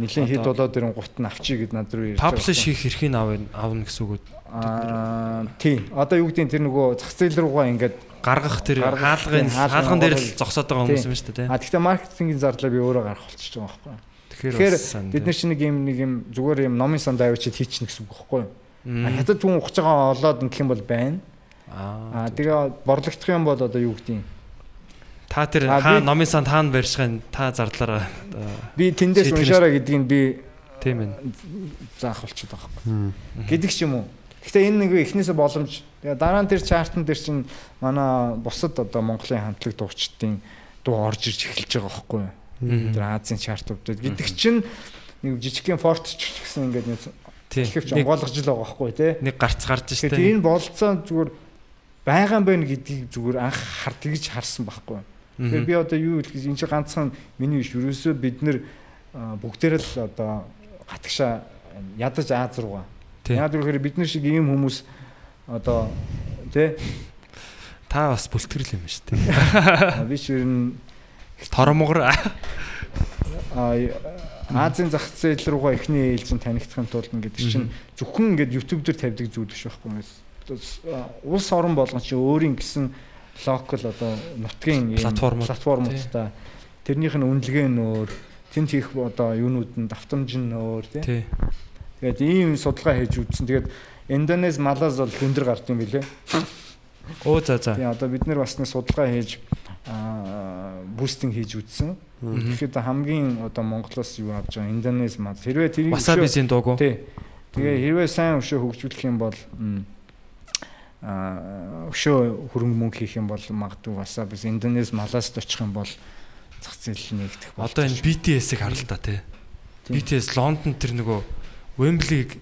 Speaker 5: нэлийн хэд болоод тэр гут нь авчиг гэд над руу ярьж
Speaker 7: Publish хийх эрхийг авна авна гэсэн үг үү?
Speaker 5: Аа тий. Одоо юу гэдэг нь тэр нөгөө зах зээл руугаа ингээд
Speaker 7: гаргах тэр хаалгын хаалган дээр л зогсоод байгаа хүмүүс юм шүү дээ
Speaker 5: а тэгэхээр маркетингийн зардлаа би өөрөө гаргах болчихж байгаа байхгүй.
Speaker 7: тэгэхээр
Speaker 5: Тэгэхээр бид нар чинь нэг юм нэг юм зүгээр юм номын санд авчид хийчихнэ гэсэн үг байхгүй. А хятад хүн ухаж байгаа олоод ингэх юм бол байна.
Speaker 7: аа
Speaker 5: тэгээ борлогдох юм бол одоо юу гэдэг юм.
Speaker 7: Та тэр хаа номын санд хаана барьшихын та зардлаараа аа,
Speaker 5: Би тэндээс уншаараа гэдгийг би
Speaker 7: тийм ээ
Speaker 5: заах болчиход байгаа байхгүй. Гэдэг ч юм уу. Гэхдээ энэ нэг эхнээсээ боломж. Тэгээ дараа нь тэр чартн дээр чинь манай бусад одоо Монголын хамтлаг дуучдын дуу орж ирж эхэлж байгаа байхгүй юу. Тэр Азийн чартуудад. Гэдэг чинь нэг жижигхэн форт ч гэсэн ингээд нэг
Speaker 7: тийм
Speaker 5: ихэвч онгойлгож л байгаа байхгүй тий.
Speaker 7: нэг гарц гарч штэ
Speaker 5: энэ болцоо зүгээр байгаа юм байна гэдгийг зүгээр анх хар тэгж харсан байхгүй юу. Тэгэхээр би одоо юу хэлэх энэ чинь ганцхан миний биш ерөөсөө бид нэр бүгдээр л одоо хатагшаа ядаж Аз руугаа. Яг гэхээр бид нар шиг ийм хүмүүс одоо тий?
Speaker 7: Та бас бүлтгэрл юм шүү дээ.
Speaker 5: Би ч ер нь
Speaker 7: торомгор
Speaker 5: а, Азийн зах зээл руугаа эхний ээлжин танигдахын тулд ингээд чинь зөвхөн ингээд YouTube дээр тавьдаг зүйл биш байхгүй юу. улс орон болгон чи өөрийн гэсэн локал одоо нутгийн ийм
Speaker 7: Платформуд.
Speaker 5: платформудтай тэрнийх нь үнэлгээ нь өөр тэнд хийх одоо юунууд нь давтамж нь өөр тий.
Speaker 7: Тий.
Speaker 5: Тэгээд ийм судалгаа хийж үзсэн. Тэгээд Индонез, Малаз бол хүндэр гард юм билээ.
Speaker 7: Оо за за.
Speaker 5: Тэгээ одоо бид нэр бас нэг судалгаа хийж аа бустинг хийж үзсэн. Тэгэхэд хамгийн одоо Монголоос юу авч байгаа Индонез, Малаз. Хэрвээ тэрийг
Speaker 7: Васабизийн дууг уу?
Speaker 5: Тий. Тэгээ хэрвээ сайн өшөө хөгжүүлэх юм бол өшөө хөрөнгө мөнгө хийх юм бол магадгүй Васабис Индонез, Малазд очих юм бол зах зээл нэгдэх бол.
Speaker 7: Одоо энэ BTS-ийг харал та тий. BTS Лондон тэр нөгөө Wembley-г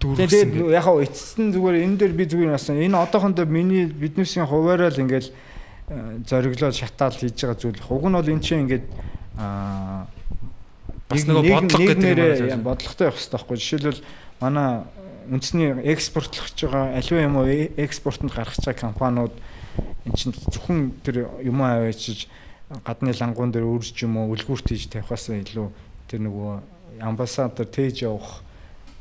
Speaker 7: дүүргэсэн.
Speaker 5: Тэгээд яг хаа эцэстэн зүгээр энэ дээр би зүгээр бас энэ одоохондоо миний биднээсийн хуваараа л ингээл э, зориглоод шатаал хийж байгаа зүйл. Уг нь бол эн чинь ингээд аа
Speaker 7: Бас нөгөө бодлого гэдэг юм байна.
Speaker 5: бодлоготой явах хэрэгтэй байхгүй. Жишээлбэл манай үндэсний экспортлогч байгаа аливаа юм уу экспортод гаргаж байгаа компаниуд эн чинь зөвхөн тэр юм аваачиж гадны лангуун дээр үрж юм уу үлгүүрт хийж тавихаас илүү тэр нөгөө амбассадор тээж явах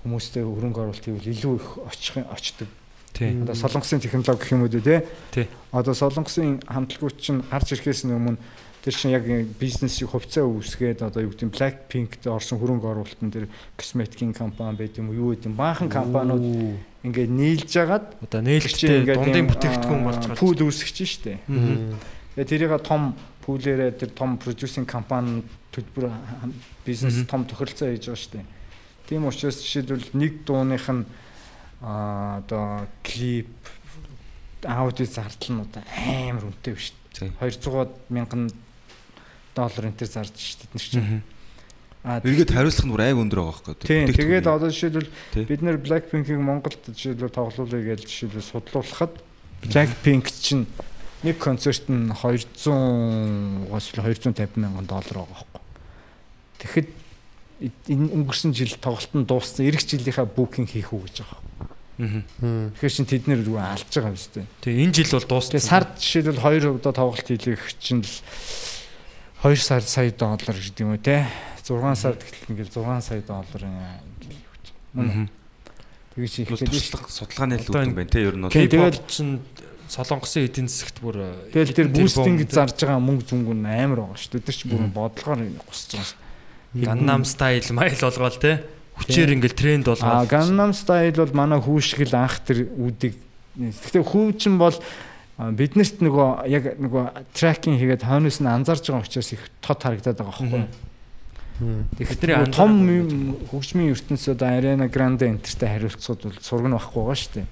Speaker 5: хүмүүстэй хөрөнгө оруулалт хийвэл илүү их очих очдог.
Speaker 7: Тий.
Speaker 5: Одоо солонгосын технологи гэх юм уу те.
Speaker 7: Тий.
Speaker 5: Одоо солонгосын хамтлагууд чинь гарч ирэхээс өмнө тэр чинь яг бизнесийг хувьцаа үүсгээд одоо юу гэдэг нь Blackpink-д орсон хөрөнгө оруулалтын тэр косметикийн компани байт юм уу юу гэдэг баахан компаниуд ингээд нийлж агаад
Speaker 7: Одоо
Speaker 5: ингээд
Speaker 7: дундын бүтээгдэхүүн болж байгаа.
Speaker 5: пул үүсгэж штэ. Тэгээ тэрийг том пүүлээрээ тэр том продюсинг компани төлбөр бизнес том тохиролцоо хийж байгаа штэ. Тийм учраас жишээлбэл нэг дууных нь аа одоо клип аудио зардал нь одоо амар үнэтэй биш.
Speaker 6: Тий.
Speaker 5: 200 мянган доллар энэ төр зарж штэ тэд нар чинь. Аа
Speaker 6: Эргээд хариуцлага нь айг өндөр байгаа байхгүй.
Speaker 5: Тийм тэгээд одоо жишээлбэл бид нэр Blackpink-ийг Монголд жишээлбэл тоглоулъя гэж жишээлбэл судлуулахад Blackpink чинь нэг концерт нь 200-аас 250 мянган доллар байгаа байхгүй. Тэгэхэд энэ өнгөрсөн жил тоглолт нь дууссан эх жилийнхаа букинг хийх үү гэж байгаа. Тэгэхээр чин тэд нэр алж байгаа юм шүү дээ.
Speaker 7: Тэгээ энэ жил бол дууссан.
Speaker 5: Тэгээ сард жишээлбэл 2 удаа тоглолт хийлгэх чинь л 2 сар сая доллар гэдэг юм уу те 6 сард гэхэл ингээл 6 сая долларын мөн
Speaker 7: Мгм.
Speaker 5: тэгэж их
Speaker 6: туршлага судалгааны л
Speaker 7: Одоо
Speaker 6: үүд юм байна те ер нь бол.
Speaker 5: Тэгэл-
Speaker 7: чинь солонгосын эдийн засагт бүр
Speaker 5: Тэгэл тэр
Speaker 7: тэрбум,
Speaker 5: зарж байгаа мөнгө зүнг нь амар байгаа шүү дээ. Тэр чинь бүр бодлогоор гусч байгаа шүү.
Speaker 7: Gangnam Style майл болгоол те. Хүчээр ингээл тренд
Speaker 5: А
Speaker 7: болгоод.
Speaker 5: Gangnam Style бол манай хүүшгэл анх тэр үүдийг гэхдээ хүүчин бол а, биднэрт нөгөө яг нөгөө тракинг хийгээд хойноос нь анзаарж байгаа учраас их тод харагдаад байгаа байхгүй. Тэгэхээр том хөгжмийн ертөнцид Arena Grande энтертэй хариуцлагууд бол сураг нь байхгүй байгаа шүү дээ.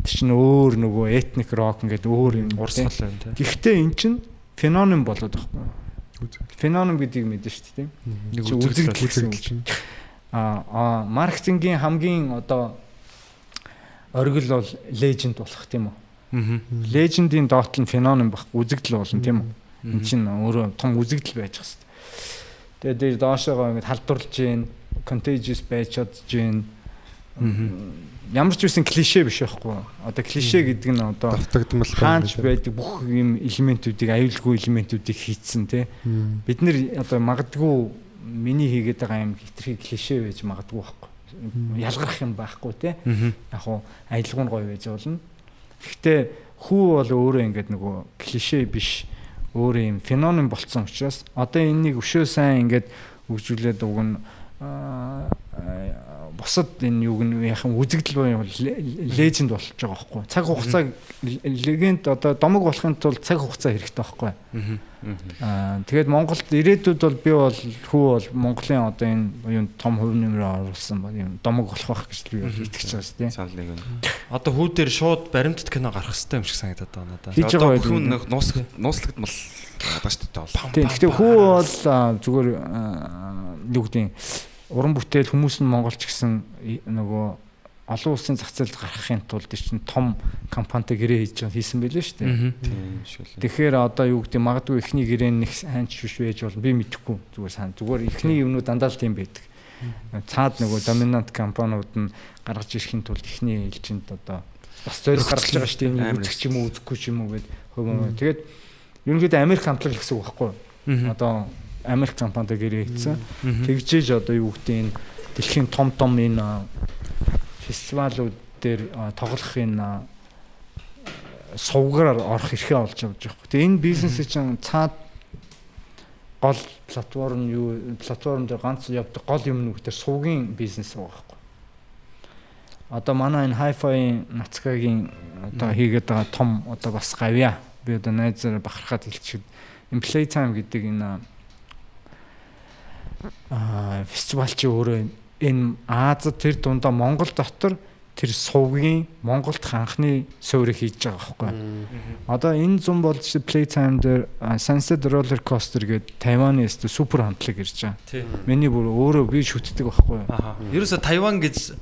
Speaker 5: Тэр чинь өөр нөгөө ethnic rock ингээд өөр юм
Speaker 7: Урсгал байна те.
Speaker 5: Гэхдээ эн чинь феномен болоод байхгүй. Феномен гэдгийг мэдэн шүү дээ.
Speaker 7: Нэг үзэгдэл
Speaker 5: гэсэн үг. А а маркетингийн хамгийн одоо оргил бол леженд болох тийм үү? Лежендийн доот нь феномен байхгүй үзэгдэл болно тийм үү? Энд чинь өөрөө том үзэгдэл байж дээ. Тэгээд дээр доошоогоо ингэ халдварлаж гин, contagious байж чадж гин. Ямар ч үсэн клишэ биш байхгүй. Одоо клишэ гэдэг нь одоо
Speaker 4: давтагдмал
Speaker 5: хаанч байдаг бүх юм элементүүдийг аюулгүй элементүүдийг хийцэн тий. Бид нэр одоо магадгүй миний хийгээд байгаа юм хитрхи клишэ байж магадгүй байхгүй. Ялгарх юм байхгүй тий. Яг уу аялгау нь гоё байж болно. Гэхдээ хүү бол өөрөө ингээд нөгөө клишэ биш өөрөө юм феномен болцсон учраас одоо энэнийг өшөө сайн ингээд хөгжүүлээд уг нь бусад энэ юуг нь яхан үзэгдэл буюу леженд болж байгаа байхгүй цаг хугацаа легенд одоо домог болохын тулд цаг хугацаа хэрэгтэй байхгүй. Аа тэгээд Монголд ирээдүйд бол би бол хүү бол Монголын одоо энэ юу том хувь нэмрээ оруулсан ба юм домог болох байх гэж би итгэж байгаа шүү дээ.
Speaker 6: санал нэг нь.
Speaker 7: Одоо хүү дээр шууд баримтат кино гарах хэрэгтэй юм шиг санагдаад байгаа надад.
Speaker 6: Одоо
Speaker 5: байгаа
Speaker 6: бүх юм
Speaker 5: байх.
Speaker 6: нууц нууцлагдмал байгаа шүү дээ.
Speaker 5: Гэхдээ хүү бол зүгээр юу гэдэг нь уран бүтээл хүмүүс нь монголч гэсэн нөгөө олон улсын зах зээлд гаргахын тулд чинь том компанитай гэрээ хийж байгаа хийсэн байлээ шүү дээ.
Speaker 6: Тийм шүү лээ.
Speaker 5: Тэгэхээр одоо юу гэдэг магадгүй ихний гэрээ нэг хайнч биш байж болно. Би мэдэхгүй. Зүгээр сан. Зүгээр ихний юмнууд дандаа л тийм байдаг. Цаад нөгөө доминант компаниуд нь гаргаж ирэхин тулд ихний ээлжинд одоо бас зориг гаргаж байгаа шүү дээ. Үзэх ч юм уу, үзэхгүй ч юм уу гэд хөвөө. Тэгээд ерөнхийдөө Америк хамтлаг л гэсэн үг байхгүй юу? Одоо Америк компанитай гэрээ хийсэн.
Speaker 7: Мгм.
Speaker 5: Тэгжээж одоо юу гэдэг энэ дэлхийн том том энэ фестивалууд дээр а, тоглохын а, сувгаар орох эрхээ олж авч байгаа. Тэгээ энэ бизнесийн чинь цаад гол платформ нь юу платформ дээр ганц явдаг гол юм нь үгээр сувгийн бизнес байгаа байхгүй. Одоо манай энэ hi-fi нацгагийн одоо хийгээд байгаа том одоо бас гавья. Би одоо найзаар бахархаад хэлчихэд энэ playtime гэдэг энэ фестивал чи өөрөө энэ Азад тэр дундаа Монгол дотор тэр сувгийн Монголд анхны суурийг хийж байгаа байхгүй. Одоо энэ зам бол Playtime дээр Sunset Roller Coaster гэдэг Тайваны өстө супер хамтлаг ирж байгаа. Миний бүр өөрөө би шүтдэг байхгүй.
Speaker 7: Ерөөсө Тайван гэж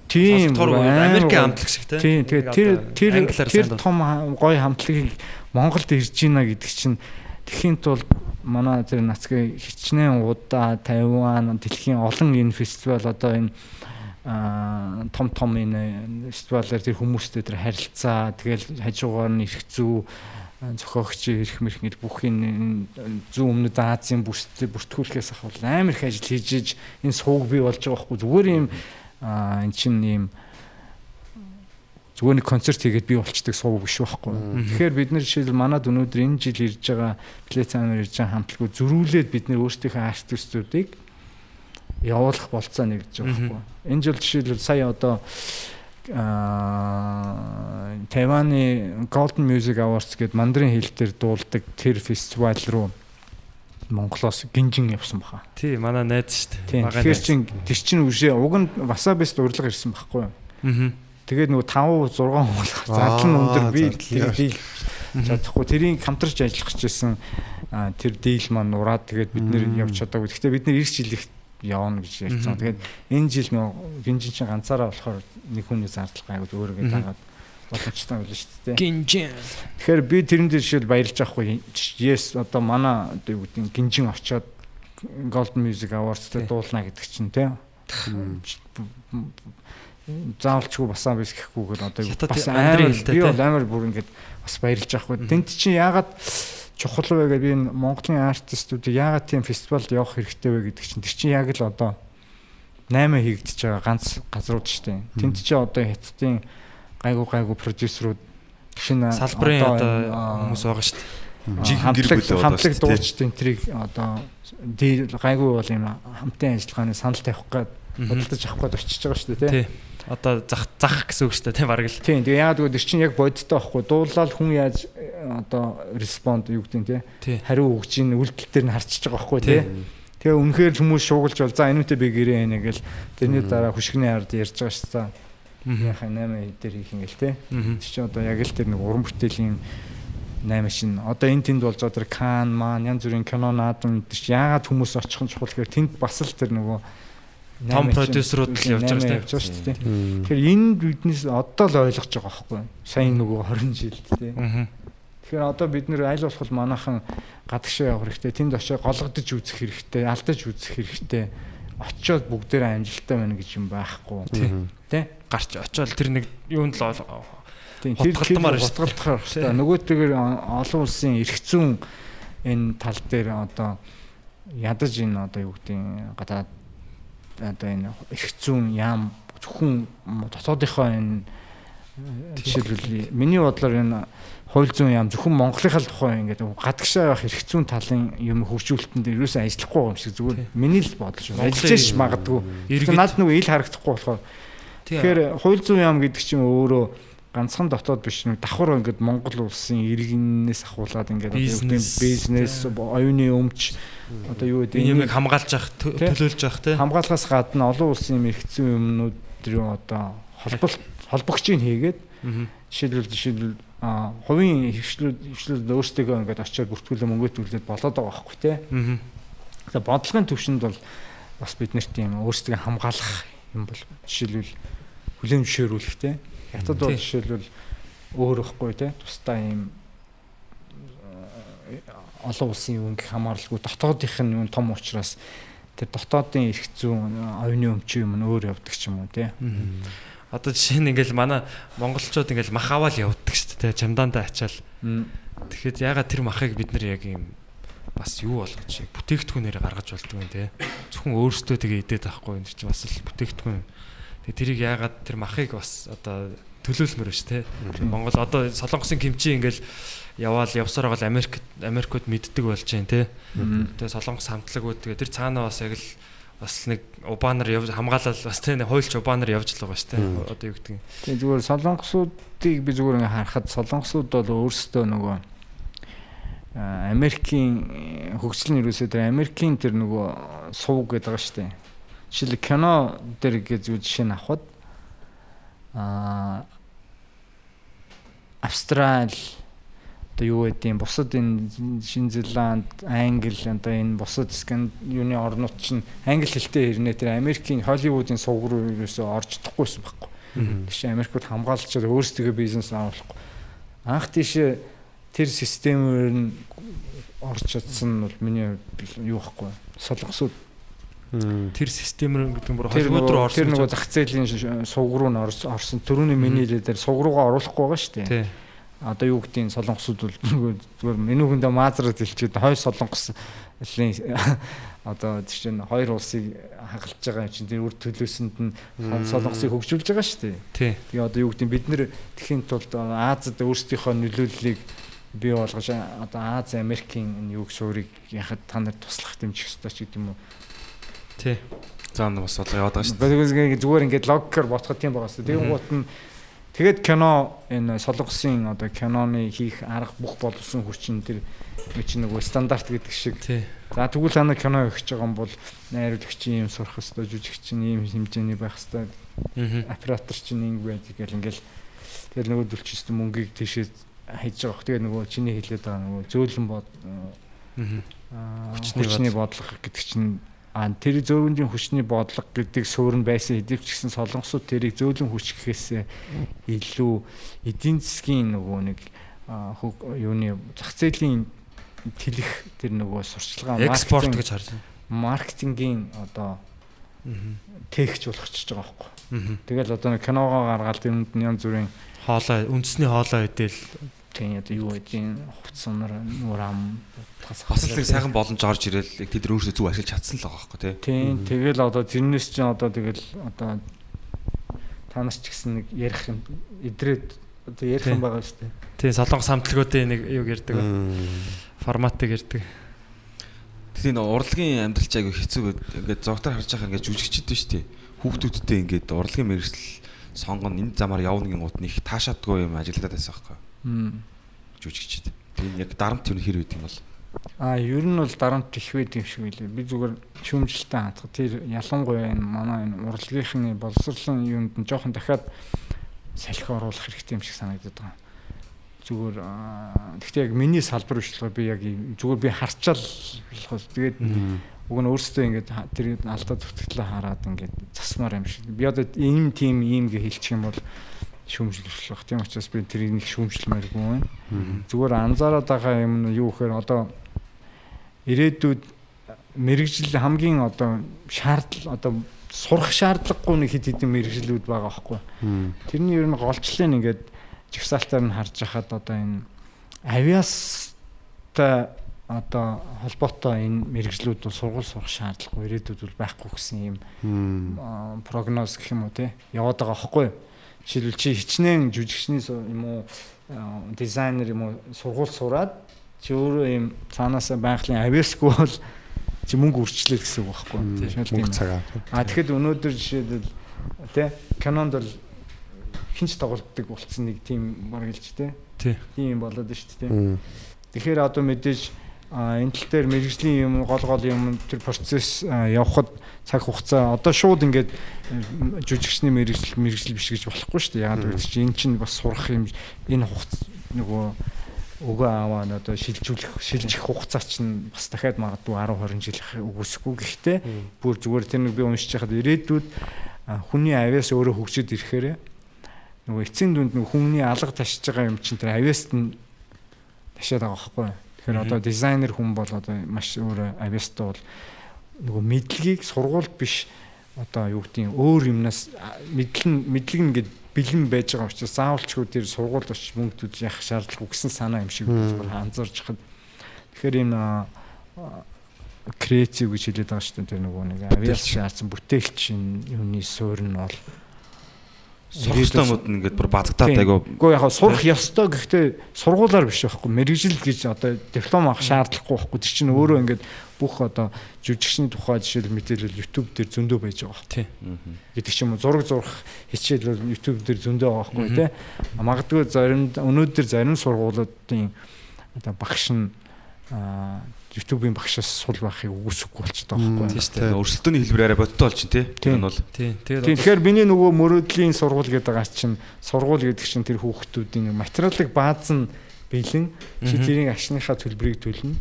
Speaker 5: амар
Speaker 7: Америкийн хамтлаг шиг тий.
Speaker 5: Тийм тэгээ тэр тэр тэр том гоё хамтлагийг Монголд ирж байна гэдэг чинь тэхийн тулд манай тэр нацгийн хичнээн удаа Тайван дэлхийн олон энэ фестивал одоо энэ том том энэ фестивалаар тэр хүмүүстэй тэр харилцаа тэгэл хажуугаар нь ирэх зүү зохиогч ирэх мэрх гэл бүх энэ зүүн өмнөд Азийн бүрт бүртгүүлэхээс ахвал амар их ажил хийж энэ сууг бий болж байгаа байхгүй зүгээр юм. Эн чинь юм зүгээр нэг концерт хийгээд би болчдөг сууг биш байхгүй. Тэгэхээр бид нар жишээл манад өнөөдөр энэ жил ирж байгаа Playtime-аар ирж байгаа хамтлагууд зөрүүлээд бид нар өөрсдийнхөө артистуудыг явуулах болцоо нэгж байгаа байхгүй. Энэ жил жишээл сая одоо аа Тайваны Golden Music Awards гэдэг мандрын хил дээр дуулдаг тэр фестивал руу Монголоос гинжин явсан баха.
Speaker 7: Тий, манай найз шүү дээ.
Speaker 5: Тэгэхээр чин тэр чин үшээ уг нь Wasabi-с урилга ирсэн байхгүй юу?
Speaker 7: Мгм.
Speaker 5: Тэгээд нөгөө 5 6 хүн зардал нь өндөр би дийл чадахгүй тэрийг хамтарч ажиллах гэжсэн тэр дийл маань нураад тэгээд бид нэр явж чадаагүй. Гэхдээ бид нэр ирэх жил их явна гэж ярьсан. Тэгээд энэ жил нөгөө гинжин чинь ганцаараа болохоор нэг хүний зардал гайгүй өөрөөгөө дагаад боломжтой байлаа шүү дээ.
Speaker 7: Гинжин.
Speaker 5: Тэгэхээр би тэрэн дээр жишээл баярлж авахгүй. Yes одоо манай одоо юу гэдэг нь гинжин очоод Golden Music Awards-тэй дуулна гэдэг чинь тий. Заавалчгүй басаа биш гэхгүйгээр одоо бас амар би бол амар бүр ингээд бас баярлж авахгүй. Тэнд чинь яагаад чухал вэ гэдэг би энэ Монголын артистуудыг яагаад тийм фестивалд явах хэрэгтэй вэ гэдэг чинь тэр чинь яг л одоо 8 хийгдэж байгаа ганц газрууд шүү дээ. Тэнд чинь одоо хятадын гайгуу гайгуу продюсерууд шинэ
Speaker 7: Салбарын одоо хүмүүс байгаа шүү дээ.
Speaker 6: Жинхэнэ гэр бүл болоо
Speaker 5: хамтлаг
Speaker 6: шүү дээ.
Speaker 5: дууч тентрийг одоо гайгүй бол юм хамтын ажиллагааны санал тавих гээд бодлож авах гээд очиж байгаа шүү дээ тий.
Speaker 7: Одоо зах зах гэсэн үг шүү дээ. Тий, бараг л.
Speaker 5: Тийм тэгээ яагаад гэвэл чинь яг бодиттой байхгүй дуулаад хүн яаж э, одоо респонд юу гэдэг нь тий.
Speaker 7: Тий.
Speaker 5: Хариу өгч ийн үйлдэл дээр нь харчиж байгаа байхгүй тий. Тэгээ үнэхээр хүмүүс шуугалж бол за энүүтэй би гэрээ хийнэ гэл тэрний дараа хүшгний ард ярьж байгаа шүү дээ. Яхаа 8 дээр хийх ингээл тий.
Speaker 7: Мгм.
Speaker 5: Тэр чинь одоо яг л тэр нэг уран бүтээлийн 8 шин одоо энэ тэнд болж байгаа тэр кан маань янз бүрийн кино наадам тэр чинь яагаад хүмүүс очих нь чухал гэхээр тэнд бас л тэр нөгөө
Speaker 7: Том
Speaker 5: 8 шин
Speaker 7: продюсерууд л явж байгаа шүү дээ.
Speaker 5: Тэгэхээр энэ биднээс одоо л ойлгож байгаа байхгүй. Сайн нөгөө 20 жилд тий. Тэгэхээр одоо бид нэр аль болох манайхан гадагшаа явах хэрэгтэй. Тэнд очиж голгодож үзэх хэрэгтэй, алдаж үзэх хэрэгтэй. Очоод бүгдээрээ амжилттай байна гэж юм байхгүй. Тий.
Speaker 7: Гарч очоод тэр нэг юунд л Хутгалтмаар
Speaker 5: хутгалтахаар хэрэгтэй. Нөгөөтэйгээр олон улсын эрх зүйн энэ тал дээр одоо ядаж энэ одоо юу гэдэг гадаад одоо энэ эрх зүйн яам зөвхөн дотоодынхоо энэ жишээлбэл миний бодлоор энэ хууль зүйн яам зөвхөн Монголынхаа тухай ингээд гадагшаа явах эрх зүйн талын юм хөгжүүлэлтэн дээр юусаа ажиллахгүй юм шиг зүгээр миний л бодол шүү. Ажиллаж магадгүй. Наад нөгөө ил харагдахгүй болохоор Тэгэхээр хууль зүйн яам гэдэг чинь өөрөө ганцхан дотоод биш нэг давхар ингээд Монгол улсын иргэнээс ахуулаад ингээд
Speaker 7: Бизнес,
Speaker 5: бизнес оюуны өмч одоо юу гэдэг нь
Speaker 7: юмыг хамгаалж
Speaker 5: Тий.
Speaker 7: төлөөлж явах тий.
Speaker 5: хамгаалахаас гадна олон улсын юм эрхцэн юмнууд рүү одоо холболт холбогчийг хийгээд жишээлбэл жишээлбэл хувийн хвшлүүд хвшлүүд өөрсдөө ингээд очиод бүртгүүлээ мөнгө төлөөд болоод байгаа байхгүй тий. Тэгээ бодлогын төвшөнд бол бас бид нарт юм өөрсдөө хамгаалах юм бол жишээлбэл хүлээн зөвшөөрүүлэх те. Хятад бол жишээлбэл өөр ихгүй те. Тусдаа юм э, олон улсын юу гэх хамааралгүй дотоодынх нь юу том учраас тэр дотоодын эрх зүйн оюуны өмчийн юм нь өөр явдаг ч юм уу те.
Speaker 7: Одоо жишээ нь ингээл манай монголчууд ингээл мах аваал явдаг шүү дээ. Чамдаандаа ачаал. Тэгэхэд ягаад тэр махыг бид нэр яг юм бас юу болгож яг бүтээгдэхүүнээр гаргаж болдгоо юм те. Зөвхөн өөрсдөө тэгээ идээд байхгүй энэ чинь бас л бүтээгдэхүүн. Тэгээ тэрийг ягаад тэр махыг бас одоо төлөөлмөр ш тэ. Монгол одоо солонгосын кимчи ингээл яваал явсаар байгаа Америк Америкууд мэддэг болж байна те. Тэгээ солонгос хамтлагууд тэгээ тэр цаанаа бас яг л бас нэг убаанаар явж хамгаалал бас те нэг хуйлч убаанаар явж л байгаа ш те. Одоо юу гэдэг.
Speaker 5: Тэгээ зүгээр солонгосуудыг би зүгээр ингээ харахад солонгосууд бол өөрсдөө нөгөө Америкийн хөгжлийн ерөөсөө тэр Америкийн тэр нөгөө сувг гэдэг байгаа шүү дээ. Жишээл кино дээр гэж зүйл жишээ нь авахад а Австрали одоо юу гэдгийг бусад энэ Шинэ Зеланд, Англи одоо энэ бусад сканд юуны орнууд чинь англи хэлтэй хэрнээ тэр Америкийн Холливуудын сувг руу ерөөсөө орж чадахгүйсэн байхгүй. Тийш Америкууд хамгаалчаад өөрсдөө бизнес авахгүй. Анх тийш тэр системээр нь орж чадсан нь бол миний юу байхгүй. Солонгосууд
Speaker 7: Тэр системээр гэдэг нь бүр Холливуд руу
Speaker 5: нөгөө тэр
Speaker 7: орсон.
Speaker 5: нөгөө зах зээлийн сувг руу нь орс- орсон. Төрөний миний хэлээр сувг руугаа оруулахгүй байгаа шүү дээ.
Speaker 7: Тий.
Speaker 5: Одоо юу гэдгийг солонгосууд бол зүгээр менүүгэндээ маазраад хэлчихэд хоёр солонгос лийн одоо тэр чинь хоёр улсыг хагалж байгаа юм чинь тэр үр төлөөсөнд нь солонгосыг хөгжүүлж байгаа шүү дээ.
Speaker 7: Тий.
Speaker 5: Тэгээ одоо юу гэдэг бид нэр тэхийн тулд Азад өөрсдийнхөө нөлөөллийг бий болгож одоо Аз Америкийн энэ юг суурийг яхад та нар туслах дэмжих ёстой ч гэдэг юм уу.
Speaker 7: Тий.
Speaker 6: За нэг бас бодлого яваад байгаа шүү дээ.
Speaker 5: Тэгээс зүгээр ингээд логикоор бодоход тийм байгаа шүү. Тэгээ гут нь тэгээд кино энэ солонгосын одоо киноны хийх арга бүх боловсон хүчин тэр чинь нөгөө стандарт гэдэг шиг.
Speaker 7: Тий.
Speaker 5: За тэгвэл та нар кино хийх байгаа юм бол найруулагчийн юм сурах хэвээр жүжигчин ийм хэмжээний байх хэвээр
Speaker 7: Аа.
Speaker 5: оператор чинь ингэ байдаг гэл ингээл тэгэл нөгөө дүлчсэн мөнгийг тийшээ хайж байгаа. Тэгээ нөгөө чиний хэлээд байгаа нөгөө зөөлөн бод
Speaker 7: Аа.
Speaker 5: хүчний бодлого гэдэг чинь а тэр зөөлөн хүчний бодлого гэдэг суурь нь байсан хэдийч гэсэн солонгосууд тэрийг зөөлөн хүч гэхээс илүү эдийн засгийн нөгөө нэг юуны зах зээлийн тэлэх тэр нөгөө сурчлагаа
Speaker 7: Экспорт гэж харж байна.
Speaker 5: маркетингийн одоо техч болгочихж байгаа байхгүй. Тэгэл одоо нэг киногоо гаргаад нь янз бүрийн
Speaker 7: Хоолой үндэсний хоолой өдөл
Speaker 5: тийм одоо юу гэдгийг хувцсанаар нуур ам
Speaker 6: Бас л нэг сайхан боломж орж ирэл тэд өөрсдөө зүг ашиглаж чадсан л байгаа байхгүй тий.
Speaker 5: Тийм тэгэл одоо тэрнээс чинь одоо тэгэл одоо та нар ч гэсэн нэг ярих юм идрээд одоо ярих юм
Speaker 7: Тийм.
Speaker 5: байгаа шүү дээ.
Speaker 7: тий солонгос хамтлагуудын нэг юу ярьдаг. Форматыг.
Speaker 6: Тэгээ нэг урлагийн амьдралч айгу хэцүү ингээд зогтоор харж байгаа ингээд жүжигчд шүү дээ. Хүүхдүүдтэй ингээд урлагийн мэрэгжил сонгоно энэ замаар явна гин гут нэг таашаадгүй юм ажиллаад байсан байхгүй жүжигчд. Тэгээ яг дарамт юу хэр үйд юм бол.
Speaker 5: А ер нь бол дарамт их байд юм шиг байлээ. Би зүгээр шүүмжлэлтэй хатгах. Тэр ялангуяа энэ манай энэ урлагийнхны боловсролын юунд нь жоохон дахиад салхи оруулах хэрэгтэй юм шиг санагдаад байгаа. Зүгээр гэхдээ яг миний салбар биш болохоор би яг зүгээр би харчаал тэгээд уг нь өөрөөсөө ингээд тэр алдаа зүтгэлээ хараад ингээд засмаар юм шиг. Би одоо ийм тим ийм гэж хэлчих юм бол шүүмжлэх. Тийм учраас би тэрийг нэг шүүмжлэмээргүй байна. Зүгээр анзаараад байгаа юм нь юу гэхээр одоо ирээдүйд мэрэгжил хамгийн одоо шаардлага одоо сурах шаардлагагүй нэг хэд хэдэн мэрэгжлүүд байгаа байхгүй. Тэрний ер нь голчлын ингээд жигсаалтаар нь харж хахад одоо энэ авиастай одоо холбоотой энэ мэрэгжлүүд бол сургууль сурах шаардлагагүй ирээдүйд бол байхгүй гэсэн юм прогноз гэх юм уу те яваад байгаа байхгүй? Жишээлбэл чи хичнээн жүжигчний юм уу дизайнер юм уу сургууль сураад чи өөрөө юм цаанаасаа байгалийн авиасгүй бол чи мөнгө үрчлээ гэсэн үг байхгүй.
Speaker 4: Мөнгө цагаа.
Speaker 5: А тэгэхэд өнөөдөр жишээлбэл те кинонд бол хинч тоглолтдог болцсон нэг тийм баг те.
Speaker 7: Тий.
Speaker 5: Тийм болоод шүү дээ. Тэгэхээр одоо мэдээж энэ тал дээр мэрэгжлийн юм гол гол юм тэр процесс а, явахад цаг хугацаа одоо шууд ингээд жүжигчний мэрэгжил мэрэгжил биш гэж болохгүй шүү дээ. Яг гэвэл чи эн чинь бас сурах юм энэ хугацаа нөгөө өгөө аваа нь одоо шилжүүлэх шилжих хугацаа чинь бас дахиад магадгүй 10 20 жил үгүйсэхгүй гэхдээ бүр зүгээр тэр нэг би уншиж байхад ирээдүйд хүний авиас өөрөө хөгжөд ирэхээр нөгөө эцсийн дүнд нөгөө хүмүүний алга ташиж байгаа юм чинь тэр авиаст нь ташаад байгаа байхгүй юу? Тэгэхээр одоо дизайнер хүн бол одоо маш өөр авиастай бол нөгөө мэдлэгийг сургуульд биш одоо юу гэдгийг өөр юмнаас мэдлэн мэдлэг нэгэд бэлэн байж байгаа учраас заавалчгүй тэр сургуульд очиж мөнгө төлж явах шаардлагагүй гэсэн санаа юм шиг анзаарч хахад. Тэгэхээр энэ креатив гэж хэлээд байгаа шүү дээ тэр нөгөө нэг авиас шаардсан бүтээлчин юуны суурь нь бол
Speaker 6: сургалтын юмуд нь ингээд бүр базагдаад
Speaker 5: Тийм.
Speaker 6: айгу.
Speaker 5: Гэхдээ яг сурах ёстой гэхдээ сургуулаар биш байхгүй мэрэгжил гэж одоо диплом авах шаардлагагүй байхгүй. Тэр чинь өөрөө ингээд бүх одоо жүжигчний тухай жишээл мэдээлэл YouTube дээр зөндөө байж байгаа байхгүй. Гэдэг ч юм уу зураг зурах хичээл бол YouTube дээр зөндөө байгаа байхгүй тий. Магадгүй зарим өнөөдөр зарим сургуулиудын одоо багш нь YouTube-ийн багшаас сул байхыг үгүйсэхгүй болчиход байгаа байхгүй.
Speaker 7: Тийм шүү дээ.
Speaker 6: өрсөлдөөний хэлбэр арай бодтой болж чинь тий.
Speaker 5: Тийм.
Speaker 6: энэ бол.
Speaker 5: Тийм. Тэгэхээр миний нөгөө мөрөөдлийн сургууль гэдэг байгаа чинь сургууль гэдэг чинь тэр хүүхдүүдийн материалын бааз нь бэлэн чи
Speaker 7: Мгм.
Speaker 5: тэрийг ашныхаа төлбөрийг төлнө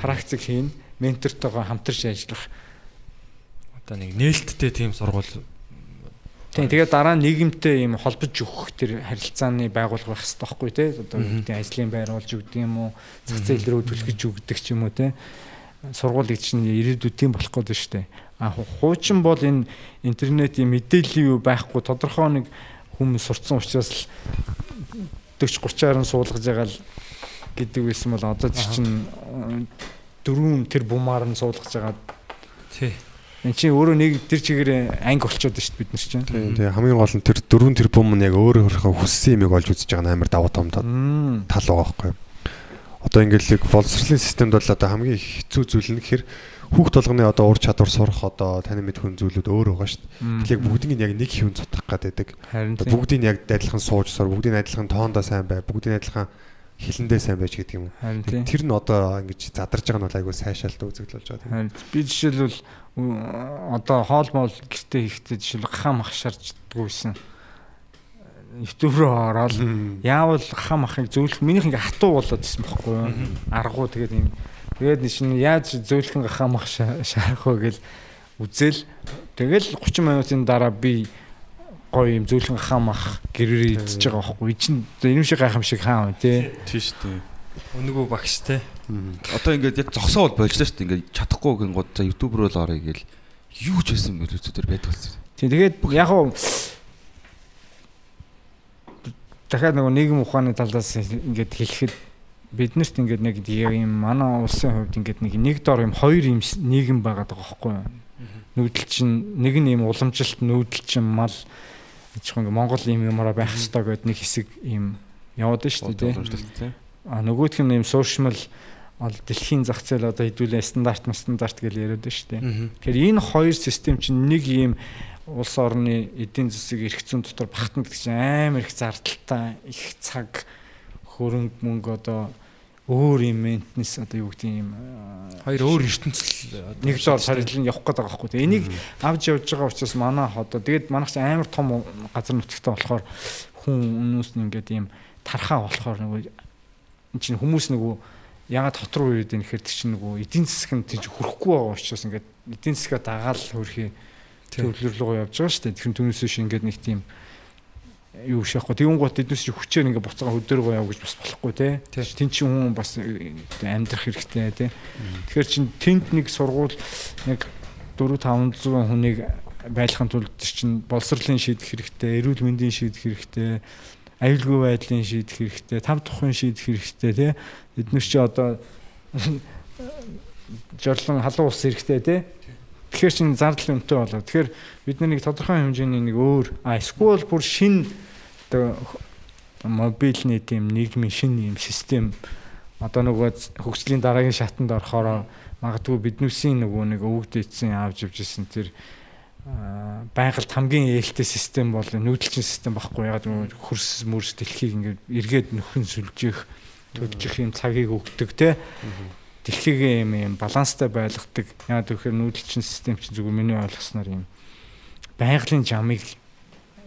Speaker 5: практик хийн ментортойгоо хамтарч ажиллах.
Speaker 7: Одоо нэг нээлттэй тийм сургууль
Speaker 5: Тийм тэгээд дараа нь нийгэмтэй юм холбож өгөх тэр харилцааны байгууллага байх хэрэгтэй байхгүй тий одоо
Speaker 7: Мгм.
Speaker 5: үүдийн ажлын байр болж өгдөг юм уу зах зээл рүү түлхэж өгдөг ч юм уу тий сургууль гэж чинь ирээдүйд тийм болох гээд байна шүү дээ а ху- хуучин бол энэ интернетийн мэдээллийн юу байхгүй тодорхой нэг хүмүүс сурцсан учраас л 40 30-аар нь суулгаж байгаа л гэдэг байсан бол одоо чинь дөрвөн тэр бумаар нь суулгаж байгаа
Speaker 7: тий.
Speaker 5: Энд чинь өөрөө нэг тэр чигээр анги болчиход шүү бид нар чинь.
Speaker 4: Тэгээ хамгийн гол нь тэр дөрвөн тэрбум нь яг өөрөө өөрийнхөө хүссэн юмыг олж үзэж байгаа нь амар давуу том тал байгаа байхгүй. Одоо ингээл яг боловсролын системд бол одоо хамгийн их хэцүү зүйл нь гэхээр хүүхд толгоны одоо ур чадвар сурах одоо таны мэд хүн зүйлүүд өөр байгаа шүү дээ. Тэгэхээр нь яг нэг хүн цутгах гэдэг. бүгдийг яг адилхан сууж сур, бүгдийг адилхан тоондоо сайн бай, бүгдийг адилхан хилэндээ сайн байж гэдэг юм уу. Тэр нь одоо ингэж задарж байгаа нь айгүй сайшаалтай үзэгдэл болж байгаа.
Speaker 5: Би жишээлбэл одоо хоол моол гэртээ хийхдээ жишээл гахаа махшарч дгүйсэн. YouTube руу ороод яавал гахаа махыг зөөлөх минийх ингээ хатуу болоод исэн бохгүй юу? Аргуу тэгээд юм. Тэгээд шинэ яаж зөөлхөн гахаа мах ша- шаарах вэ гэл үзэл тэгэл 30 минутын дараа би гоё юм зөөлхөн гахаа мах гэрээр идчихэж байгаа бохгүй. Эчин энэ шиг гайхамшиг хаа вэ те?
Speaker 6: тий шүү дээ
Speaker 7: Өнгөө багш те.
Speaker 6: одоо ингээд яг зогсоо бол болжлаа шүү дээ. Ингээд чадахгүй гингууд за YouTube руу л орё гээл юу ч байсан мөрөөд дээр байдаг болсон
Speaker 5: Тийм тэгээд яг уу дахиад нөгөө нийгэм ухааны талаас ингээд хэлэхэд биднэрт ингээд нэг юм манай улсын хувьд ингээд нэг нэг дор юм хоёр юм нийгэм байгаад байгаа байхгүй юу? Нүүдэл чинь нэг нь юм уламжилт нүүдэл чинь мал. Чихэн ингээд Монгол юм юмараа байх хэрэгтэй гэдэг нэг хэсэг юм яваад шүү дээ. А нөгөөх нь юм сууршмал ол дэлхийн зах зээл одоо хэдүүлээ стандарт стандарт гэж яриад байна шүү дээ. Тэгэхээр энэ хоёр систем чинь нэг ийм улс орны эдийн засаг эрх зүйн дотор багтана гэдэг чинь амар их зардалтай их цаг хөрөнгө мөнгө одоо өөр юм ментнес одоо юу гэдэг юм
Speaker 7: Хоёр өөр ертөнцөл одоо
Speaker 5: нэг доор сарилын явах гээд байгаа байхгүй. Тэгээ энийг авч явж байгаа учраас манай одоо тэгээд манайх чинь амар том газар нутагтай болохоор хүн өнөөс нь ингээд ийм тархаа болохоор нөгөө энэ чинь хүмүүс нөгөө ягаад хот руу ирээд гэхээр тэр чинь нөгөө эдийн засаг нь тийж хөрөхгүй байгаа учраас ингээд эдийн засгаа дагаал хөрхий төвлөрлөгөө явж байгаа шүү дээ. Тэгэхээр түүнээс биш ингээд нэг тийм юу шахахгүй. Тэгүн гот эднээс чи хүчээр ингээд буцаага хөдөөргөө яв гэж бас болохгүй те. Тин чинь хүн бас э, амьдрах хэрэгтэй те. Тэгэхээр чин тэнд нэг сургууль нэг 4 500 хүнийг байлгахын тулд чин боловсролын шийдэх хэрэгтэй, эрүүл мэндийн шийдэх хэрэгтэй, аюулгүй байдлын шийдэх хэрэгтэй, тав тухын шийдэх хэрэгтэй те. Эднээс чи одоо жорлон халуун ус хэрэгтэй те. Тэгэхээр чин зардал өнтэй болоо. Тэгэхээр бид нар нэг тодорхой хэмжээний нэг өөр а эсвэл бүр шин одоо мобильны тийм нийгмийн шин юм систем одоо нөгөө хөгжлийн дараагийн шатанд орохоор магадгүй биднүүсийн нөгөө нэг өвөгдөөцсөн авч явж исэн тэр аа, байгальд хамгийн ээлтэй систем бол нүүдэлчин систем ягаад гэвэл хөрс мөрс дэлхийг ингээд эргээд нөхөн сүлжих төлжих юм цагийг өгдөг те дэлхийг юм юм баланстай байлгадаг. Ягаад гэвэл нүүдэлчин систем чинь зүгээр миний ойлгосноор юм байгалийн жамыг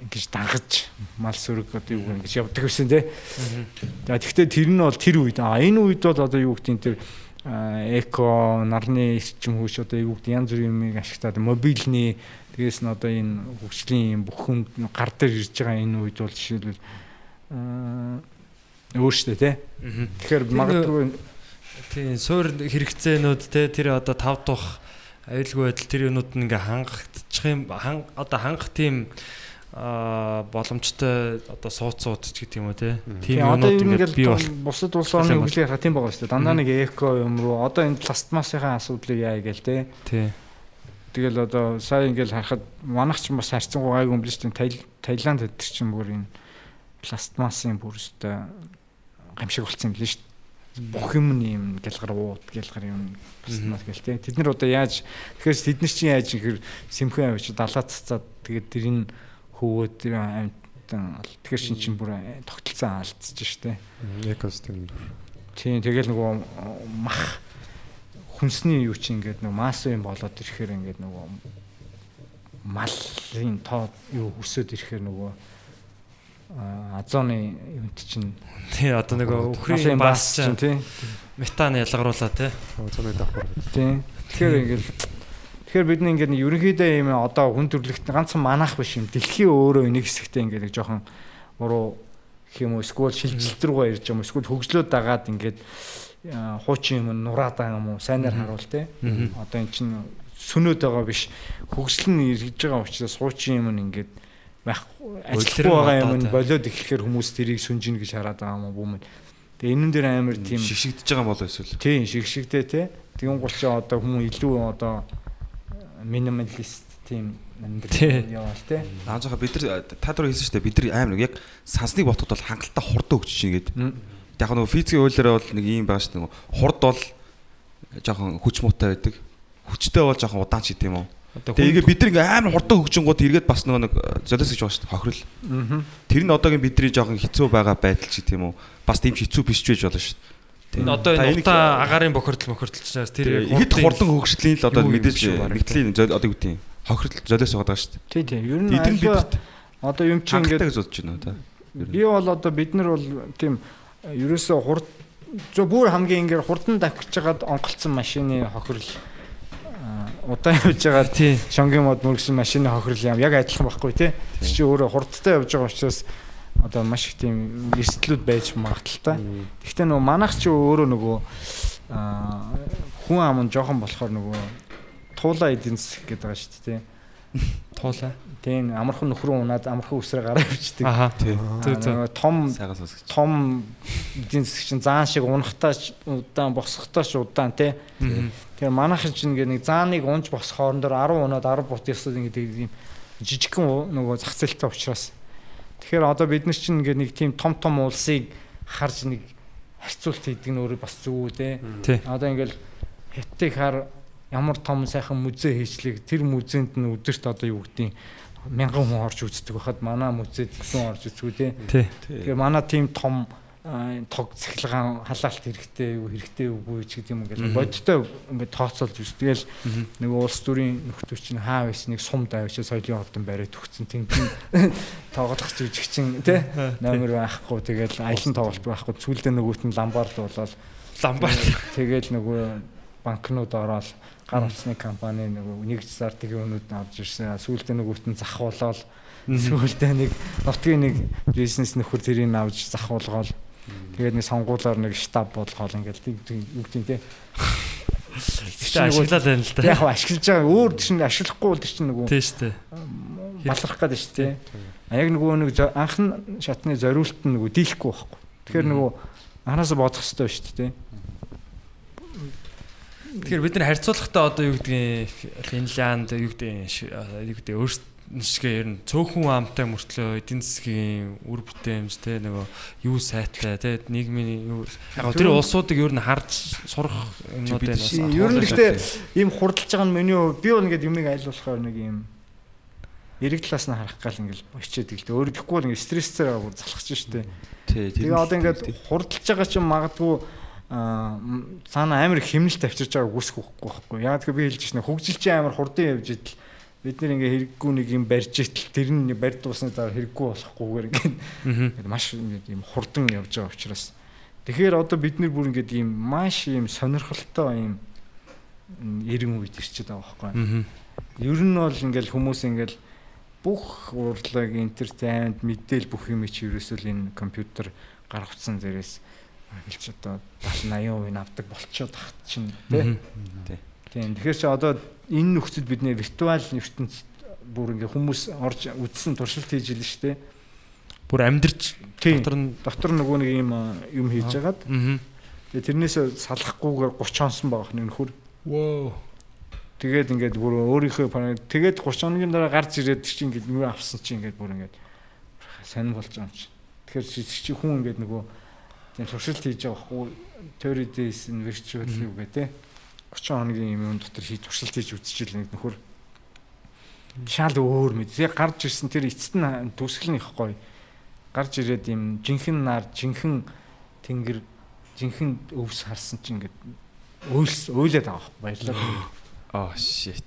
Speaker 5: ингэж дагаж мал сүрэг одоо юу ингэж явдаг гэсэн те За тэгвэл тэр нь бол тэр үед. А энэ үед бол одоо юу нь тэр эко нарны эрчим хүч одоо юу гэдэг янз бүрийн юмыг ашиглаад мобильны тэгээс нь одоо энэ хөгжлийн юм бүх хүнд гар дээр ирж байгаа энэ үед бол жишээлбэл аа, өөр штэ тий. Тэгэхээр магадгүй
Speaker 7: Тийм суур хэрэгцээнүүд те тэр одоо тав дахь аюулгүй байдал тэр юмуд нь ингээ хангагдчих юм одоо хангах тийм а боломжтой одоо сууцууд ч гэдэг юм уу те тийм
Speaker 5: Тийм одоо
Speaker 7: юмуд
Speaker 5: юу
Speaker 7: ингээ бий бол
Speaker 5: бусад улс орны хөгжлийн хаа тийм байгаа шүү дээ. Дандаа нэг эко юм руу одоо энэ пластмасын асуудлыг яа гээл те.
Speaker 7: тий
Speaker 5: Тэгэл одоо сая ингээл харахад манайх ч бас харьцангуй гайгүй юм биш үү? Таил- Таиланд өдр чинь бүр энэ пластмасын бүр өстой гамшиг болсон юм л шүү дээ. Бүх юм нь юм гэлгар ууд гэлгар юм пластмас гэл тээ. Тэд нар одоо яаж тэгэхээр тэд нар чинь яаж ихэр сэмхэн авч далаа цацаад тэгээд тэрийг хөвөөд тэр амтан тэгэхээр шин чинь бүр тогтолцоо алдчих штэ.
Speaker 4: Экосистем.
Speaker 5: Тийм тэгэл нөгөө мах хүнсний юу чи ингээд нөгөө масс юм болоод ирэхээр ингээд нөгөө малын тоо юу өсөд ирэхээр нөгөө а, азоны юмт чинь
Speaker 7: тий одоо нэг өхрийн бас
Speaker 5: чинь тийм
Speaker 7: метан ялгаруулаа тий.
Speaker 4: Зөний давхар.
Speaker 5: тийм тэгэхээр ингээд тэгэхээр бид нэг ингээд ерөнхийдөө юм одоо хүн төрлөخت ганцхан манах биш юм дэлхийн өөрөө нэг хэсэгтээ ингээд нэг жоохон уруу юм уу эсвэл шилжилт рүүгээ ирж юм эсвэл хөгжлөөд дагаад ингээд хуучин юм нураад байгаа юм уу? Сайнаар харуул те. Одоо эн чин сүнөөд байгаа биш. Хөгжил нь ирж байгаа учраас хуучин юм ингээд ажилтгүй
Speaker 7: Улиран
Speaker 5: байгаа юм болоод эхлэхээр хүмүүс тэрийг сүнжин гэж хараад байгаа юм уу бүмэн тэгээ энэ дээр амар тийм
Speaker 6: шигшигдэж байгаа болоо эсвэл?
Speaker 5: Тийм шигшигтэй те. Тэгэн гол чи одоо хүмүүс илүү одоо минималист тийм
Speaker 7: Тий.
Speaker 5: амьдрал яваал те.
Speaker 6: Аа жоо бид нар та дөрөв хэлсэн шүү дээ. Бид нар амар яг сансныг ботход бол хангалттай хурдан өгч чинь гээд яг нөгөө физикийн хуулиараа бол нэг юм байгаа шүү дээ. Хурд бол жоохон хүч муутай байдаг. Хүчтэй бол жоохон удаан ч гэдэм юм Тэгээ бид нар ингээ амар хурдан хөгжингууд эргээд бас нөгөө нэг золиос гэж дээ хохирол. Тэр нь одоогийн бидний жоохон хэцүү байгаа байдал ч гэдэм уу? Бас тийм хэцүү биш ч байж болно шүү дээ.
Speaker 7: Энэ одоо энэ утаа агаарын бохирдол мохирдолчнаас тэр яг
Speaker 6: хэд хурдан хөгжлийн л одоо мэдээж мэдлийн одоо юу гэдэг юм? Хохирол золиос байгаа шүү дээ.
Speaker 5: Тий, тий. Ер нь
Speaker 6: эдгээр бидэрт
Speaker 5: одоо юм чи ингээд
Speaker 6: гэж бодож байна та
Speaker 5: би бол одоо бид нар бол тийм ерөөсө хурд зөв бүр хамгийн ингээд хурдан давхиж жагаад онголцсон машины хохирол аа, удаан явж байгаа
Speaker 7: тий
Speaker 5: шонгийн мод мөргсөн машины хохирол юм яг адилхан байхгүй тий. Тэр чи өөрөө хурдтай явж байгаа учраас одоо маш их тийм эрсдлүүд байж магадaltaй. Гэхдээ нөгөө манайх чи өөрөө нөгөө аа, хүн ам нь жоохон болохоор нөгөө туулаа эдийн засаг гэдэг байгаа шүү дээ тий.
Speaker 7: туулаа.
Speaker 5: Тийм амархан нөхрөн унаад амархан үсрээ гараа
Speaker 7: зүг.
Speaker 5: Аа, том
Speaker 6: сайхан сонсогч
Speaker 5: том эдийн засаг чинь заан шиг унахтаа удаан босхотоо ч удаан тий. Тэгэхээр манайхан чинь ингээ нэг зааныг унж босох хоорондоор 10 унаад 10 бут ясад ингээ ийм жижигхэн нөгөө зах зээлтэй учраас. Тэгэхээр одоо бид нар чинь ингээ нэг тийм том том улсыг харж нэг харьцуулт хийдэг нь өөрөө бас зүг үү.
Speaker 7: Тий.
Speaker 5: Одоо ингээл хятадыг хар ямар том сайхан музей хийчлэг тэр музейнд нь өдөрт одоо юу гэдгийг мянган хүн орж үздэг байхад манай музейд хүн орж үзгүй.
Speaker 7: Тий.
Speaker 5: Тэгэхээр манай тийм том тог цахилгаан халаалт хэрэгтэй юу хэрэгтэй үгүй ч гэдэг юм ингээд бодиттой ингээд тооцоолж үз. Тэгэл нэг улс төрийн нөхдөч чинь хаа байсан нэг сум давж соёлын ордон бариад төгцсөн тэнгэн тоглох жүжиг чинь тий номер байхгүй тэгэл аялан тоглолт байхгүй сүүлдээ нөгөөт нь ламбард болоод
Speaker 7: Ламбар.
Speaker 5: тэгэл нөгөө банкнууд ороод гар утасны компани нөгөө нэг сар тэгээ өнүүд нь авч ирсэн. Сүүлдээ нөгөөт нь зах болоод сүүлдээ нэг нутгийн нэг бизнес нөхөр тэрийг авч зах болгоод тэгээд нэг сонгуулаар нэг штаб болгоод ингээл тийм тийм юу гэдэг те.
Speaker 7: Тэгтээ ашиглаад байна л да.
Speaker 5: Яг ашиглаж байгаа өөр чинь ашиглахгүй бол тэр чинь нөгөө
Speaker 7: Тий штэ.
Speaker 5: баларх гээд шүү дээ. А яг нөгөө нэг анхны шатны зориулт нь нөгөө дийлэхгүй байхгүй. Тэгэхээр нөгөө анханасаа бодох хэрэгтэй шүү дээ.
Speaker 7: Тэгэхээр бид нар харьцуулахдаа одоо юу гэдгийг Финланд юу гэдэг юу гэдэг өөрсдөө шигээ ер нь цөөхөн амтай мөртлөө эдийн засгийн үр бүтээмж те нөгөө юу сайтай те нийгмийн юу яг тэр улсуудыг ер нь харж сурах юмнууд байна.
Speaker 5: Ер нь гэхдээ ийм хурдлж байгаа нь миний хувьд би бол ингээд юмыг айлуулахаар нэг ийм эрэг талаас нь харах гал ингээд очиад гэлтэй. Өөр гэхгүй бол ингээд стрессээр залхаж штэ.
Speaker 6: тий
Speaker 5: Тэгээ одоо ингээд хурдлж байгаа чинь магадгүй цаана амар хэмнэлт авчирч байгааг үсэхгүй байхгүй. Яг тэгэхээр би хэлж байна. Хөгжилч амар хурдан явж идэл бид нэр ингээ хэрэггүй нэг юм барьж идэл тэр нь барьд дуусны дараа хэрэггүй болохгүйгээр ингээд маш юм хурдан явж байгаа учраас. Тэгэхээр одоо бид нэр бүр ингээд ийм маш ийм сонирхолтой ийм м, эрен үед ирчээд байгаа байхгүй. Ер нь бол ингээл хүмүүс ингээл бүх урлаг entertainment мэдээл бүх юм чи ерөөсөө л энэ компьютер гар утсан хэлж одоо 70 80% нь авдаг болчиход тахт чинь тий. Тийм. Тэгэхээр чи одоо энэ нөхцөл бидний виртуал ертөнцид бүр ингээ хүмүүс орж үдсэн туршилт хийж илэн штэ.
Speaker 7: бүр амьдрч
Speaker 5: Тийм.
Speaker 7: дотор нь
Speaker 5: Дотор нөгөө нэг юм юм хийж агаад
Speaker 7: аа
Speaker 5: тэгээ тэрнээс салахгүйгээр 30 онсон байгаа хнэ нөхөр.
Speaker 7: Воо.
Speaker 5: Тэгээд ингээд бүр өөрийнхөө тэгээд 30 хоногийн дараа гарч ирээд чи ингээд нүрэ авсан чи ингээд бүр ингээд сонир болж байгаа юм чи. Тэгэхээр чи чи хүн ингээд нөгөө тийм туршилт хийж байгаа байхгүй theory days in virtual юу гэдэг те 30 хоногийн юм дотор хийж туршилт хийж үзчихэл нэг нөхөр шал өөр мэд. Тэгээ гарч ирсэн тэр эцэст нь төсгөл нь их гоё. Гарч ирээд юм жинхэнэ нар жинхэнэ тэнгэр жинхэнэ өвс харсан чи ингээд өөлс өөлээд байгаа байхгүй баярлалаа.
Speaker 6: Oh shit.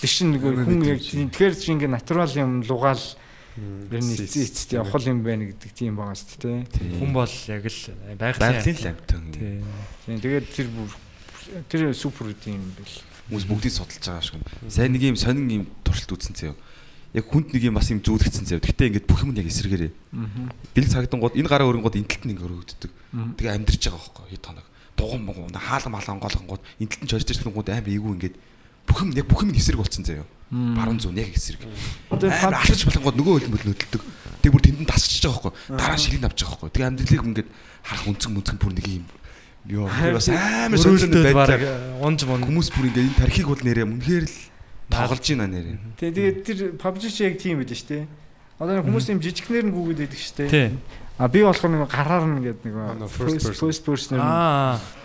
Speaker 5: Тэр чинь нэг хүн яг тэгэхээр чи ингээд натурал юм лугаал ер нь эцээ эцэст явах юм байна гэдэг тийм байгаа шүү дээ.
Speaker 7: Хүн бол яг л байгалийн
Speaker 6: л амтан.
Speaker 7: тий.
Speaker 5: Тийм тэгээд тэр тэр супер тийм бэл.
Speaker 6: Хүмүүс бүгдийг судалж байгаа шүү. Сайн нэг юм сонин юм туршилт үзсэн заяа. Яг хүнд нэг юм бас юм зүүлгцэн заяа. Гэхдээ ингээд бүх юм нь яг эсэргээрээ. Бэлэг цагдангууд энэ гараа өрөнгууд энтэлт нь ингээд өргөгддөг. Тэгээ амьдрж байгаа байхгүй хэд хоног. Дугуун мугуун хаалга малган голгонгууд энтэлт нь чорж дэжлэнгууд амар ийгүү ингээд бүх юм яг бүх юм эсрэг болцсон заяа. Баруун зүүн яг эсрэг.
Speaker 5: Одоо
Speaker 6: Амар алхаж болгонгууд нөгөө хөлбөмбөл нөдөлдөг. Тэгээ бүр тэнд нь тасчихж байгаа байхгүй. Дараа нь шилийг авч байгаа байхгүй. Тэгээ амьдралыг ингээд харах үнцэн мүнцэн бүр нэг юм. Йоо бас амар сонирхолтой байдлаар
Speaker 7: унж мун
Speaker 6: хүмүүс бүр ингээд энэ тархийг бол нэрээ үнэхээр л тоглож байна нэрээ.
Speaker 5: тэгээд тэр PUBG чи яг тийм байдаг шүү дээ. Одоо хүмүүс юм жижигнэр нь гүгээд байдаг шүү дээ.
Speaker 7: тий.
Speaker 5: А би болохоор нэг гараар нь гэдэг нэг
Speaker 4: first person.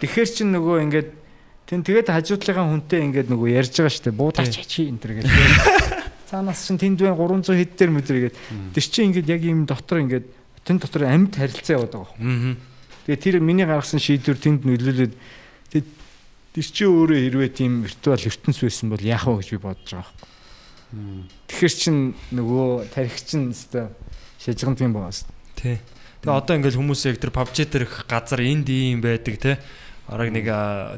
Speaker 5: Тэгэхээр чин нөгөө ингээд тэн тэгээд хажуудлынхаа хүнтэй ингээд нөгөө ярьж байгаа шүү дээ. Буудаач чи энэ төр гэдэг. Цаанаас чин тэнд бай 300 хэд дээр мэдрэ гэдэг. Тэр чин ингээд яг юм дотор ингээд тэн дотор амьд харилцаа яваад байгаа.
Speaker 7: мм
Speaker 5: Тэгээ тэр миний гаргасан шийдвэр тэнд нөлөөлөд тэр чи өөрөө хэрвээ тийм виртуал ертөнц байсан бол яах вэ гэж би бодож байгаа. Тэгэхээр чин нөгөө тарих чин өстой шажиган тийм шүү.
Speaker 7: тий. Тэгээ одоо ингээл хүмүүс яг тэр PUBG дээрх газар энд ийм байдаг те. Араг нэг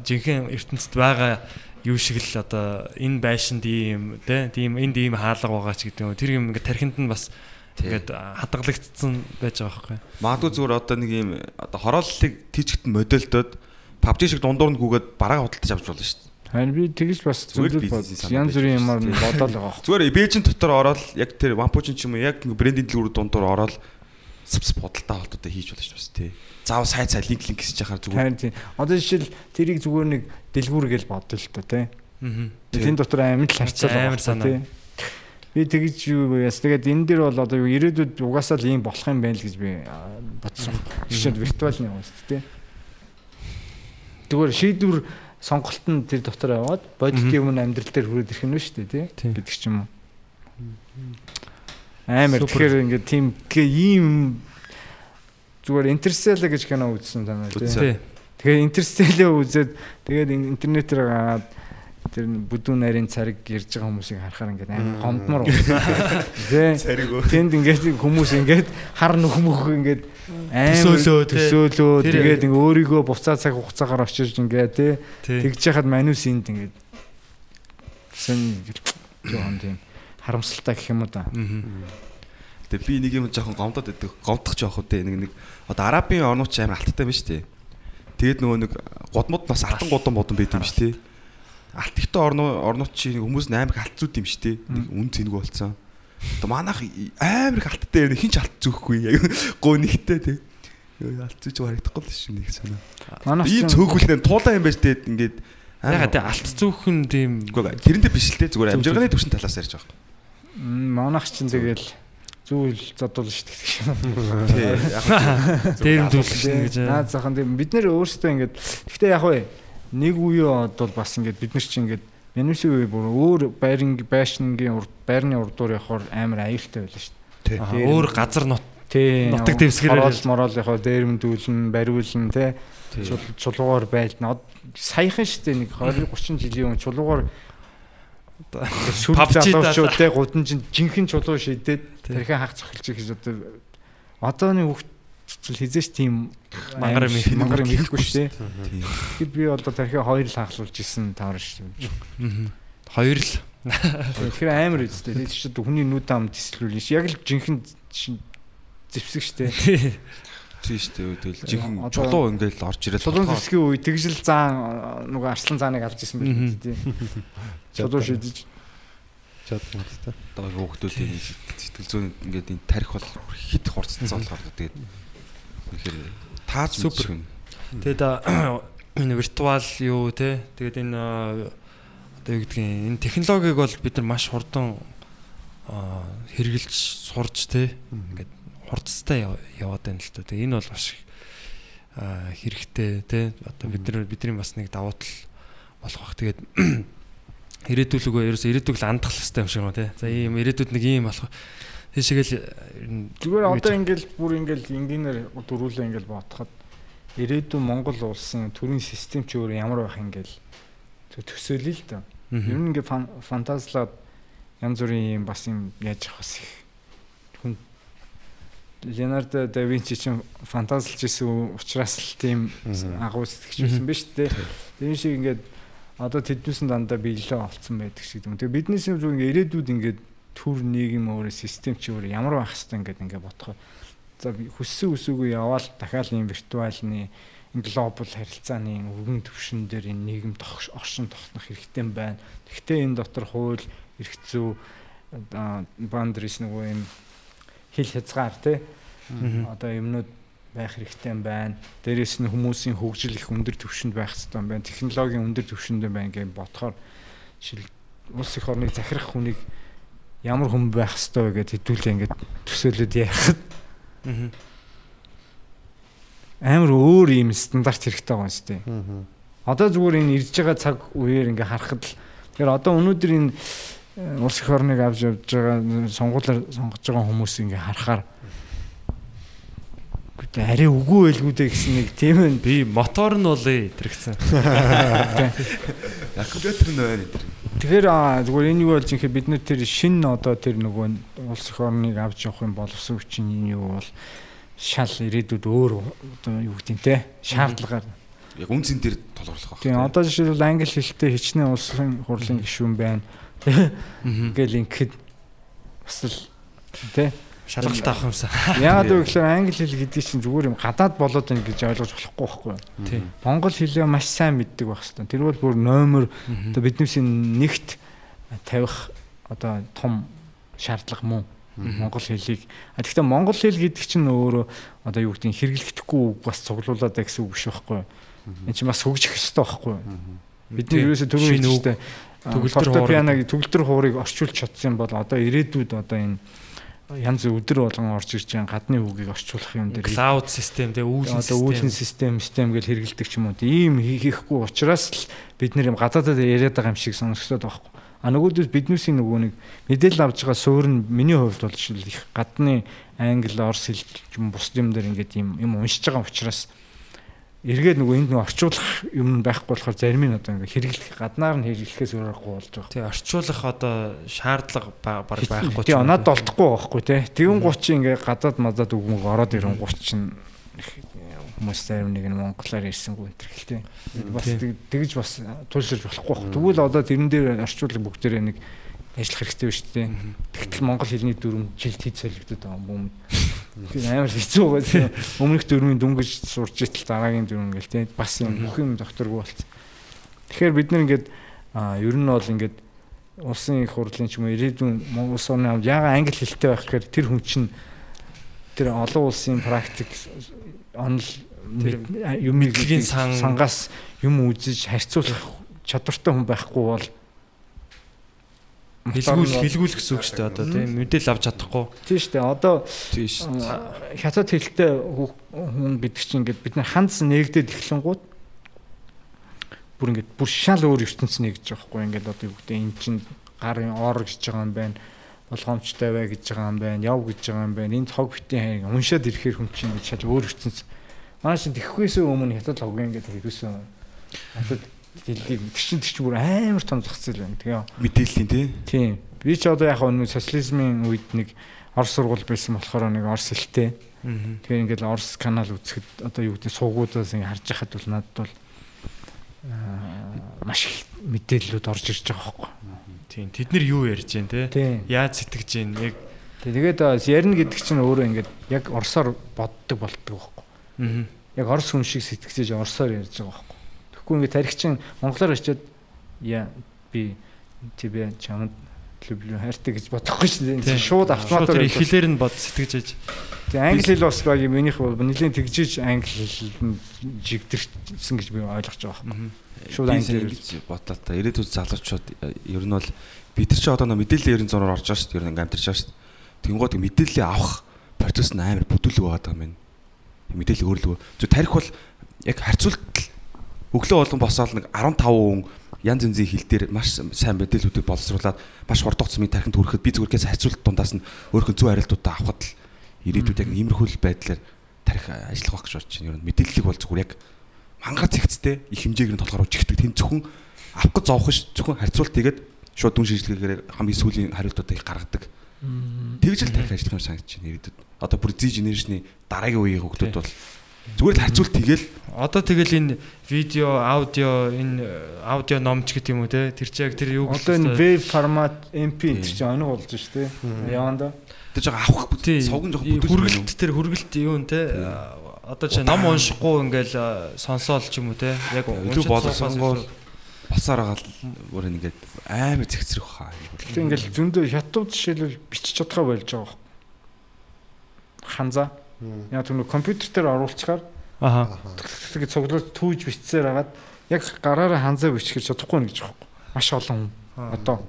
Speaker 7: жинхэнэ ертөнцид байгаа юу шиг л одоо энэ байшинд ийм те. Тийм энд ийм хаалга байгаа ч гэдэг юм. Тэр юм ингээд тархинд нь бас ингээд хадгалагдсан байж байгаа байхгүй.
Speaker 6: Магадгүй зүгээр одоо нэг юм одоо хорооллыг тийчгт модельдод PUBG шиг дундуур нь гүгээд бараа худалдаж авч болно шүү дээ.
Speaker 5: Харин би тэгж бас
Speaker 6: санаа
Speaker 5: Янз бүрийн юмар бодоол байгаа.
Speaker 6: Зүгээр Бээжин дотор ороод яг тэр Вампучин ч юм уу яг брендинг дэлгүүр дундуур ороод сапс бодолтой холтуудаа хийж болно шүү дээ тий. Заав сай линк линк хийж яхаар зүгээр.
Speaker 5: Харин тийм. Одоо жишээл тэрийг зүгээр нэг дэлгүүр гэж бодъё л та тий.
Speaker 7: Аа.
Speaker 5: Тэн дотор амьд л харцал
Speaker 7: Амар санаа.
Speaker 5: Би тэгж юу яас тэгээд энэ дэр бол одоо юу ирээдүйд угаасаа л ийм болох юм байна л гэж би бодсон. Жишээд виртуалны юм шүү дээ. Зүгээр шийдвэр сонголт нь тэр дотор яваад бодит юм амьдрал дээр хүрээд ирэх нь шүү дээ тий гэдэг ч юм уу. Амар тэгэхээр ингээд тийм ийм зүгээр интерстелла гэж кино үзсэн танаа тий.
Speaker 6: Үзсэн.
Speaker 7: Тий.
Speaker 5: Тэгээ интерстеллээ үзээд тэгээд ин- интернетээр гараад тэр бүдүүн нарийн цариг ярьж байгаа хүмүүсийг харахаар ингээд амар гомдмор байна. Тэ. Тэнд ингээд хүмүүс ингээд хар нөхмөх ингээд амар
Speaker 7: Төсөөлөө,
Speaker 5: тэгээд ингээд өөрийгөө буцаа цаг хугацаагаар очиж ингээд тэ
Speaker 7: Тий.
Speaker 5: тэгж яхад манус энд ингээд сэн жоон тийм харамсалтай гэх юм уу да.
Speaker 6: Тэгээ би нэг юм жоохон гомдоод байдаг. Гомдох жоох үү нэг нэг одоо арабын орнууд ч амар алттай байна шүү дээ. Тэгээд нөгөө нэг годмод бас алтан годон бодон байт юм шүү дээ. Алт ихтэй орнууд чи хүмүүс амар их алт зүйт юм шүү дээ. Нэг үн цэнгүү болцсон. Одоо манайх амар их алттай ярина хинч алт зөөхгүй яг гоо нэгтэй. Йоо, Алт зүүж харагдахгүй л шүү нэг санаа.
Speaker 5: Манайх
Speaker 6: Ийм цөөхөлтэй туулаа юм байж тээ ингээд
Speaker 7: Ягаад тэ алт зүүхэн тийм
Speaker 6: Үгүй тэрнтэй биш л дээ зүгээр амжирганы төвшин талаас ярьж байгаа.
Speaker 5: М, манайх чинь тэгэл зүйл задуул шүү дээ.
Speaker 6: Тий. Яг
Speaker 7: дээрм төлөвлөсөн гэж.
Speaker 5: Наад захын тийм бид нэр өөрсдөө ингээд гэхдээ яг вэ нэг үеөд бол бас ингээд бид нар чинь ингээд Янусын үе бүр өөр байрын байшингийн урд байрны урдуур явахаар амар аюултай байлаа шүү дээ. Дээр-
Speaker 7: өөр газар нут
Speaker 5: Тий.
Speaker 7: Нутаг дэвсгэрээр
Speaker 5: мороол яхаа дээрмдүүлэн, бариулан тий. Чул- Чулуугаар байлна. Саяхан шүү дээ нэг 20 30 жилийн өмнө чулуугаар
Speaker 7: PUBG
Speaker 5: залуучууд тий гудан чинь жинхэнэ чулуу шийдээд
Speaker 7: Тий.
Speaker 5: тэрхээ хаг цохилж гэж одоо одооны хүүхдүүд хизээш тийм
Speaker 7: Мангар юм
Speaker 5: мангар юм
Speaker 6: хийхгүй
Speaker 5: шүү дээ. Тэгэхэд би одоо тэрхээ хоёр л хахлуулж исэн тавар шүү дээ.
Speaker 7: Аа. Хоёр л
Speaker 5: Тэгэхээр амар үстэй. Тэгээд чи одоо хүний нүд ам тислүүлнэ. Яг л жинхэнэ шин зэвсэг шүү дээ.
Speaker 6: Тийм шүү дээ. Тэгэл жинхэнэ
Speaker 5: Одоо-
Speaker 6: чулуу ингээл орж ирэл.
Speaker 5: Чулуун зэвсгийн үе тэгжил заан нөгөө арслан зааныг алж исэн байх тийм. Чулуу шидэж
Speaker 4: Чад модтой.
Speaker 6: Одоо хүүхдүүдийн сэтгэл зүйн ингээд энэ тарих бол хит хурцсан болохоор тэгээд үнэхээр тааж
Speaker 7: Супер. а, энэ виртуал юу те тэгээд энэ одоо юу гэдгийг энэ технологиг бол бид нар маш хурдан хэрэгжилж сурж те ингээд хурцтай яв- яваад байна л та. Тэгээ энэ бол маш хэрэгтэй те одоо бид нар бидний бас нэг давуу тал болох бах. Тэгээд ирээдүглөгөө ерөөсөө ирээдүгл андах хэрэгтэй юм шиг байна те. За ийм ирээдүйд нэг ийм болох нь
Speaker 5: Зүгээр одоо ингээл бүр ингээл энгийнээр дөрүүлээ ингээл бодоход ирээдүйн Монгол улсын төрийн систем ч өөр ямар байх ингээл төсөөлөе л.
Speaker 7: Мгм.
Speaker 5: Ер нь ингээ фан- фантазлаад янз бүрийн юм бас юм яаж явах бас их Леонардо да Винчи ч фантазлж исэн учраас л тийм агуу сэтгэж байсан биз дээ. Тэр шиг ингээд одоо тэднээс нь дандаа биелээ олцсон байдаг шиг юм. Тэгээ биднээс юм зүгээр ингээд ирээдүйд ингээд төр нийгэм өөрөө систем ч өөр ямар байх хэвээр ингээд ингээд бодохоо. За хүссэн үсээгүй яваал дахиад ийм виртуалны энэ глобал харилцааны өргөн төвшин дээр энэ нийгэм оршин тогтнох хэрэгтэй байна. Гэхдээ энэ дотор хууль, эрх зүй, boundaries нөгөө юм хил хязгаар тий одоо юмнууд байх хэрэгтэй юм байна. Дээрээс нь хүмүүсийн хөгжил их өндөр түвшинд байх хэрэгтэй юм байна. Технологийн өндөр түвшинд байна гэж бодохоор жишээл улс их орныг захирах хүнийг ямар хүн байх хэрэгтэй вэ гэдээ хэдүүлээ ингээд төсөөлөд ярихад амар өөр юм стандарт хэрэгтэй байгаа юм шүү дээ. Одоо зүгээр энэ ирж байгаа цаг үеэр ингээ харахад л тэгэхээр одоо өнөөдөр энэ улс их орныг авч явж байгаа сонгуулиар сонгож байгаа хүмүүс ингээ харахаар гэдэг арай үгүй байлгүй дээ гэсэн нэг тийм ээ
Speaker 7: би мотор нь болъё тэр гэсэн.
Speaker 6: Аккумулятор нь байна энэ.
Speaker 5: Тэгэхээр зүгээр энэ юу болж юм бид нар тэр шин одоо тэр нөгөө улс их орныг авч явах юм боловсон хүчин энэ юу бол шал ирээдүйд өөр одоо юу гэдэг нь те шаардлагаар
Speaker 6: Яг үнцэн дээр толгорлох байх.
Speaker 5: Тийм одоо жишээлбэл англи хэлтэй хичнээн улсын хурлын гишүүн байна. Ингээл ингэхэд бас л тий.
Speaker 7: Шалгалт авах юмсан.
Speaker 5: Яагаад вэ гэхээр англи хэл гэдэг чинь зүгээр юм гадаад болоод байна гэж ойлгож болохгүй байхгүй юу?
Speaker 7: Тийм.
Speaker 5: Монгол хэлээ маш сайн мэддэг байх хэвээр. Тэр бол бүр номер одоо биднээс нэгт тавих одоо том шаардлага мөн. Монгол хэлийг. А тэгэхээр монгол хэл гэдэг чинь өөрөө одоо юу гэдэг нь хэрэглэгдэхгүй үг бас цуглуулад байгаа гэсэн үг биш байхгүй юу? Энд чинь бас хөгжих ёстой байхгүй юу? Бидний ерөөсө түрүү хэлжтэй
Speaker 7: төгөлдөр
Speaker 5: фортепианог төгөлдөр хуурыг орчуулж чадсан бол одоо ирээдүйд одоо энэ янз өдөр болгон орж ирж байгаа гадны үгийг орчуулах юм дээр
Speaker 7: Cloud system тэгээ үүлэн
Speaker 5: одоо үүлэн
Speaker 7: систем.
Speaker 5: систем систем гэж хэрэгэлдэг ч юм уу. Ийм хийхгүй учраас л бид нэр юм гадаадад яриад байгаа юм шиг сонсогдоод байгаа хгүй. А нөгөөдөөс биднээсийн нөгөө нэг мэдээлэл авж байгаа суурь нь миний хувьд бол их гадны англи, орс хэл юм бус юм дээр ингээд юм юм уншиж байгаа учраас эргээд нөгөө энд нөгөө орчуулах юм байхгүй болохоор зарим нь одоо ингээд хэрэглэх гаднаар нь хэрэглэхээс өөрөхгүй болж байгаа.
Speaker 7: Тэгээ орчуулах одоо шаардлага ба- бараг байхгүй
Speaker 5: Тий оноод болдохгүй байхгүй те. Тэгэн 30 ингээ гадаад мадад үгмөг ороод ирэн 30 чинь хүмүүс зарим нэг нь монголоор ирсэнгүй энэ төр те. Бас тэг- тэгж бас тулширж болохгүй байх. Тэгвэл одоо тэрэн дээр орчуулга бүгдээрээ нэг ажиллах хэрэгтэй биш те. Тэгтэл монгол хэлний дүрм жилд хэд солигдоод байгаа юм. Тэр амар хэцүү байгаа. Өмнөх дүрмийн дүнгэж сурч итэл дараагийн дүрм ингээл те. Бас юм бүх юм докторгүй болцсон. Тэгэхээр бид нар ингээд ер нь бол ингээд улсын их хурлын ч юм уу ирээдүйн Монгол улс орны хамт яага англи хэлтэй байх гэхээр тэр хүн чинь тэр олон улсын практик онл юм
Speaker 7: сан-
Speaker 5: сангаас юм үзэж харьцуулах чадвартай хүн байхгүй бол
Speaker 7: Хэлгүүл хэлгүүл гэсэн үг шүү дээ. Одоо тийм мэдээлэл авч чадахгүй.
Speaker 5: тийм шүү дээ. Одоо а, хятад хэлтэй хүн гэдэг чинь ингээд бид нар хандс нээгдээд эхлэнгууд бүр ингээд бүр шал өөр ертөнц нэгж байгаа хгүй ингээд одоо юу гэдэг эн чинь гарын ор гэж байгаа юм байна. Болгоомжтой бай гэж байгаа юм байна. Яв гэж байгаа юм байна. Энд хог битийн хайр уншаад ирэхээр хүн чинь шал өөр ертөнц. Манай чинь тэххээс өмнө хятад хог ингээд хэрэгсэн. Хятад Мэдээллийг тэгчин тэгчин бүр амар том зах зээл байна. Тэгээ.
Speaker 6: Мэдээллийн тий.
Speaker 5: Тийм. Би ч одоо яг нэг социализмын үед нэг Орос сургууль байсан болохоор нэг Орос хэлтэй. Тэгээ ингээл Орос канал үзэхэд одоо юу гэдэг суугуудаас ингээ харж байхад бол надад бол маш их мэдээллүүд орж ирж байгаа хөөхгүй.
Speaker 7: Тийм. Тэд нар юу ярьж байна те? Яаж сэтгэж байна? Яг
Speaker 5: Тэгээд ярина гэдэг чинь өөрөө ингээд яг орсоор боддог болдог байхгүй.
Speaker 7: Аа.
Speaker 5: Яг орс хүн шиг сэтгэж орсоор ярьж байгаа байхгүй. Тэгэхгүй ингээд тарих чинь монголоор очиод яа би тебе чамд Люблю хайртай гэж бодохгүй дээ. Шууд автоматар
Speaker 7: их хэлээр нь бод сэтгэж ээж.
Speaker 5: Тэгээ англи хэл бас баг минийх бол нэлийн тэгжиж англи хэлд жигдэрсэн гэж би ойлгож байгаа юм. Шууд англи
Speaker 6: ингэж бодлоо та. Ирээдүйд залуучууд э, ер нь бол бид нар чи одоо мэдээллийн ерэн зураар орж байгаа шүү дээ. Ер нь ингээм амьдарч байгаа шүү дээ. Тэнгууд мэдээллийг авах процесс нь амар бүдүүлэг байгаа юм байна. Мэдээлэл өөрлөгөө. Зөв тарих бол яг харьцуулт өглөө болгон босоод нэг 15 хүн янз янзын хил дээр маш сайн мэдээллүүдийг боловсруулад маш хурд хугацааны тархинд хүрэхэд би зүгээр кээс харьцуулт дундаас нь өөрхөн зөв хариултуудаа авахд л ирээдүйд яг иймэрхүү байдлаар тарих ажиллах байх гэж бодож байна. Ер нь мэдээллийг бол зүгээр яг мангар зэгцтэй их хэмжээгээр нь толгоор ужигдэг. Тэн зөвхөн авах гэж зовх ш зөвхөн харьцуулт тэгээд шууд дүн шийдлэгээр хамгийн сүүлийн хариултуудыг гаргадаг. Тэгж л тарих ажиллах юм санагдаж байна ирээдүйд. Одоо бүр Z generation-ы дараагийн үеийн хүмүүс бол зүгээр л харьцуулт тэгэл
Speaker 7: Одоо тэгэл энэ видео, аудио, энэ э, аудио номч гэдэг юм уу те тэр чинь яг тэр юу
Speaker 5: Одоо энэ web формат MP энэ чинь оног болж шүү дээ. Яванда.
Speaker 6: тэр жоо авах сувган жоох байна.
Speaker 7: хүргэлт тэр хүргэлт юу нэ те одоо чи ном уншихгүй ингээл сонсоол ч юм уу те яг
Speaker 6: Илүү
Speaker 7: суухаас
Speaker 6: босоор байгаа бүр ингээд амар зэгцрэх хаа.
Speaker 5: Тэгтээ ингээл зөндөө хятад жишээлбэл бичиж чадхаа болж байгаа юм. Яг түнө компьютер дээр оруулчихаар
Speaker 7: аха
Speaker 5: тэгээ цуглуулж түүж бичсээр хагаад яг гараараа ханзаа бичих чадахгүй нэ гэж юм. Маш олон хүн одоо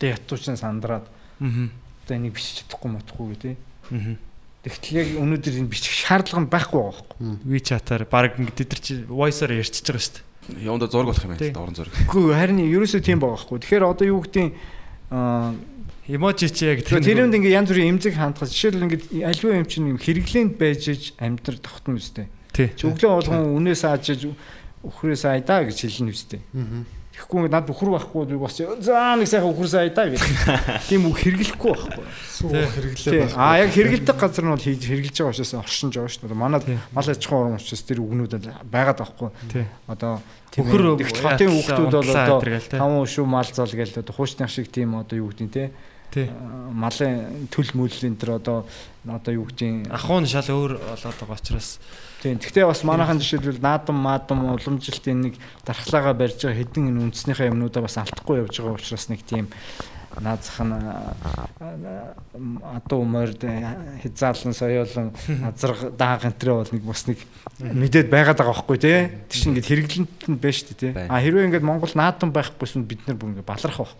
Speaker 5: тэгээ ятуучин сандраад
Speaker 7: мм
Speaker 5: одоо энийг бичиж чадахгүй матахгүй тий.
Speaker 7: мм
Speaker 5: Тэгтэл яг өнөөдөр энэ бичих шаардлага байхгүй байгаа юм.
Speaker 7: WeChat-аар баг ингээд тэр чи voice-аар ярьчихж байгаа шүү дээ
Speaker 6: Яванда зураг болох юм байна. Дорн зураг.
Speaker 5: Үгүй харин ерөөсөө тийм байгаа байхгүй. Тэгэхээр одоо юу гэдгийг аа
Speaker 7: Эможи чи яг
Speaker 5: тэр тэрэнд ингээ янз бүрийн эмзэг хандхад жишээлбэл ингээ альва юм чинь хэрэглээнд байж иж амьдрал тогтно үстэй.
Speaker 7: тий
Speaker 5: Чи өглөө болгон үнээс аажиж өхрөөс айдаа гэж хэлнэ үстэй. Тэгэхгүй ингээ над өхөр байхгүй би бас заа нэг сайхан өхрөөс айдаа гэж. Тийм үг хэрэглэхгүй байхгүй.
Speaker 4: хэрэглээ
Speaker 5: Тийм. Аа яг хэрэгэлдэг газар нь бол хийж хэрэглэж байгаа учраас оршинж байгаа шүү дээ. Манад мал аж ахуйн орон учраас тэр үгнүүд байгаад байхгүй.
Speaker 7: тий
Speaker 5: Одоо
Speaker 7: Өхөр
Speaker 5: хотын хүүхдүүд бол одоо таван шүү мал зол гээл одоо хуучных шиг тийм одоо юу гэдэг нь те
Speaker 7: тий
Speaker 5: малын төл мөлийн тэр одоо одоо юу гэдэг
Speaker 7: ахуй нь шал өөр болоод байгаа учраас.
Speaker 5: Тийм гэхдээ бас манайхан жишээлбэл наадам маадам уламжилтын нэг дархлаагаа барьж байгаа хэдэн энэ үндснийхээ юмнуудаа бас алдахгүй явж байгаа учраас нэг тийм наазах нь адуу морд хязаалан соёолон азраг дааг энтрээ бол нэг бас нэг мэдээд байгаад байгаа байхгүй тий. Чинь ингээд хэрэглэнт нь байна шүү дээ тий а хэрвээ ингээд Монгол наадам байхгүйсэн бид нар бүр ингээд баларх байх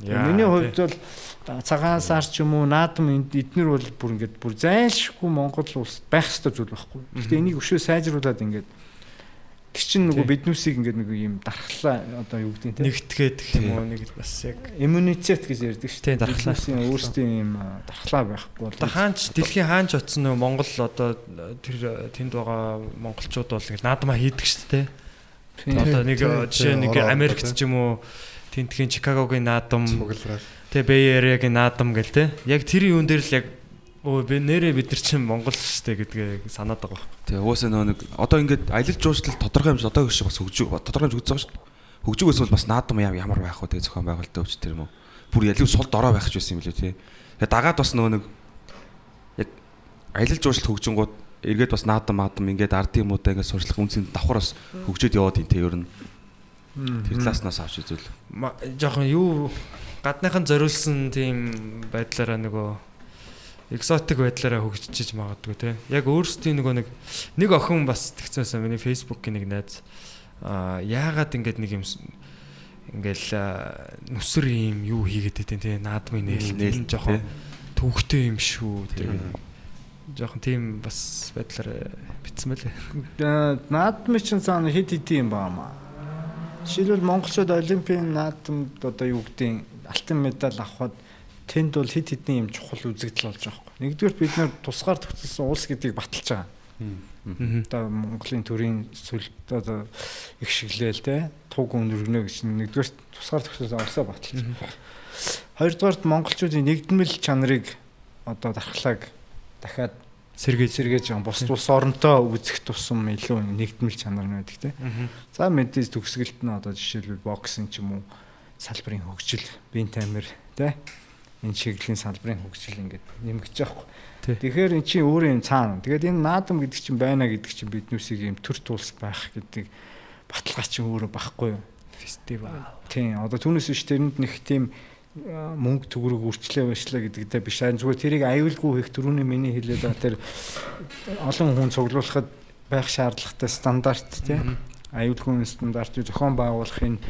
Speaker 5: Миний хувьд бол цагаан сар ч юм уу наадам эднэр бол бүр ингээд бүр зайлшгүй Монгол улс байх ёстой зүйл байхгүй. Гэхдээ энийг өшөө сайжруулад ингээд чинь нөгөө биднүүсийг ингээд нэг юм дархлаа одоо юу гэдэг нь
Speaker 7: нэгтгээд гэх юм уу нэг бас яг.
Speaker 5: Иммунитет гэж ярьдаг шүү
Speaker 7: Тийм, дархлаа.
Speaker 5: Өөрсдийн юм дархлаа байхгүй бол.
Speaker 7: Одоо хаач дэлхийн хаач очсон нөө Монгол одоо тэр тэнд байгаа монголчууд бол ингэ наадмаа хийдэг шүү дээ.
Speaker 5: Тийм.
Speaker 7: Одоо нэг жишээ нэг Америкт ч юм уу тентгийн Чикагогийн наадам тэ Бэй Эриагийн наадам гэл тэ. Яг тэр юун дээр л яг өө би нэрээ бид нар чинь монгол дээ гэдгээ санаад байгаа.
Speaker 6: Тэгээ уусаа нөө нэг одоо ингээд аялал жуулчлал тодорхой хэмжээ одоо гэж бас хөгжиг тодорхой хэмжээ үзэж байгаа дээ. Хөгжиг эсвэл бас наадам яа- ямар байх вэ тэгээ зохион байгуулалтаа өвч тэр юм уу. Бүр ялив сул дорой байх гэж байсан юм лээ тий. Тэгээ дагаад бас нөө нэг яг аялал жуулчлал хөгжингууд эргээд бас наадам маадам ингээд ардын юмудаа ингээд сурчлах үнцэн давхар бас хөгжөөд яваад юм тий ер нь. Тэр талааснаас авч үзвэл
Speaker 7: жоохон юу гадныхан зориулсан тийм байдлаараа нөгөө экзотик байдлаараа хөгжиж магадгүй те. Яг өөрсдийн нөгөө нэг нэг охин бас тэгцээсэн миний фейсбુકгийн нэг найз аа яагаад ингэдэг нэг юм ингээл нүсэр юм юу хийгээд байдэн те. Наадмын нээл
Speaker 6: жоохон
Speaker 7: төвхтэй юм шүү. Тэр жоохон тийм бас байдлаар э, битсэн байлээ.
Speaker 5: Наадмын чинь цаана хит хит юм баамаа Жишээлбэл монголчууд олимпийн наадамд одоо юу гэдэг алтан медаль авахад тэнд бол хэд хэдэн юм чухал үзэгдэл болж байгаа юм. Нэгдүгээр бид нэр тусгаар төгссөн улс гэдгийг баталж байгаа. Одоо Монголын төрийн сүлд одоо их шиглээл те туг өнөргөнө гэж нэгдүгээр тусгаар төгссөн улсаа баталж байгаа. Хоёрдугаарт монголчуудын нэгдмэл чанарыг одоо дархлааг дахиад
Speaker 7: Сэргээж
Speaker 5: сэргээж байгаа бус улс оронтой үзэх тусам илүү нэгдмэл чанар нь байдаг те. За мэдээж төгсгөлт нь одоо жишээлбэл боксинг ч юм уу салбарын хөгжил, биеийн тамир те энэ чиглэлийн салбарын хөгжил ингээд нэмэгдэж байгаа.
Speaker 7: Тий.
Speaker 5: Тэгэхээр эн чинь өөрөө юм цаана. Тэгээд энэ наадам гэдэг чинь байна гэдэг чинь биднүүсийг юм төр тулс байх гэдэг баталгаа чинь өөрөө байхгүй юу?
Speaker 7: фестивал.
Speaker 5: Тийм. Одоо түүнээс биш тэрэнд нэг тийм мөнгө төгрөг үрчлээ байшлаа гэдэгтэй биш. Зүгээр тэрийг аюулгүй хийх түрүүний миний хэлээд байгаа тэр олон хүн цуглуулахад байх шаардлагатай стандарт тийм аюулгүй стандартыг зохион байгуулахын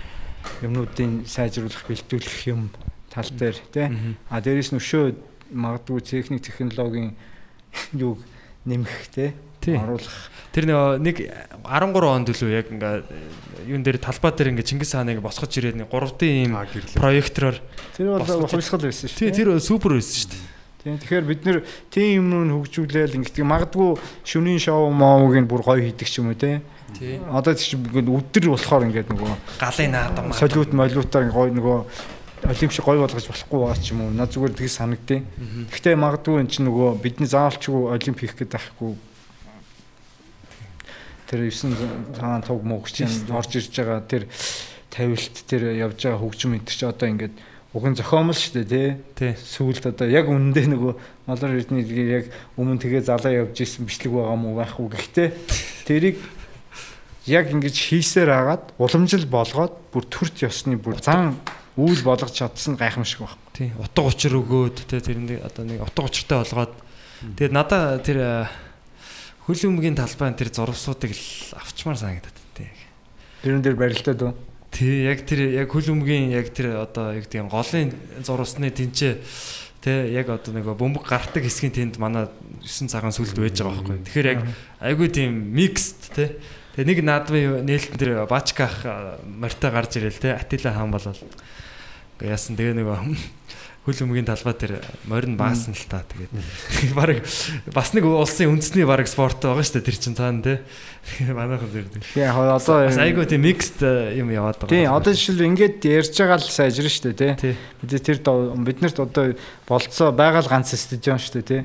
Speaker 5: юмнуудын сайжруулах бэлтгүүлэх юм тал дээр тийм а дээрэс нь өшөө магадгүй техник технологийн юуг нэмэх тийм
Speaker 7: Тий.
Speaker 5: Оруулах
Speaker 7: Тэр нэг 13 онд үлээ яг ингээ юун дээр талбай дээр ингээ Чингис хааныг босгож ирээд нэг 3D ийм проектороор
Speaker 5: тэр бол хувьсгал байсан шүү
Speaker 7: тий тэр супер байсан шүү дээ.
Speaker 5: Тийм тэгэхээр бид нэр тийм юм хөгжүүлээл ингэдэг магадгүй шөнийн шоу моовыг бүр гоё хийдэг ч юм уу те.
Speaker 7: Тий.
Speaker 5: Одоо тийч өдөр болохоор ингээд нөгөө
Speaker 7: Галын наадам.
Speaker 5: солиут молиутаар гоё нөгөө олимпик гоё болгож болохгүй байгаа ч юм уу. Наа зүгээр тгий санагдیں۔ Гэхдээ магадгүй эн чинь нөгөө бидний заавалчгүй олимп хийх гэдэг байхгүй. Тэр 9 цагаан туг мөг чинь орж ирж байгаа тэр тавилт тэр явж байгаа хөгжим энэ чи одоо ингээд уг нь зохиомл шүү дээ тий сүүлд одоо яг үнэндээ нөгөө Малар эрдний яг өмнө тэгээ залаа явж исэн бичлэг байгаа мó байхгүй гэхдээ тэрийг яг ингэж хийсээр агаад уламжил болгоод бүр төрт ёсны бүр зан үйл болгож чадсан гайхамшиг байна.
Speaker 7: Тий. Утга учир өгөөд тий тэрэнд одоо нэг утга учиртай болгоод тэгээд надаа тэр хөл өмгийн талбайн тэр зурвсуудыг л авчмаар санагдаад тий.
Speaker 5: Тэрэн дээр барилтаад уу?
Speaker 7: Тий яг тэр яг хөл өмгийн яг тэр одоо яг тийм голын зурвсны тэнцээ Тэ яг одоо нэг бөмбөг гартаг хэсгийн тэнд манай 9 цагаан сүлд байж байгаа байхгүй. Тэгэхээр яг айгүй тийм микст тэ. Тэгээ нэг наадмын нээлтэн дээр бачках морьтой гарч ирэл тэ. Атила хаан болол. Яасан тэгээ нэг хөл өмгийн талбай дээр морин баасан л та тэгээд баг бас нэг улсын үндэсний баг спорт байгаа шүү дээ тэр чин цаана. Тэгээ манайхан зэрэг.
Speaker 5: Тэгээ яг одоо
Speaker 7: Бас айгүй тийм микст юм яваад байгаа.
Speaker 5: Тийм одоо жишээл ингээд ярьж байгаа л сайжрна шүү дээ тий.
Speaker 7: Тий.
Speaker 5: Бид тэр доо- биднэрт одоо болцоо байгаа л ганц стадион шүү дээ тий.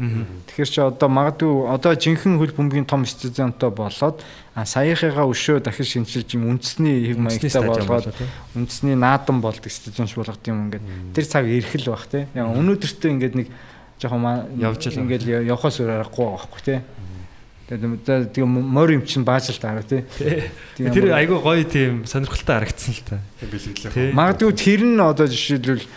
Speaker 5: Тэгэхээр чи одоо магадгүй одоо жинхэнэ хөл бөмбөгийн том стадионтой болоод а саяхыгаа өшөө дахин шинжилж юм үндэсний хэв маягтай болгоод үндэсний наадам болдог стадионч болгох юм ингээд тэр цаг ирэх л бах тий. Яг өнөөдөртөө ингээд нэг жоохон
Speaker 7: Явж л
Speaker 5: ингээд я- явахаас өөр аргагүй байхгүй тий. Тэгээд тэгээ морь юм чинь бааж л таараа. Тийм
Speaker 7: Тэр айгүй гоё тийм сонирхолтой харагдсан л та.
Speaker 4: бэлгэлээ.
Speaker 5: Магадгүй тэр нь одоо жишээлбэл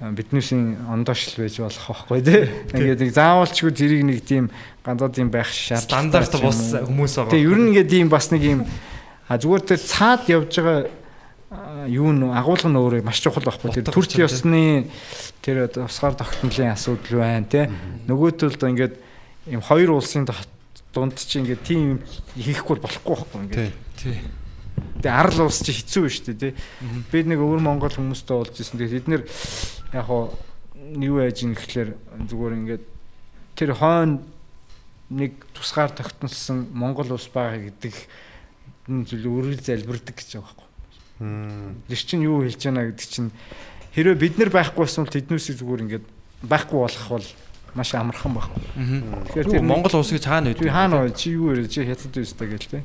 Speaker 5: а, биднээсийн ондоош л байж болох байхгүй тий. Ингээд нэг заавалчгүй тэрийг нэг тийм ганцаад юм байх шаардлагатай
Speaker 7: Стандарт бус хүмүүс байгаа.
Speaker 5: Тэгээ ер нь ингээд ийм бас нэг юм а зүгээр тэр цаад явж байгаа юу н агуулга нь өөрөө маш чухал байхгүй тэр төрч
Speaker 7: тий.
Speaker 5: ёсны тэр одоо тусгаар тогтнолын асуудал байна тий. Нөгөөтөлд ингээд ийм хоёр улсын дунд чи ингээд тийм юм хийхгүй болохгүй байхгүй ингээд.
Speaker 7: Тий.
Speaker 5: Тэгээ арал уус чи хэцүү биш үү тий. Бид нэг өвөр Монгол хүмүүстэй болж исэн. Тэгээд бид нэр яг хоо юу яаж ин гэхлээр зүгээр ингээд тэр хойно нэг тусгаар тогтносон Монгол улс байгаа гэдэг зүйл өргөл залбирдаг гэж байгаа байхгүй. Тэр чинь юу хэлж байна гэдэг чинь хэрвээ бид нар байхгүй байсан бол тэднүүсийг зүгээр ингээд байхгүй болох бол маш амархан байхгүй. Тэгэхээр
Speaker 7: Тэр Монгол улс гэж хаана үйд?
Speaker 5: хаана вэ? Чи юу вэ? Чи хятад байстай гээл те.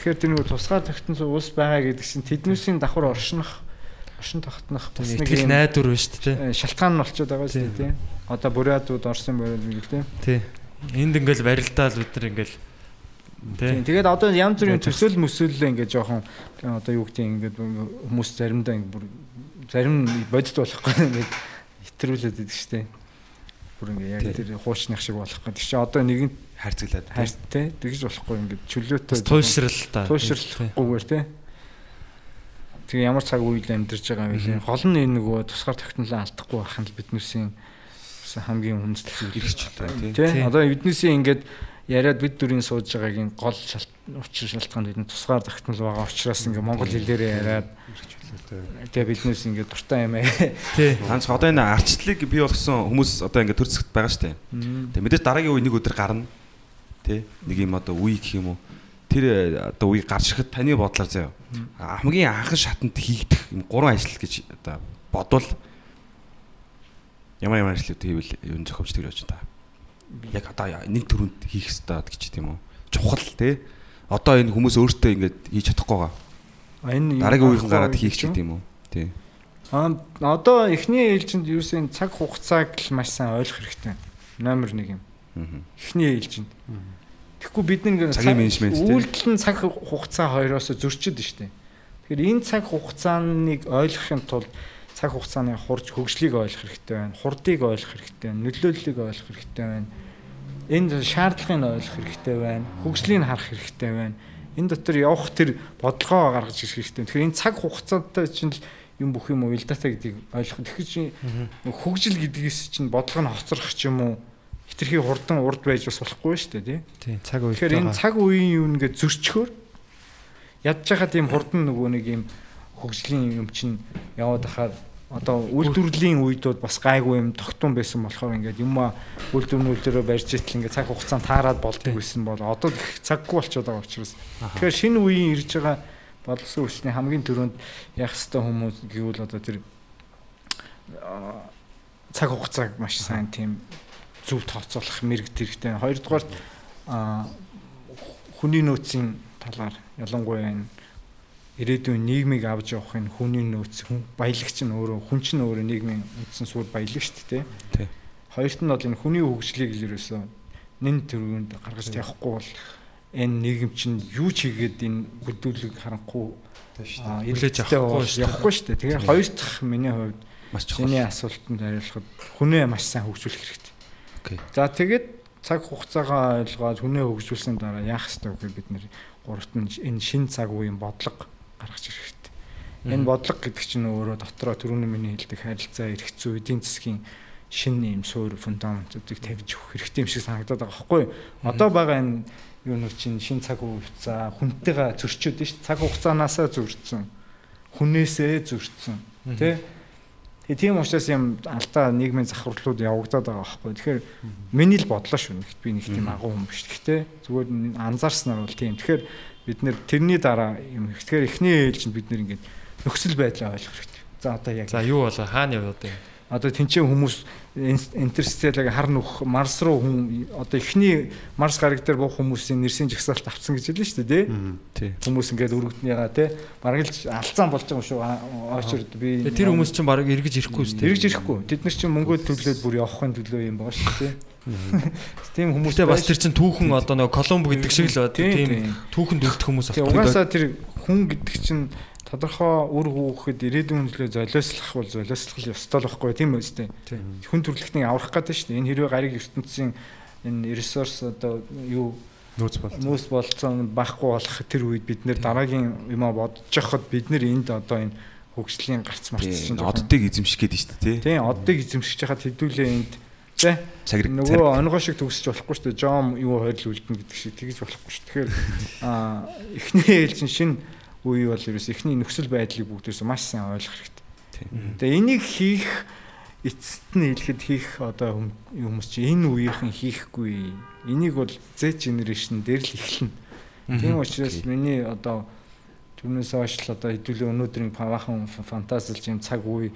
Speaker 5: Тэгэхээр тэр нэг тусгаар тогтносон улс байгаа гэдэг чинь тэднүүсийн давхар оршинох, оршин тогтнох бас нэг юм,
Speaker 7: найдвар шүү дээ.
Speaker 5: э, шалтгаан нь болчиход байгаа шүү дээ. Одоо бурятууд орсон байрал нэг л тий.
Speaker 7: Тий. Энд ингээл барилдаал нар ингээл тий.
Speaker 5: Тийм. Тэгээд одоо янз бүрийн төсөөл мөсөөллөө ингээд жоохон одоо юу гэдэг ингээд хүмүүс заримдаа ингээд бүр зарим бодит болохгүй ингээд хэтрүүлээд идэг дээ. Бүр ингээд яг тэр хуучных шиг болохгүй. Тэр чинь одоо нэгэн
Speaker 6: хайрцаглаад тий.
Speaker 5: тэгж болохгүй ингээд чөлөөтэй
Speaker 7: туйлшрал та.
Speaker 5: туйлшрлахгүйгээр тий. Тэгээ ямар цаг үйл амьдарч байгаа юм бэ? Гол нь энэ нөгөө тусгаар тогтнолоо алдахгүй байх нь л биднээсийн хамгийн хүндэтгэл зүйл
Speaker 6: Хэрэгжүүлтэй тий.
Speaker 5: Одоо биднээсийн ингээд яриад бид дөрийн сууж байгаагийн гол учир шалтгаан бид тусгаар тогтнол байгаа учраас ингээд монгол хэлээрээ яриад тэгээ биднээс ингээд дуртай юм ээ.
Speaker 7: Тий.
Speaker 6: Ганц одоо энэ арчлалыг бий болгосон хүмүүс одоо ингээд төр зэгт байгаа дээ. Тэгээ мэдээж дараагийн үе нэг өдөр гарна. Тэ нэг юм одоо үе гэх юм уу. Тэр э, одоо үе гарч ирэхэд таны бодлоор заяа. Хамгийн анхан шатанд хийгдэх юм гурван ажил гэж одоо бодвол ямар ямар ажлууд хийвэл юу зохиомж тэр яаж та. Яг одоо нэг төрөнд хийх хэрэгтэй гэж тийм үү. Чухал тий. Одоо энэ хүмүүс өөртөө ингээд хийж чадахгүй байгаа.
Speaker 5: Энэ
Speaker 6: Дараагийн үеийн гараад хийх ч гэдэм үү. Тий.
Speaker 5: Аа одоо эхний ээлжинд юусэн цаг хугацааг л маш сайн ойлгох хэрэгтэй. Номер 1 юм.
Speaker 6: Аа.
Speaker 5: Эхний ээлжинд. Тэгэхгүй бид нэг
Speaker 6: Цагийн менежмент тий.
Speaker 5: Үйлдэл нь цаг хугацаа хоёроос зөрчид штэ. Тэгэхээр энэ цаг хугацааныг ойлгохын тулд цаг хугацааны хурж хөгжлийг ойлгох хэрэгтэй байна. Хурдыг ойлгох хэрэгтэй байна. Нөлөөллийг ойлгох хэрэгтэй байна. Энд шаардлагыг ойлгох хэрэгтэй байна. Хөгжлийг харах хэрэгтэй байна. Энэ дотор явах тэр бодлогоо гаргаж ирэх хэрэгтэй. Тэгэхээр энэ цаг хугацаатай чинь л юм бүх юм уялдаатай гэдгийг ойлгох. Тэгэхээр хөгжил гэдгээс чинь бодлого нь хоцрох ч юм уу хитрхи хурдан урд байж бас болохгүй шүү дээ тий.
Speaker 7: Тийм цаг үед.
Speaker 5: Тэгэхээр энэ цаг үеийн юу нэгэ зөрчхөөр ядж хахад ийм хурдан нөгөө нэг ийм хөгжлийн юм чинь яваад хахаар одоо үйлдвэрлэлийн үедүүд бас гайгүй юм тогтун байсан болохоор ингээд юм а үйлдвэрлэлөөрөө барьж итэл ингээд цаг хугацаанд таарад болдог байсан бол одоо их цаггүй болчиход байгаа учраас. Тэгэхээр шинэ үеийн ирж байгаа боловсон хүчний хамгийн түрүүнд яах ёстой хүмүүс гэвэл одоо тэр цаг хугацааг маш сайн тийм зөв тооцоолох мэрэгт хэрэгтэй. Хоёрдугаар хүний нөөцийн талаар ялангуяа энэ ирээдүйн нийгмийг авч явах энэ хүний нөөц хүн баялагч нь өөрөө хүн чинь өөрөө нийгмийн үндсэн суурь баялагч шүү дээ.
Speaker 6: Тий.
Speaker 5: Хоёрт нь бол энэ хүний хөгжлийг л ерөөсөө нэн төрөнд гаргаж тавихгүй бол энэ нийгэм чинь юу ч хийгээд энэ аа
Speaker 7: Хүлээж
Speaker 5: эргэлттэй
Speaker 7: авахгүй
Speaker 5: явахгүй шүү дээ. Тэгэхээр хоёр дахь миний хувьд
Speaker 6: Маш чухал.
Speaker 5: чиний асуултанд хариулахад хүнээ маш сайн хөгжүүлэх хэрэгтэй.
Speaker 6: Окей.
Speaker 5: За тэгээд цаг хугацаагаа ойлгоод хүнээ хөгжүүлсэн дараа яах ёстой вэ бид нэр гуравт нь энэ шин цаг үеийн бодлого гаргаж ирэх хэрэгтэй. Энэ бодлого гэдэг чинь өөрөө дотроо түрүүний миний хэлдэг харилцаа, эрх зүй, эдийн засгийн шин юм суурь фундаментуудыг тавьж өгөх хэрэгтэй юм шиг санагдаад байгаа байхгүй юу? Одоо байгаа энэ юунууд чинь шин цаг хугацаа хүнтэйгээ зөрчөөд шүү дээ. Цаг хугацаанаасаа зөрчсөн. Хүнээсээ зөрчсөн. Тэ? Тэгээ тийм учраас юм алдаа нийгмийн завхарлууд явагдаад байгаа байхгүй. Тэгэхээр миний л бодлоо шүү. Би нэг тийм агуу хүн биш. Гэхдээ зүгээр анзаарснаар бол тийм. Тэгэхээр бид нэр тэрний дараа юм. Тэгэхээр эхний ээлжинд бид нэр ингээд нөхцөл байдлаа ойлгох хэрэгтэй. За одоо яг
Speaker 7: За юу болоо хаана яваад байна?
Speaker 5: одоо тэнцээ хүмүүс интерстеллаг хар нүх марс руу хүн одоо эхний марс гараг дээр буух хүмүүсийн нэрсийн жагсаалт авцсан гэж хэлсэн шүү дээ тий. Хүмүүс ингээд өргөднийгаа тий бараг л алцаан болж байгаа юм шүү очрд би
Speaker 7: тэр хүмүүс чинь баг эргэж ирэхгүй шүү дээ.
Speaker 5: эргэж ирэхгүй тэд нар чинь мөнгөө төлөөд бүр явахын төлөө юм байгаа шүү дээ тийм хүмүүс
Speaker 7: Гэтэ бас тэр чинь түүхэн одоо нэг Колумб гэдэг шиг л бод
Speaker 5: Тийм,
Speaker 7: тийм
Speaker 5: тийм.
Speaker 7: түүхэнд үлдэх хүмүүс авдаг.
Speaker 5: угаасаа тэр хүн гэдэг чинь тодорхой үр хүүхэд ирээдүйн төлөө золиослох бол золиослох ёстой л байхгүй тийм үстэй. Хүн төрөлхтнийг аврах гэдэг шүү дээ. Энэ хэрвээ гариг ертөнцийн энэ ресурс одоо юу
Speaker 4: нөөц бол.
Speaker 5: нөөц болцсон байхгүй болох тэр үед бид нэр дараагийн юмаа бодож явахад бид нэр энд одоо энэ хөгжлийн гарц марц
Speaker 6: Тий.
Speaker 5: чинь
Speaker 6: Оддыг эзэмших гээд шүү дээ.
Speaker 5: тийм оддыг эзэмшиж хахад хэдүүлээ энд
Speaker 6: Цагрыг
Speaker 5: нөгөө онгоо шиг төгсөж болохгүй шүү дээ. Жом юу хойрол үлдэнэ гэдэг шиг тэгж болохгүй шүү. Тэгэхээр аа эхний ээлжин шин үе бол ерөөс эхний нөхцөл байдлыг бүгдээс маш сайн ойлгох хэрэгтэй. Тэгээ энийг хийх эцэст нь хэлэхэд хийх одоо хүм- хүмүүс чи энэ үеийнхэн хийхгүй. Энийг бол Z generation дээр л эхэлнэ. Тийм учраас миний одоо түрнээс хойш л одоо хэдүүлээ өнөөдрийн павахан фантазилж юм цаг үе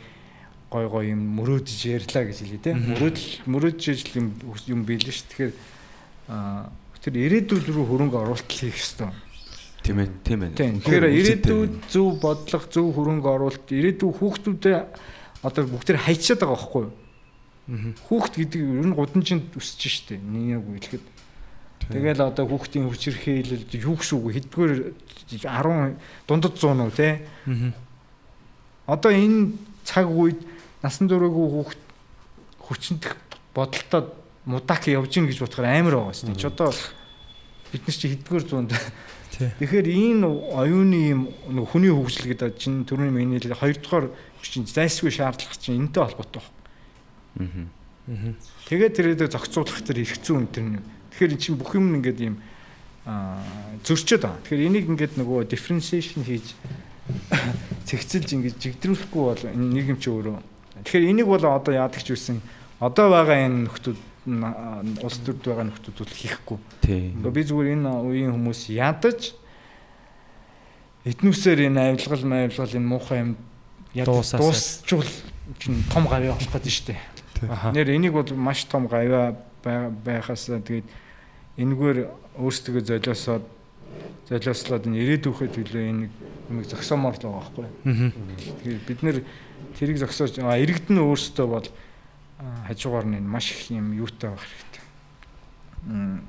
Speaker 5: гой гой юм мөрөөдөж ярьлаа гэж хэлээ тийм мөрөөдөл мөрөөдөж юм юм биелэн ш. Тэгэхээр тэр ирээдүйд рүү хөрөнгө оруулалт хийх ёстой.
Speaker 6: Тийм ээ, тийм ээ.
Speaker 5: Тэгэхээр ирээдүйд зөв бодлого, зөв хөрөнгө оруулалт, ирээдүйн хүүхдүүдэд одоо бүгд тэр хайчаад байгаа байхгүй юу? Хүүхд гэдэг ер нь гудамжинд өсөж штэ. Нэг үг хэлэхэд. Тэгэл одоо хүүхдийн хүчирхийлэл юу гэсэн үг хэдгээр 10 дундад 100 уу те. Одоо энэ цаг үед насан туршаагүй хүүхд хүчнэх бодолтой мудак явж гин гэж бодохоор амар байгаа дээ. Чи одоо бид нар чи хэдгээр зуунд Тэгэхээр энэ оюуны юм нэг хүний хөгжил гэдэг чинь төрний миний л хоёрдугаар чинь зайсгүй шаардлага чинь энэтэй холбоотой байна. Тэгээд тэрээд зохицуулах тэр их зүүн тэр. Тэгэхээр эн чинь бүх юм ингээд ийм аа зөрчөөд байгаа. Тэгэхээр энийг ингээд нөгөө differentiation хийж цэгцэлж ингээд жигдрүүлэхгүй бол энэ нийгэм чи өөрөө. Тэгэхээр энийг бол одоо яадаг ч үсэн одоо байгаа энэ нөхдүүд улс төрд байгаа нөхдүүд бол хийхгүй. Гэхдээ би зүгээр энэ үеийн хүмүүс ядаж этнүүсээр энэ авилгал маавилгал энэ муухай юм дуусчул чинь том гавь явах гэдэг шүү дээ. Нэр энийг бол маш том гавь байхасаа тэгээд энэгээр өөрсдөө золиосоод золиослоод энэ ирээдүйхээ төлөө энэ юмыг зогсоомоор л байгаа байхгүй. Тэгээд бид нэр тэрийг зогсоож а, иргэдэн өөрсдөө бол хажуугаар нь энэ маш их юм юутай байх хэрэгтэй. М,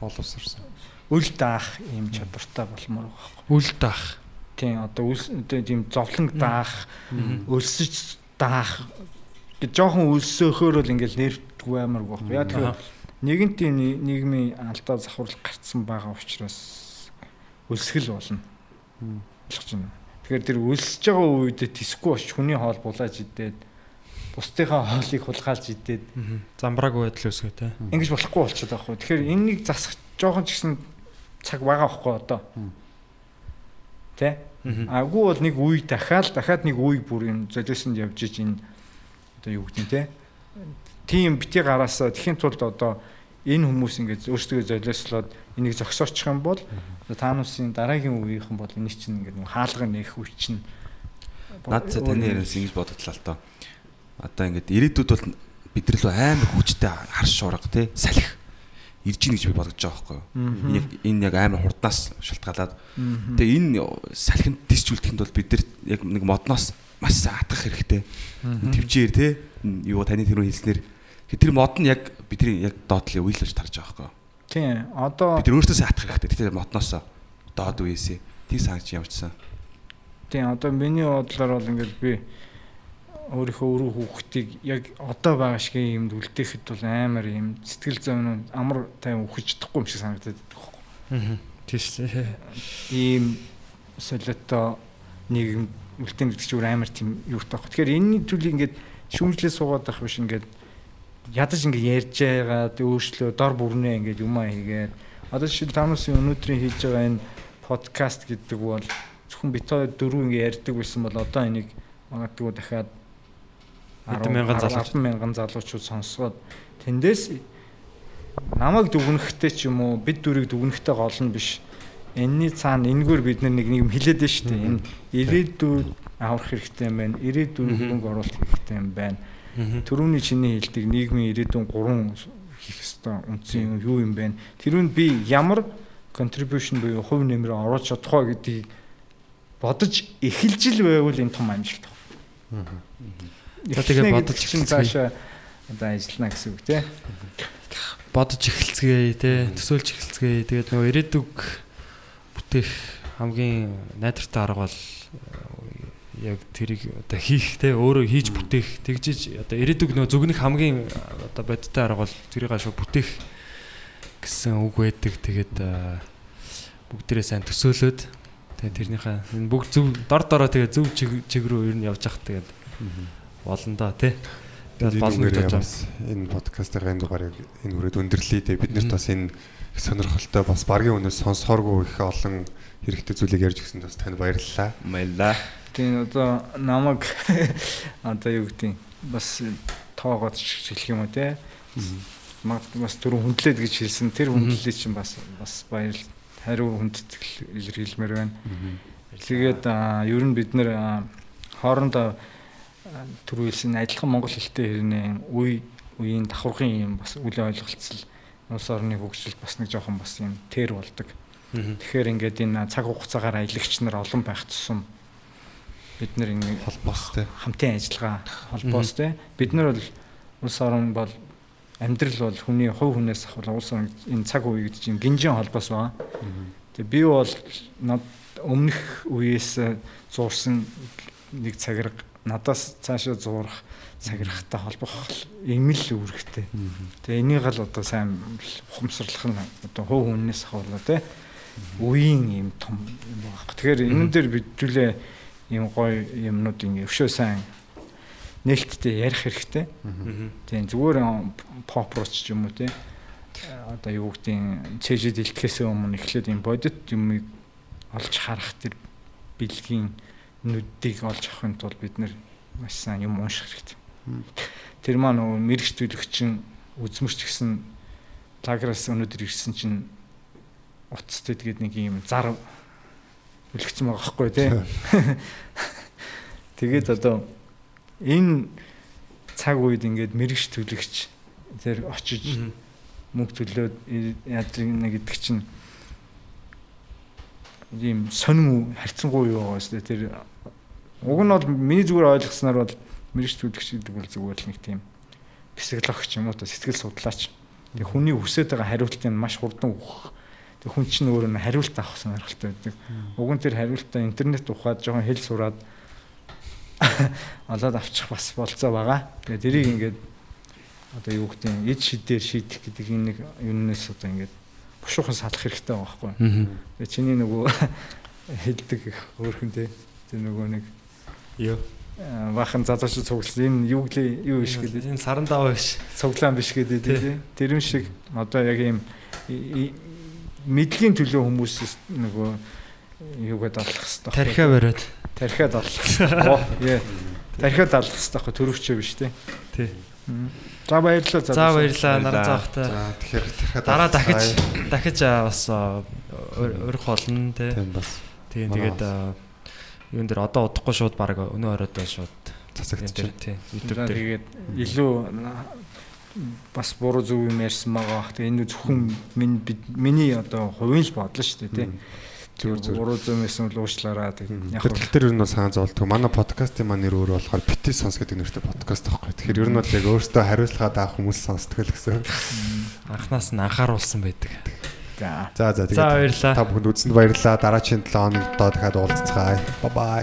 Speaker 4: боловсрсан.
Speaker 5: Үл даах ийм чадвартай болмоор байгаа байхгүй.
Speaker 7: Үл даах.
Speaker 5: тийм одоо одоо тийм зовлон даах өлсөж даах гэж жоохон өлсөөхөөр л ингээл нэрвдгүй амар гоох. Яг тэгэхээр нэгэн тийм нийгмийн алдаа завхарлах гарцсан байгаа учраас өлсгөл болно. Ойлгож байна. Тэгэхээр тэр өлсөж байгаа үед тисгүй боч хүний хоол булааж идээд бусдынхаа хоолыг хулгайлж идээд
Speaker 7: Замбрааг байдал үсгээ те.
Speaker 5: ингэж болохгүй болчиход байгаа хгүй. Тэгэхээр энэнийг засах жоохон ч гэсэн цаг байгаа байхгүй одоо. Тэ? Агуу бол нэг үе дахиад дахиад нэг үе бүр юм золиосонд явж иж энэ одоо юу гэдэг нь те. Тийм бити гараасаа тэхийн тулд одоо энэ хүмүүс ингэж өөрсдөө золиослоод энийг зогсоочих юм бол та нарын дараагийн үеийнхэн бол энийг чинь ингэ нэг хаалга нээх үе чинь
Speaker 6: Наад за таны ярианаас ингэж бододлаа л доо. Одоо ингээд ирээдүйд бол бид нар л амар хүчтэй харш шуурга тий салхи ирж гин гэж би бодож байгаа байхгүй юу. Энэ яг амар хурднаас шалтгаалаад тэгээ энэ салхинд дисжүүлэхэд бол бид нар яг нэг модноос маш сайн атгах хэрэгтэй. Твчээр тий юу таны тэрөө хэлснээр тэр мод нь яг бидний яг доотлын үйл болж тарж байгаа байхгүй юу.
Speaker 5: Тийм. Одоо
Speaker 6: Бид нар өөртөөсөө атгах хэрэгтэй. Тэгэхээр модноос доод үеэсээ тий сангаж явжсан.
Speaker 5: Тийм одоо миний бодлоор бол ингээд би өөрийнхөө өрөө хүүхдийг яг одоо байгаа шиг юмд үлдээхэд бол амар юм сэтгэл зүйн амар тайван үхэж чадахгүй юм шиг санагдаад байдаг байхгүй.
Speaker 7: Тийш тий.
Speaker 5: Ийм солиото нийгэм үлдээн гэдэг чинь амар тийм юутай байхгүй. Тэгэхээр энэний төлөй ингээд шүүмжлээ суугаад байх биш ингээд ядаж ингээд ярьж байгаад өөрчлөө дор бүрнээ ингээд юмаа хийгээд одоо жишээл таамасын өнөөдрийн хийж байгаа энэ подкаст гэдэг бол зөвхөн бит хоёр дөрөв ингээд ярьдаг байсан бол одоо энийг магадгүй дахиад
Speaker 7: Хэдэн мянган залууч.
Speaker 5: 10 мянган залуучууд сонсоод тэндээс намайг дүгнэхтэй ч юм уу бид дөрийг дүгнэхтэй гол нь биш. Энэний цаана энэгээр бид нэг нэг юм хилээд байна шүү дээ. Энэ ирээдүйд аврах хэрэгтэй юм байна. Ирээдүйн хөнгө оруулах хэрэгтэй юм байна. Төрөүний чиний хэлдэг нийгмийн ирээдүйн гурван хийх ёстой үндсэн юм юу юм бэ? Тэрүүнд би ямар contribution буюу хувь нэмрээ оруулж чадах вэ гэдгийг бодож эхэлж л байвал энэ том амжилт. Байна.
Speaker 7: Тэгээ бодож
Speaker 5: чинь цаашаа одоо ажиллана гэсэн үг тий.
Speaker 7: бодож эхэлцгээе те төсөөлж эхэлцгээе. Тэгээд нөгөө ирээдүг бүтээх хамгийн найдвартай арга бол э, яг тэрийг одоо хийх те өөрөө хийж бүтээх тэгжиж одоо ирээдүг нөгөө зүгнэх хамгийн одоо бодиттой арга бол тэрийг ашиг бүтээх гэсэн үг байдаг. Тэгээд э, бүгдээрээ сайн төсөөлөөд. Тэгээд тэрнийхээ энэ бүгд зөв дор дороо тэгээд зөв чиг рүү ер нь явж ах тэгээд те
Speaker 4: Тэгээд
Speaker 7: болно гэж бодож байна.
Speaker 4: энэ подкастын энэ дугаарыг энэ үрээд өндөрлөе те бид нарт бас энэ сонирхолтой бас баргийн өнөөс сонсохооргүй их олон хэрэгтэй зүйлийг ярьж өгсөнд бас танд баярлалаа.
Speaker 6: Баярлаа.
Speaker 5: Тийм одоо намайг одоо юу гэдэг бас тоогоод хэлэх юм уу те. Магадгүй бас түрүү хүндлээд гэж хэлсэн. Тэр хүндлэлийг чинь бас бас баяр хариу хүндэтгэл илэрхийлмээр байна. Тэгээд ер нь бид нэр хоорондоо хэлсэн адилхан монгол хэлтэй хэрнээ үе үеийн давхаргын юм бас үл ойлголцол улс орны хөгжил бас нэг жоохон бас юм тэр болдог. Тэгэхээр ингээд энэ цаг хугацаагаар аялагч нар олон байх тусам бид нар ингэ
Speaker 4: Холбоос те.
Speaker 5: хамтын ажиллагаа холбоос те бид нар бол улс орн бол амьдрал бол хүний хувь хүнээс ахвал улс орн энэ цаг үе гэдэг чинь гинжин холбоос байгаа. Тэгээ би бол өмнөх үеэс зуурсан нэг цагираг надаас цаашаа зуурах цагирахтай холбох юм л үүрэгтэй. Тэгээ энийг л одоо сайн ухамсарлах нь одоо хувь хүнээс ахвал те үеийн юм том юм байна. Тэгэхээр энэ дээр бидүүлээ юм гоё юмнууд ингэ өвшөө сайн нээлттэй ярих хэрэгтэй. Тийм зүгээр поп рууч ч юм уу тий. Одоо юу гэдгийг цэжид илтгэхээс өмнө эхлээд юм бодит юмыг олж харах тэр бэлгийн нүдийг олж авахын тулд бид нэр маш сайн юм унших хэрэгтэй. Тэр маань нөгөө мэрэгч төлөгчин үзмэрч гэсэн лаграас өнөөдөр ирсэн чинь утастай тэгээд нэг юм зар үлгцэн байгаа хгүй тий. Тэгээд одоо энэ цаг үед ингээд мэрэгч төлөгч тэр очиж мөнгө төлөөд яадаг нэг гэдэг чинь ийм сонин харьцангуй юу байгаа шүү дээ тэр уг нь бол миний зүгээр ойлгосноор бол мэрэгч төлөгч гэдэг бол зүгээр л нэг тийм психологч юм уу та сэтгэл судлаач. Тэгээ хүний хүсэж байгаа хариултыг маш хурдан өгөх. Тэг хүн чинь өөрөө нь хариулт авах сонирхолтой байдаг. Уг нь тэр хариултаа интернет ухаад жоохон хэл сураад олоод авчих бас болцоо байгаа. Тэгээ тэрийг ингээд одоо юу гэдэг нь эд шидээр шийдэх гэдэг энэ нэг юунаас одоо ингээд бушуухан салах хэрэгтэй байгаа байхгүй. Тэгээ чиний нөгөө хэлдэг өөрхөн тэ тэр нөгөө нэг
Speaker 7: Юу.
Speaker 5: аа, баахан зазууч цугласан энэ юу гэлээ юу биш гэдэг
Speaker 7: Энэ саран даваа биш.
Speaker 5: цуглаан биш гэдэг тий. Тэр юм шиг одоо яг ийм мэдлийн төлөө хүмүүсээс нөгөө юугаад олох хэрэгтэй.
Speaker 7: Тархиа бариад.
Speaker 5: тархиад олох хэрэгтэй. Тархиад олох хэрэгтэй төрөвчөө биш тий.
Speaker 7: Тий.
Speaker 5: За баярлалаа.
Speaker 7: За баярлалаа наран заахтай.
Speaker 4: За тэгэхээр тэрхэд
Speaker 7: Дараа дахиж дахиж бас өрөх болно тий.
Speaker 4: тийм бас
Speaker 7: Тийм тэгээд юун дээр одоо удахгүй шууд баг өнөө оройдоо шууд юм
Speaker 4: цацагдчих.
Speaker 7: дээр тий YouTube дээр
Speaker 5: тэгээд илүү бас буруу зөв юм ярьсан байгаа бах. Тэгээ энэ зөвхөн миний бид- миний одоо хувийн л бодлоо шүү дээ тий.
Speaker 4: Зүгээр,
Speaker 5: Зүгээр буруу зөв юмсан бол уучлаарай. Тэгээд яг
Speaker 4: тал дээр ер нь бас хаан зовлтгүй. Манай подкастын маань нэр өөр болохоор бити сонс гэдэг нэртэй подкаст байхгүй. Тэгэхээр ер нь бол яг өөртөө хариуцлагаад авах хүмүүс сонсдог л гэсэн.
Speaker 7: анханаас нь анхааруулсан байдаг.
Speaker 5: за
Speaker 4: За за тэгээд та бүхэнд үзсэнд баярлалаа. Дараагийн 7 хоногт дахиад уулзцгаая. Бай бай.